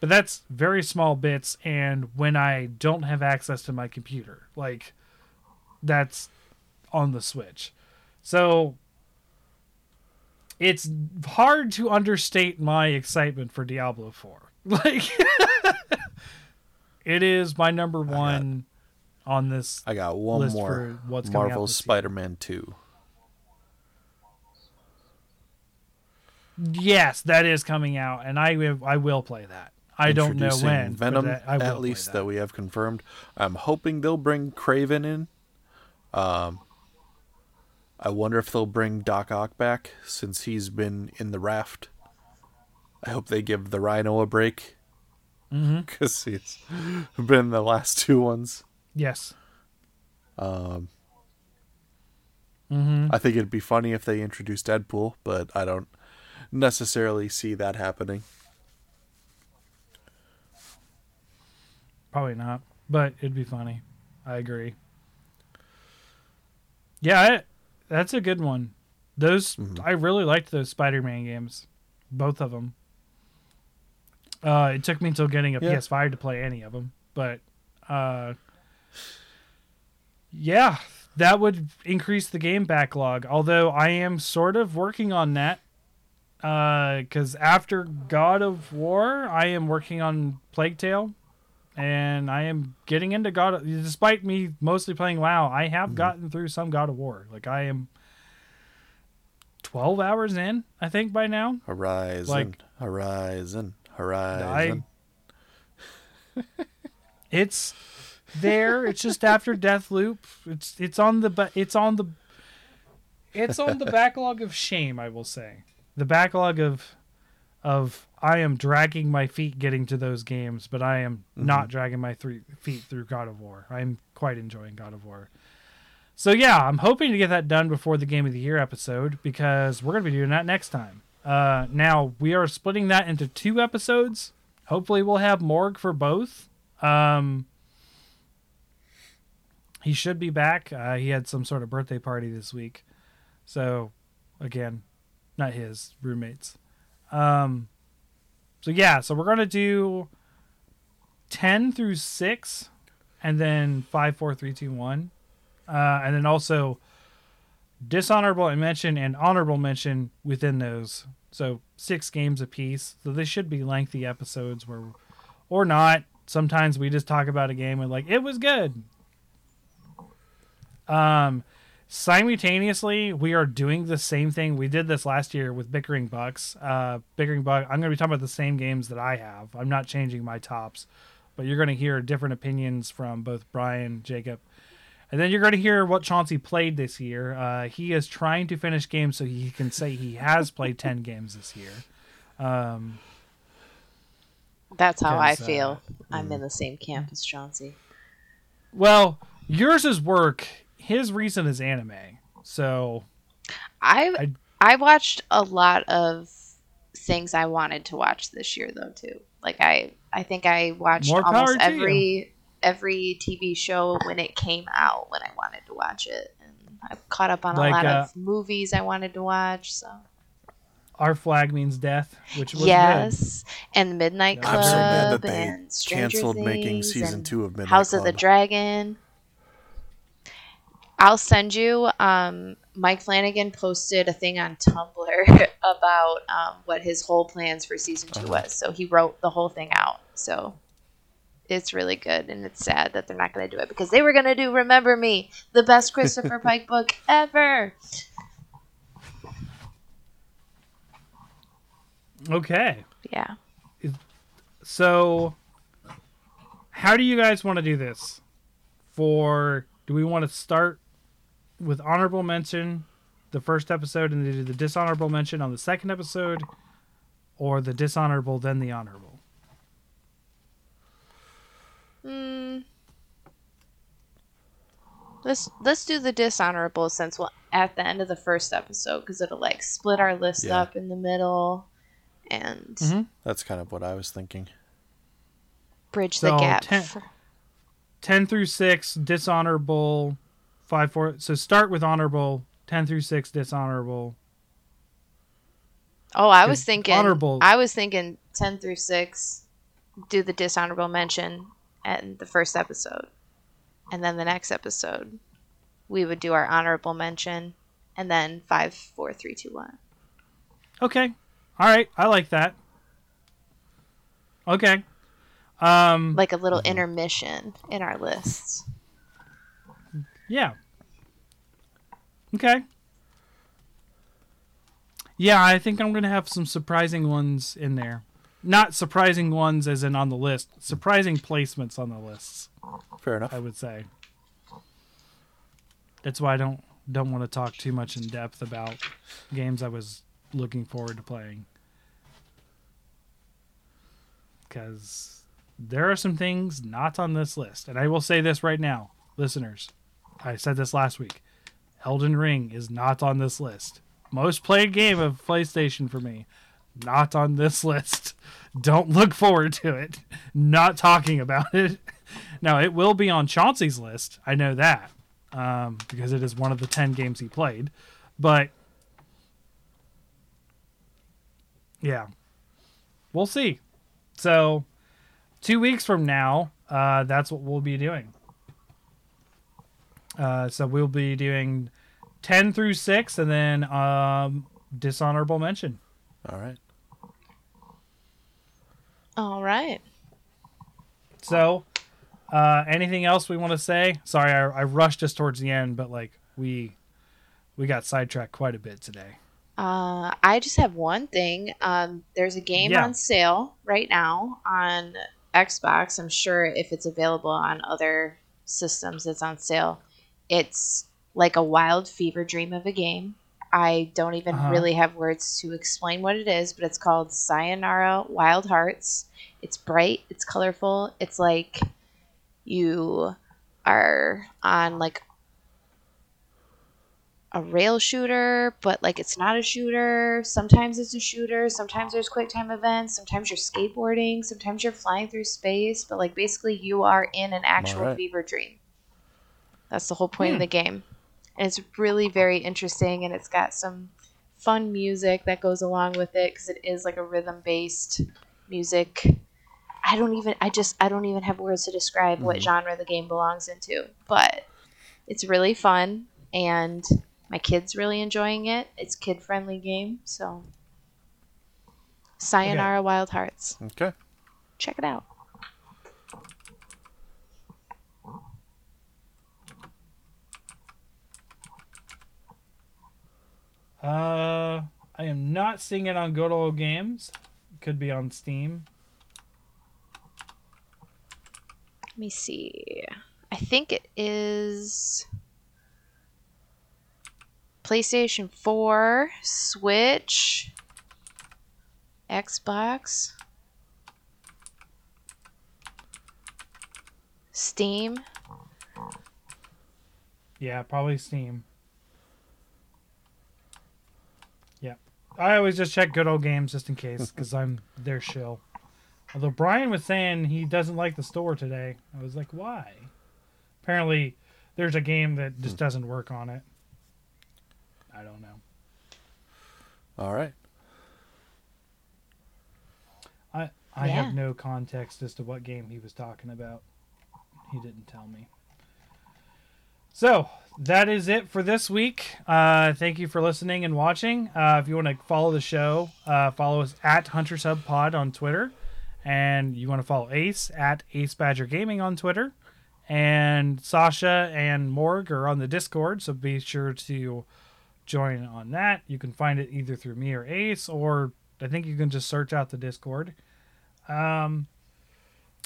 But that's very small bits and when I don't have access to my computer. Like that's on the Switch. So it's hard to understate my excitement for Diablo 4. Like it is my number 1 on this. I got one more. what's Marvel's. Spider-Man 2. Yes, that is coming out and I I will play that. I don't know when. Venom, I at least that. that. we have confirmed. I'm hoping they'll bring Kraven in. Um, I wonder if they'll bring Doc Ock back since he's been in the raft. I hope they give the Rhino a break Mm-hmm. because he's been the last two ones. Yes. Um, Mm-hmm. I think it'd be funny if they introduced Deadpool, but I don't necessarily see that happening. Probably not, but it'd be funny. I agree. Yeah, I, that's a good one. Those Mhm. I really liked those Spider-Man games, both of them. Uh, it took me until getting a Yeah. PS5 to play any of them, but uh, yeah, that would increase the game backlog. Although I am sort of working on that, because after God of War, I am working on Plague Tale and I am getting into God. Of, despite me mostly playing WoW, I have hmm. gotten through some God of War. Like I am twelve hours in, I think by now. Horizon, Like- Horizon, Horizon. It's there. it's just after Deathloop. It's it's on the it's on the it's on the backlog of shame. I will say the backlog of of I am dragging my feet getting to those games, but I am not dragging my three feet through God of War. I'm quite enjoying God of War. So yeah, I'm hoping to get that done before the Game of the Year episode because we're gonna be doing that next time. Uh, now we are splitting that into two episodes. Hopefully, we'll have Morg for both. Um, he should be back. Uh, he had some sort of birthday party this week, so again, not his roommates. Um, so yeah, so we're gonna do ten through six, and then five, four, three, two, one, uh, and then also dishonorable mention and honorable mention within those. So six games apiece. So they should be lengthy episodes where, or not. Sometimes we just talk about a game and like it was good. Um, simultaneously, we are doing the same thing. We did this last year with Bickering Bucks. Uh, Bickering Buck. I'm going to be talking about the same games that I have. I'm not changing my tops, but you're going to hear different opinions from both Brian, Jacob, and then you're going to hear what Chauncey played this year. Uh, he is trying to finish games so he can say he has played 10 games this year. Um, That's how I Because, uh, feel. I'm in the same camp as Chauncey. well, yours is work. His reason is anime. So, I, I- I watched a lot of things I wanted to watch this year though too. Like I I think I watched More almost to every every TV show when it came out when I wanted to watch it. And I caught up on Like, a lot uh, of movies I wanted to watch. So our flag means death, which was good. yes, and Midnight I'm Club so mad that they and Stranger canceled making season two of Midnight House of the Dragon. I'll send you. Um, Mike Flanagan posted a thing on Tumblr about um, what his whole plans for season 2 Uh-huh. was. So he wrote the whole thing out. So it's really good, and it's sad that they're not going to do it because they were going to do "Remember Me," the best Christopher Pike book ever. Okay. Yeah. So, how do you guys want to do this? For do we want to start with honorable mention the first episode and then do the dishonorable mention on the second episode, or the dishonorable then the honorable? Hmm. Let's let's do the dishonorable since we'll at the end of the first episode because it'll like split our list Yeah. up in the middle and Mhm. That's kind of what I was thinking. bridge So, the gap. ten- Ten through six dishonorable, five four. So start with honorable. Ten through six dishonorable. oh, I was thinking. honorable- I was thinking ten through six. Do the dishonorable mention at the first episode, and then the next episode, we would do our honorable mention, and then five, four, three, two, one. Okay. All right. I like that. Okay. Um. Like a little intermission in our lists. Yeah. Okay. Yeah, I think I'm gonna have some surprising ones in there. not surprising ones as in on the list, surprising placements on the lists. Fair enough. I would say. That's why I don't don't want to talk too much in depth about games I was looking forward to playing. Because there are some things not on this list. And I will say this right now, listeners. I said this last week. Elden Ring is not on this list. Most played game of PlayStation for me. Not on this list. Don't look forward to it. Not talking about it. Now, it will be on Chauncey's list. I know that um, because it is one of the 10 games he played. But yeah, we'll see. So, two weeks from now, uh, that's what we'll be doing. Uh, so we'll be doing 10 through 6 and then um, dishonorable mention. All right. All right. So, uh, anything else we want to say? Sorry, I, I rushed us towards the end, but like we we got sidetracked quite a bit today. Uh, I just have one thing. Um, there's a game Yeah. on sale right now on Xbox. I'm sure if it's available on other systems, it's on sale. It's like a wild fever dream of a game. I don't even Uh-huh. really have words to explain what it is, but it's called Sayonara Wild Hearts. It's bright, it's colorful. It's like you are on like a rail shooter, but like it's not a shooter. Sometimes it's a shooter. Sometimes there's quick time events. Sometimes you're skateboarding. Sometimes you're flying through space. But like basically, you are in an actual Alright. fever dream. That's the whole point of Hmm. the game, and it's really very interesting. And it's got some fun music that goes along with it because it is like a rhythm based music. I don't even. I just. I don't even have words to describe what Mhm. genre the game belongs into, but it's really fun and my kids really enjoying it. It's kid friendly game, so Sayonara Wild Hearts. Okay. Check it out. Uh, I am not seeing it on Good Old Games. Could be on Steam. Let me see. I think it is PlayStation 4, Switch, Xbox, Steam. Yeah, probably Steam. I always just check Good Old Games just in case because I'm their shill. Although Brian was saying he doesn't like the store today. I was like, why? Apparently, there's a game that just hmm. doesn't work on it. I don't know. All right. I I Yeah. have no context as to what game he was talking about. He didn't tell me. So that is it for this week. Uh, thank you for listening and watching. Uh, if you want to follow the show, uh, follow us at Hunter Sub Pod on Twitter, and you want to follow Ace at Ace Badger Gaming on Twitter, and Sasha and Morg are on the Discord, so be sure to join on that. You can find it either through me or Ace, or I think you can just search out the Discord. Um,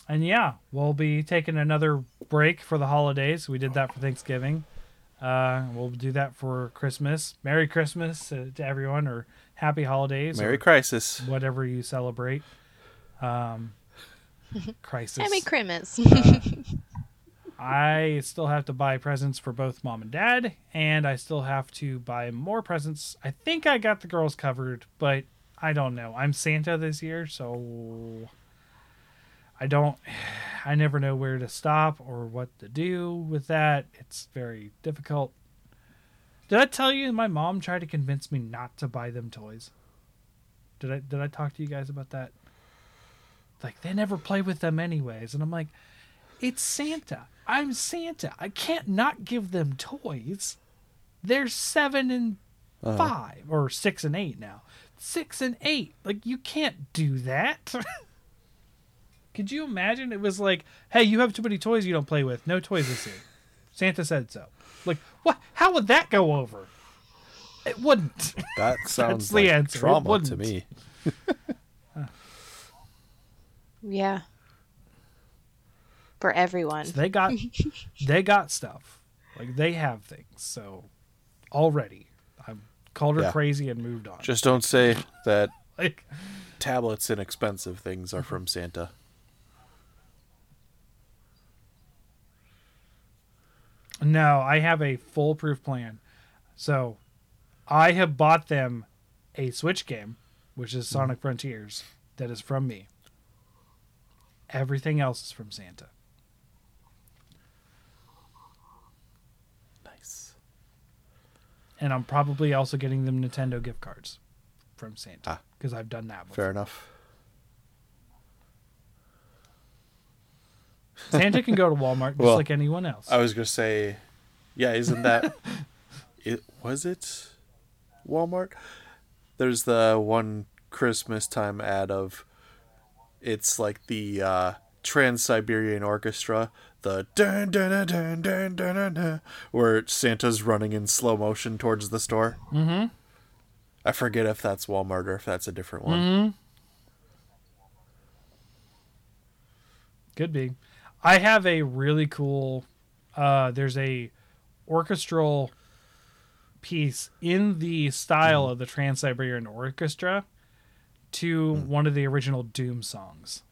and yeah, we'll be taking another break for the holidays. We did that for Thanksgiving. Uh, we'll do that for Christmas. Merry Christmas uh, to everyone, or Happy Holidays, Merry or Crisis. whatever you celebrate. Um, crisis. Happy Christmas. I still have to buy presents for both mom and dad, and I still have to buy more presents. I think I got the girls covered, but I don't know. I'm Santa this year, so I don't. I never know where to stop or what to do with that. It's very difficult. Did I tell you my mom tried to convince me not to buy them toys? Did I did I talk to you guys about that? Like they never play with them anyways, and I'm like, it's Santa. I'm Santa. I can't not give them toys. They're seven and Uh-huh. five, or six and eight now. Six and eight. Like, you can't do that. Could you imagine? It was like, hey, you have too many toys you don't play with. No toys this year. Santa said so. Like, what? How would that go over? It wouldn't. That sounds the like answer. It trauma to me. Yeah. For everyone. So they got they got stuff. Like they have things. So already, I called her Yeah. crazy and moved on. Just don't say that like tablets and expensive things are from Santa. No, I have a foolproof plan. So I have bought them a Switch game, which is Sonic Frontiers, that is from me. Everything else is from Santa. Nice. And I'm probably also getting them Nintendo gift cards from Santa Ah. because I've done that before. Fair enough. Santa can go to Walmart just Well, like anyone else. I was gonna say, yeah, isn't that it? Was it Walmart? There's the one Christmas time ad of it's like the uh, Trans Siberian Orchestra, the dun dun dun dun dun dun dun, dun, where Santa's running in slow motion towards the store. mm-hmm. I forget if that's Walmart or if that's a different one. Mm-hmm. Could be. I have a really cool. Uh, there's a orchestral piece in the style of the Trans Siberian Orchestra to one of the original Doom songs,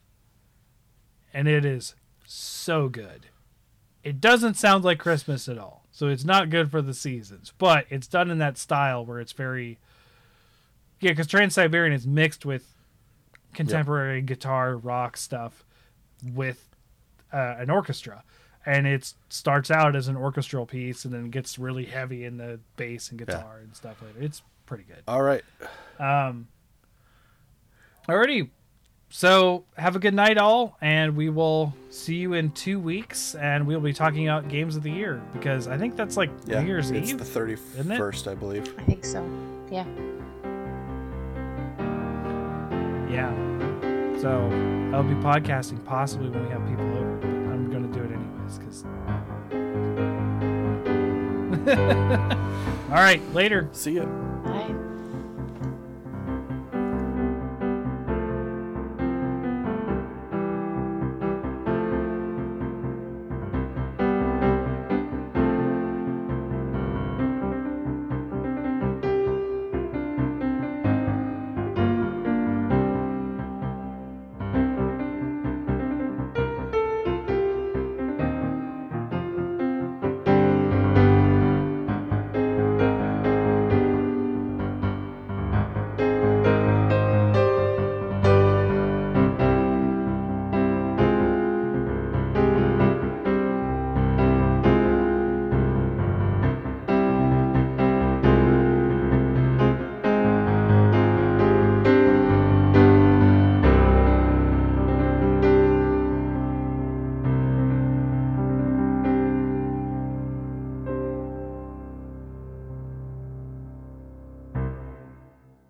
and it is so good. It doesn't sound like Christmas at all, so it's not good for the seasons. But it's done in that style where it's very yeah, because Trans Siberian is mixed with contemporary guitar rock stuff with uh, an orchestra, and it starts out as an orchestral piece and then gets really heavy in the bass and guitar and stuff later. It's pretty good. All right. Um, alrighty. So have a good night, all, and we will see you in two weeks, and we'll be talking about games of the year because I think that's like Yeah, New Year's it's Eve. the thirty first, I believe. I think so. Yeah. Yeah. So I'll be podcasting possibly when we have people over, but I'm gonna do because. All right, later. See ya.